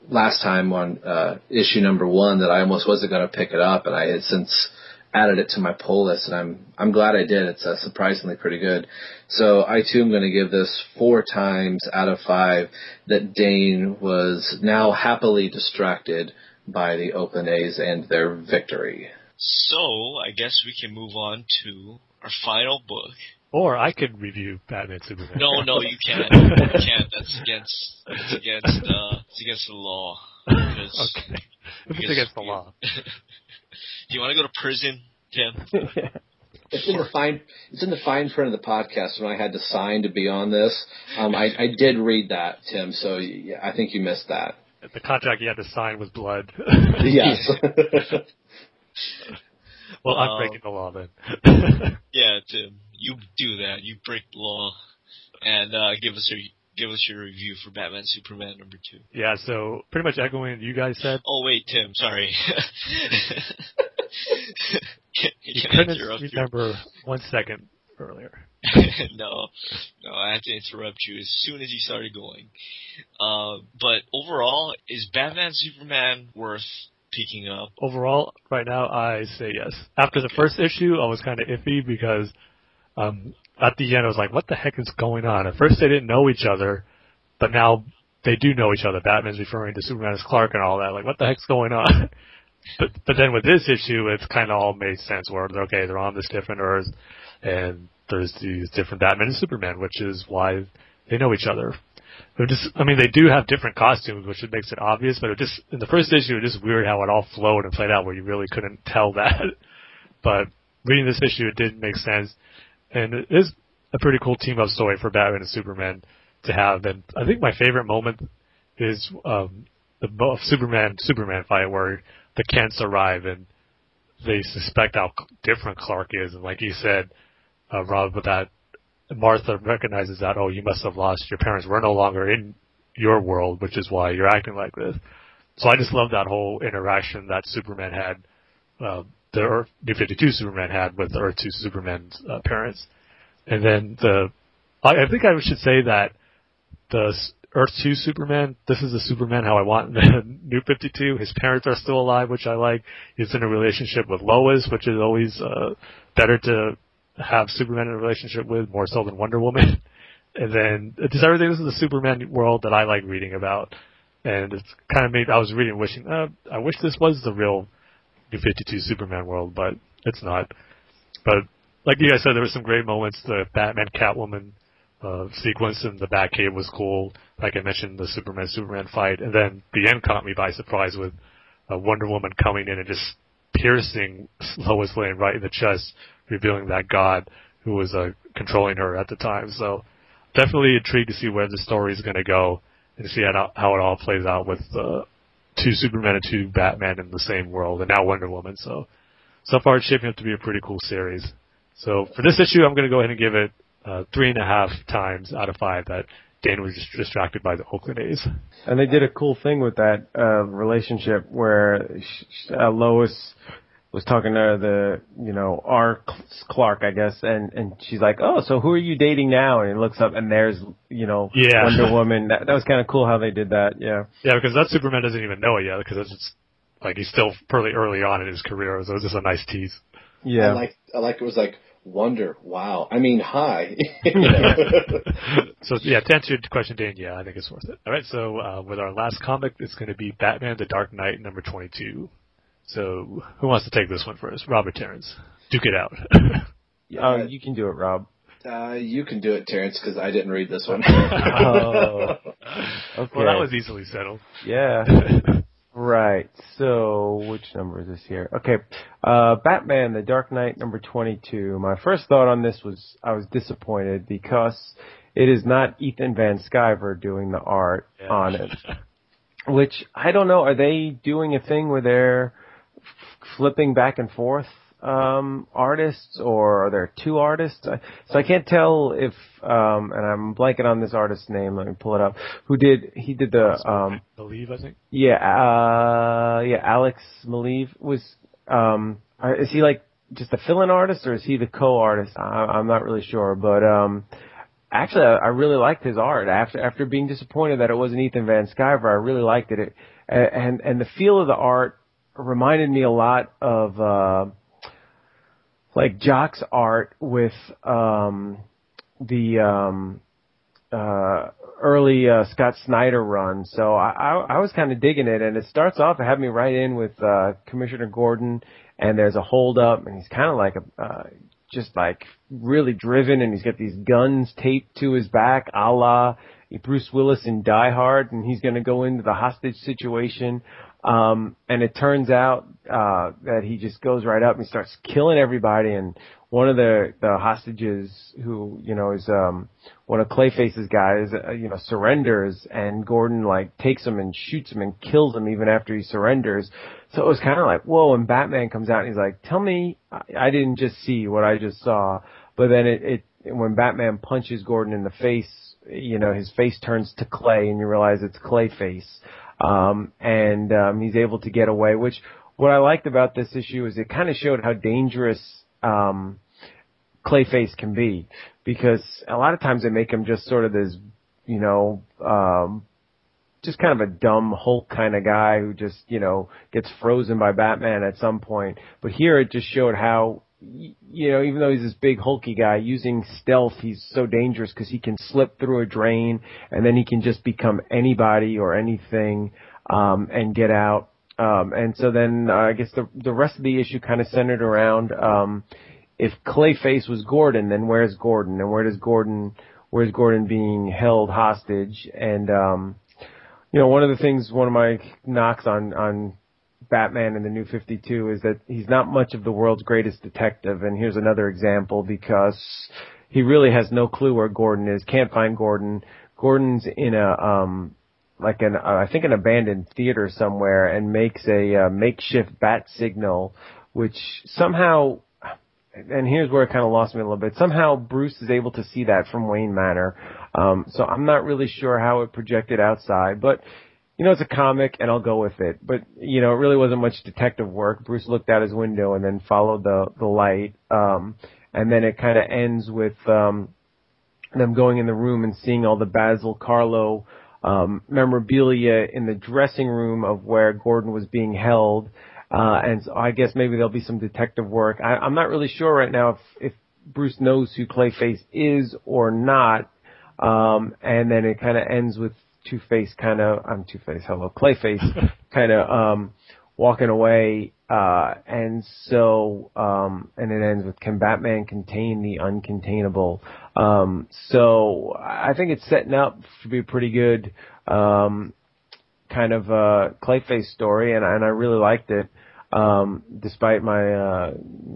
last time on uh, issue number one that I almost wasn't going to pick it up, and I had since added it to my pull list, and I'm I'm glad I did. It's uh, surprisingly pretty good. So I too am going to give this four times out of five that Dane was now happily distracted by the Oakland A's and their victory. So I guess we can move on to our final book. Or I could review Batman Superman. No, no, you can't. You can't. That's against. It's against. Uh, it's against the law. Because, okay. If it's because against the you- law. Do you want to go to prison, Tim? It's in the fine. It's in the fine print of the podcast when I had to sign to be on this. Um, I, I did read that, Tim. So yeah, I think you missed that. The contract you had to sign was blood. Yes. well, I'm Um, breaking the law then. Yeah, Tim. You do that. You break the law, and uh, give us your give us your review for Batman Superman number two. yeah, so pretty much echoing what you guys said. Oh wait, Tim. Sorry. You Can I couldn't you? remember one second earlier. no, no, I had to interrupt you as soon as you started going. Uh, but overall, is Batman Superman worth picking up? Overall, right now, I say yes. After the first issue, I was kind of iffy because um, at the end, I was like, what the heck is going on? At first, they didn't know each other, but now they do know each other. Batman's referring to Superman as Clark and all that. Like, what the heck's going on? but but then with this issue, it's kind of all made sense. Where okay, they're on this different Earth, and there's these different Batman and Superman, which is why they know each other. They're just, I mean, they do have different costumes, which makes it obvious, but it just, in the first issue, it was just weird how it all flowed and played out where you really couldn't tell that. But reading this issue, it did make sense. And it is a pretty cool team up story for Batman and Superman to have. And I think my favorite moment is, um, the Superman, Superman fight where the Kents arrive and they suspect how different Clark is. And like you said, uh, Rob, with that Martha recognizes that, oh, you must have lost your parents. We're no longer in your world, which is why you're acting like this. So I just love that whole interaction that Superman had, uh, the Earth, New 52 Superman had with the Earth 2 Superman's uh, parents. And then the, I, I think I should say that the Earth 2 Superman, this is the Superman how I want the New 52. His parents are still alive, which I like. He's in a relationship with Lois, which is always, uh, better to have Superman in a relationship with more so than Wonder Woman. And then just everything. This is the Superman world that I like reading about, and it's kind of made. I was reading, wishing, uh, I wish this was the real New Fifty Two Superman world, but it's not. But like you guys said, there were some great moments. The Batman Catwoman uh, sequence in the Batcave was cool. Like I mentioned, the Superman Superman fight, and then the end caught me by surprise with uh, Wonder Woman coming in and just piercing Lois Lane right in the chest, revealing that God who was uh, controlling her at the time. So definitely intrigued to see where the story is going to go and see how, it all plays out with uh, two Superman and two Batman in the same world, and now Wonder Woman. So so far it's shaping up to be a pretty cool series. So for this issue, I'm going to go ahead and give it uh, three and a half times out of five that Dan was just distracted by the Oakland A's. And they did a cool thing with that uh, relationship where uh, Lois was talking to the, you know, R. Clark, I guess, and and she's like, "Oh, so who are you dating now?" And he looks up, and there's, you know, Yeah. Wonder Woman. That, that was kind of cool how they did that. Yeah. Yeah, because that Superman doesn't even know it yet because it's just like he's still pretty early on in his career, so it was just a nice tease. Yeah. I like I like it was like wonder, wow. I mean, hi. so yeah, to answer your question, Dan, yeah, I think it's worth it. All right, so uh, with our last comic, it's going to be Batman: The Dark Knight, number twenty-two. So who wants to take this one first? Robert Terence, duke it out. Oh, you can do it, Rob. Uh, you can do it, Terence, because I didn't read this one. Oh. Okay. Well, that was easily settled. Yeah. Right. So, which number is this here? Okay. Uh, Batman, The Dark Knight, number 22. My first thought on this was I was disappointed because it is not Ethan Van Sciver doing the art Yeah. on it. Which, I don't know, are they doing a thing where they're f- flipping back and forth um, artists, or are there two artists? I- So I can't tell if, um, and I'm blanking on this artist's name. Let me pull it up. Who did? He did the um, I believe, I think. yeah, uh, yeah, Alex Maleev was, um, uh, is he like just a fill-in artist or is he the co-artist? I, I'm not really sure, but, um, actually I, I really liked his art after, after being disappointed that it wasn't Ethan Van Sciver. I really liked it. it and, and the feel of the art reminded me a lot of, uh, like Jock's art with, um, the, um, uh, early uh, Scott Snyder run. So I, I, I was kind of digging it, and it starts off. Had me right in with uh, Commissioner Gordon, and there's a hold up, and he's kind of like a uh, just like really driven, and he's got these guns taped to his back, a la Bruce Willis in Die Hard, and he's going to go into the hostage situation. Um, and it turns out uh, that he just goes right up and starts killing everybody. And one of the the hostages, who you know is um, one of Clayface's guys, uh, you know, surrenders, and Gordon like takes him and shoots him and kills him even after he surrenders. So it was kind of like whoa. And Batman comes out and he's like, "Tell me, I, I didn't just see what I just saw." But then it, it when Batman punches Gordon in the face, you know, his face turns to clay, and you realize it's Clayface um, and um, he's able to get away. Which what I liked about this issue is it kind of showed how dangerous um, Clayface can be, because a lot of times they make him just sort of this, you know, um, just kind of a dumb Hulk kind of guy who just you know gets frozen by Batman at some point. But here it just showed how. You know, even though he's this big hulky guy, using stealth, he's so dangerous because he can slip through a drain and then he can just become anybody or anything um, and get out. Um, and so then uh, I guess the the rest of the issue kind of centered around um, if Clayface was Gordon, then where's Gordon, and where does Gordon where's Gordon being held hostage? And um, you know, one of the things, one of my knocks on on Batman in the New 52 is that he's not much of the world's greatest detective, and here's another example because he really has no clue where Gordon is, can't find Gordon. Gordon's in a um like an uh, I think an abandoned theater somewhere and makes a uh, makeshift bat signal which somehow and here's where it kind of lost me a little bit. Somehow Bruce is able to see that from Wayne Manor. Um, so I'm not really sure how it projected outside, but you know, it's a comic and I'll go with it. But, you know, it really wasn't much detective work. Bruce looked out his window and then followed the, the light. Um, and then it kind of ends with, um, them going in the room and seeing all the Basil Carlo, um, memorabilia in the dressing room of where Gordon was being held. Uh, and so I guess maybe there'll be some detective work. I, I'm not really sure right now if, if Bruce knows who Clayface is or not. Um, and then it kind of ends with Two Face kind of, I'm Two Face, hello, Clayface kind of, um, walking away, uh, and so, um, and it ends with can Batman contain the uncontainable? Um, so I think it's setting up to be a pretty good, um, kind of, uh, Clayface story, and, and I really liked it. Um, despite my, uh,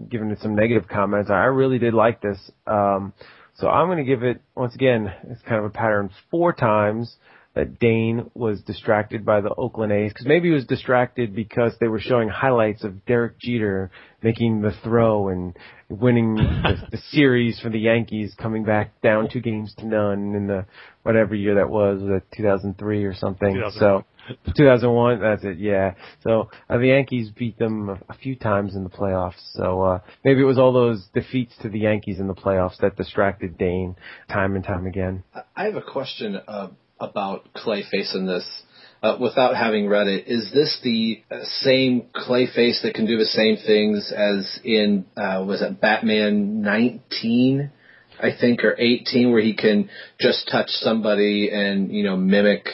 giving it some negative comments, I really did like this. Um, so I'm going to give it, once again, it's kind of a pattern, four times that Dane was distracted by the Oakland A's because maybe he was distracted because they were showing highlights of Derek Jeter making the throw and winning the, the series for the Yankees, coming back down two games to none in the whatever year that was, was it 2003 or something? 2001. So 2001, that's it, yeah. So uh, the Yankees beat them a, a few times in the playoffs. So uh, maybe it was all those defeats to the Yankees in the playoffs that distracted Dane time and time again. I have a question uh, about Clayface in this. uh, without having read it, is this the uh, same Clayface that can do the same things as in uh, was it Batman 19? I think or 18 where he can just touch somebody and you know mimic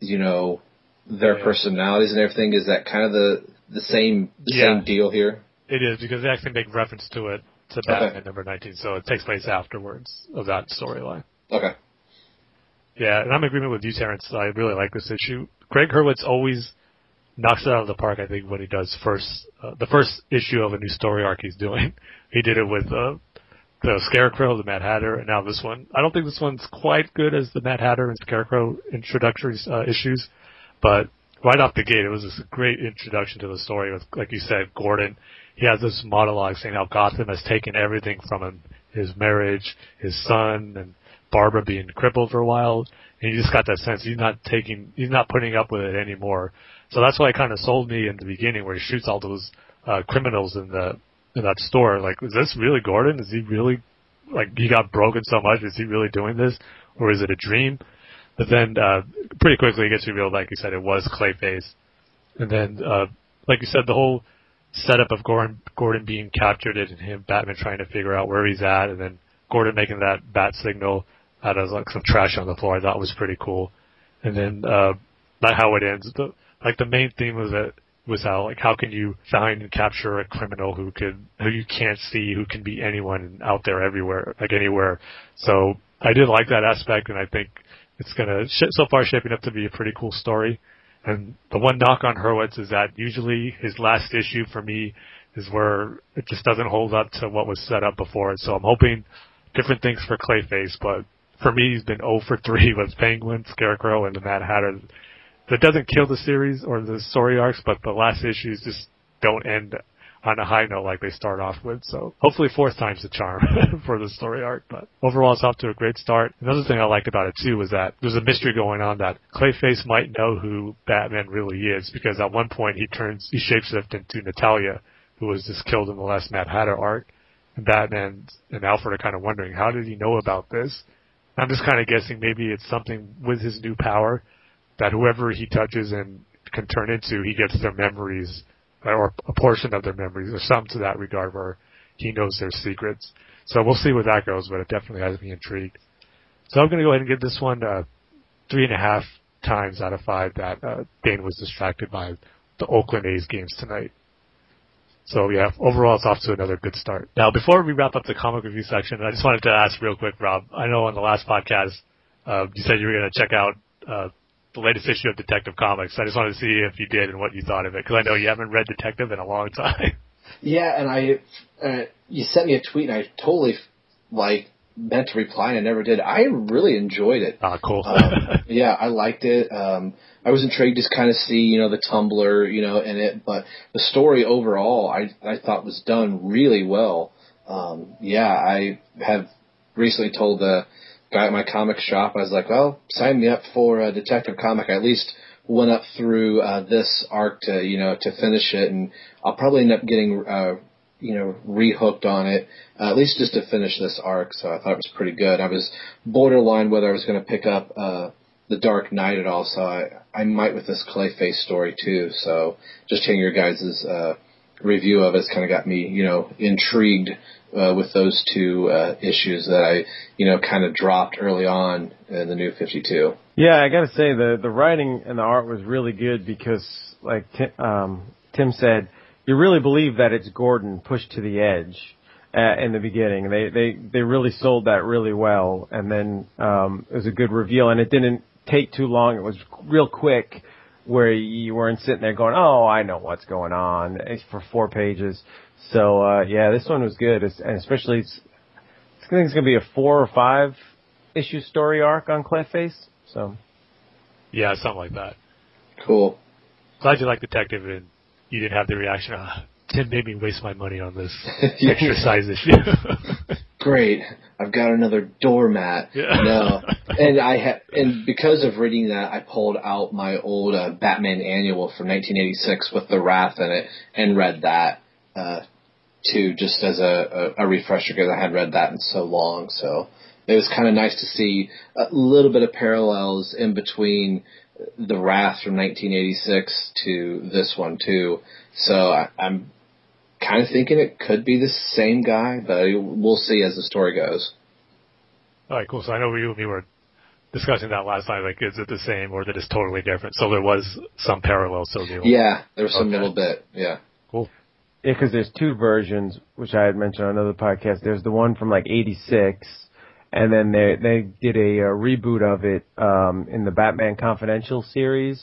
you know their Yeah. personalities and everything is that kind of the the same the Yeah. same deal here It is because they actually make reference to it to Batman number 19, so it takes place afterwards of that storyline. okay Yeah, and I'm in agreement with you, Terence. I really like this issue. Gregg Hurwitz always knocks it out of the park. I think when he does first, uh, the first issue of a new story arc he's doing, he did it with uh, the Scarecrow, the Mad Hatter, and now this one. I don't think this one's quite good as the Mad Hatter and Scarecrow introductory uh, issues, but right off the gate, it was a great introduction to the story. With, like you said, Gordon, he has this monologue saying how Gotham has taken everything from him, his marriage, his son, and Barbara being crippled for a while, and you just got that sense he's not taking, he's not putting up with it anymore. So that's why it kind of sold me in the beginning, where he shoots all those uh, criminals in the in that store. Like, is this really Gordon? Is he really like he got broken so much? Is he really doing this, or is it a dream? But then uh, pretty quickly it gets revealed, like you said, it was Clayface, and then uh, like you said, the whole setup of Gordon Gordon being captured and him Batman trying to figure out where he's at, and then Gordon making that bat signal out of like some trash on the floor. I thought was pretty cool. And then uh, not how it ends. The, like the main theme was that was how like how can you find and capture a criminal who could who you can't see who can be anyone out there everywhere like anywhere. So I did like that aspect, and I think it's gonna so far shaping up to be a pretty cool story. And the one knock on Hurwitz is that usually his last issue for me is where it just doesn't hold up to what was set up before. So I'm hoping different things for Clayface, but for me he's been 0 for 3 with Penguin, Scarecrow, and the Mad Hatter. That doesn't kill the series or the story arcs, but the last issues just don't end on a high note like they start off with. So hopefully fourth time's the charm for the story arc. But overall, it's off to a great start. Another thing I liked about it too was that there's a mystery going on that Clayface might know who Batman really is because at one point he turns he shapeshifts into Natalia, who was just killed in the last Mad Hatter arc. And Batman and Alfred are kind of wondering how did he know about this. I'm just kind of guessing maybe it's something with his new power that whoever he touches and can turn into, he gets their memories or a portion of their memories or something to that regard where he knows their secrets. So we'll see where that goes, but it definitely has me intrigued. So I'm going to go ahead and give this one uh, three and a half times out of five that uh, Dane was distracted by the Oakland A's games tonight. So yeah, overall it's off to another good start. Now before we wrap up the comic review section, I just wanted to ask real quick, Rob. I know on the last podcast uh, you said you were going to check out uh, the latest issue of Detective Comics. I just wanted to see if you did and what you thought of it because I know you haven't read Detective in a long time. Yeah, and I, uh, you sent me a tweet, and I totally like meant to reply, and I never did. I really enjoyed it. Ah, cool. Um, yeah, I liked it. Um, I was intrigued to kind of see, you know, the Tumblr, you know, in it, but the story overall, I I thought was done really well. Um, yeah, I have recently told the guy at my comic shop, I was like, well, sign me up for a Detective Comic. I at least went up through uh, this arc to, you know, to finish it, and I'll probably end up getting, uh, you know, rehooked on it, uh, at least just to finish this arc. So I thought it was pretty good. I was borderline whether I was going to pick up uh, the Dark Knight at all, so I I might with this Clayface story too. So just hearing your guys' uh, review of it's kind of got me, you know, intrigued uh, with those two uh, issues that I, you know, kind of dropped early on in the New Fifty Two. Yeah, I gotta say the the writing and the art was really good because, like Tim, um, Tim said, you really believe that it's Gordon pushed to the edge uh, in the beginning. They they they really sold that really well, and then um, it was a good reveal, and it didn't take too long. It was real quick, where you weren't sitting there going, "Oh, I know what's going on," it's for four pages. So uh, yeah, this one was good, it's, and especially it's, I think it's gonna be a four or five issue story arc on Clayface. So yeah, something like that. Cool. Glad you like Detective and you didn't have the reaction. Ah, Tim made me waste my money on this exercise issue. Great, I've got another doormat. Yeah. No, and I ha- and because of reading that, I pulled out my old uh, Batman annual from 1986 with the Wrath in it and read that uh, too, just as a, a, a refresher because I had read that in so long. So it was kind of nice to see a little bit of parallels in between the Wrath from 1986 to this one too. So I, I'm kind of thinking it could be the same guy, but we'll see as the story goes. All right, cool. So I know we we were discussing that last time. Like, is it the same or that it's totally different? So there was some parallel. So yeah, there was some okay. little bit. Yeah. Cool. Yeah, because there's two versions, which I had mentioned on another podcast. There's the one from like '86, and then they they did a, a reboot of it um, in the Batman Confidential series,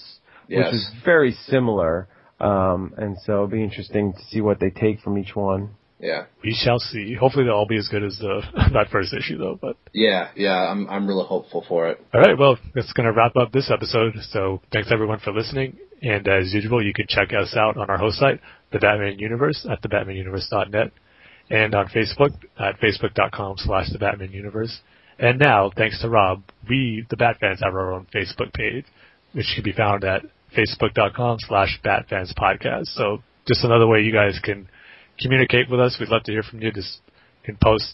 yes. which is very similar. Um, and so it'll be interesting to see what they take from each one. Yeah. We shall see. Hopefully they'll all be as good as the that first issue though, but Yeah, yeah, I'm I'm really hopeful for it. All right, well, that's going to wrap up this episode. So, thanks everyone for listening, and as usual, you can check us out on our host site, The Batman Universe at thebatmanuniverse.net and on Facebook at facebook.com slash The Batman Universe. And now, thanks to Rob, we, the Bat fans, have our own Facebook page, which can be found at facebook.com slash batfanspodcast. So just another way you guys can communicate with us. We'd love to hear from you. Just can post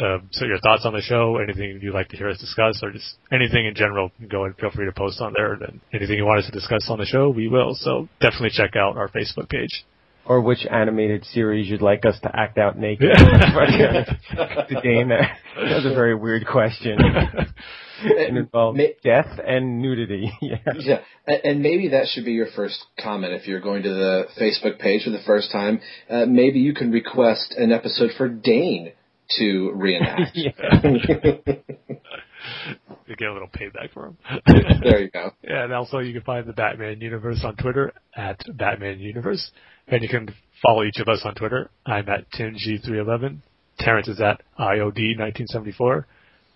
uh, so your thoughts on the show, anything you'd like to hear us discuss, or just anything in general. Go and feel free to post on there. And anything you want us to discuss on the show, we will. So definitely check out our Facebook page. Or which animated series you'd like us to act out naked. to Dane, that's a very weird question. and involves May- death and nudity. yeah. yeah. And maybe that should be your first comment if you're going to the Facebook page for the first time. Uh, maybe you can request an episode for Dane to reenact. you get a little payback for him. there you go. Yeah, and also you can find the Batman Universe on Twitter at Batman Universe. And you can follow each of us on Twitter. I'm at TimG311. Terence is at IOD1974.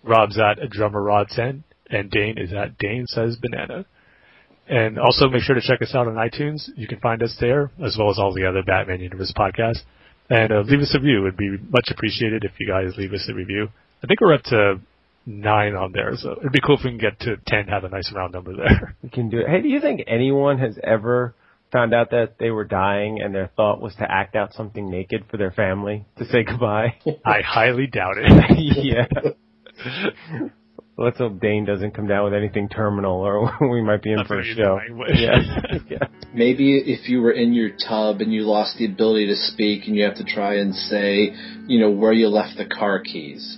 Rob's at a drummer Rod 10, and Dane is at Dane Says Banana. And also make sure to check us out on iTunes. You can find us there, as well as all the other Batman Universe podcasts. And uh, leave us a review. It'd be much appreciated if you guys leave us a review. I think we're up to nine on there, so it'd be cool if we can get to ten, have a nice round number there. We can do it. Hey, do you think anyone has ever found out that they were dying and their thought was to act out something naked for their family to say goodbye? I highly doubt it. yeah. Let's hope Dane doesn't come down with anything terminal, or we might be in for a show. Yeah. yeah. Maybe if you were in your tub and you lost the ability to speak, and you have to try and say, you know, where you left the car keys.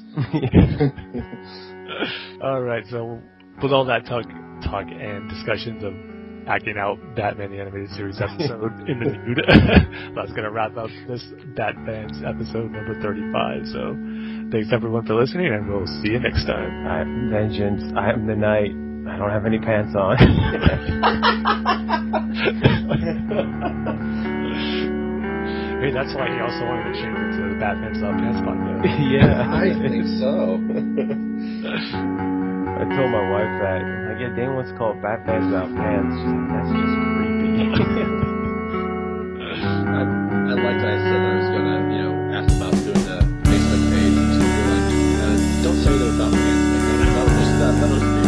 all right. So with all that talk, talk and discussions of acting out Batman the Animated Series episode in the nude. That's going to wrap up this Batman's episode number 35. So Thanks everyone for listening, and we'll see you next time. I am vengeance. I am the night. I don't have any pants on. hey, that's why he also wanted to change it to the Batman's uh, Pants podcast. yeah, I think so. I told my wife that. I get damn what's called Batman's Out Pants. She's like, that's just creepy. I, I I said I was gonna Gracias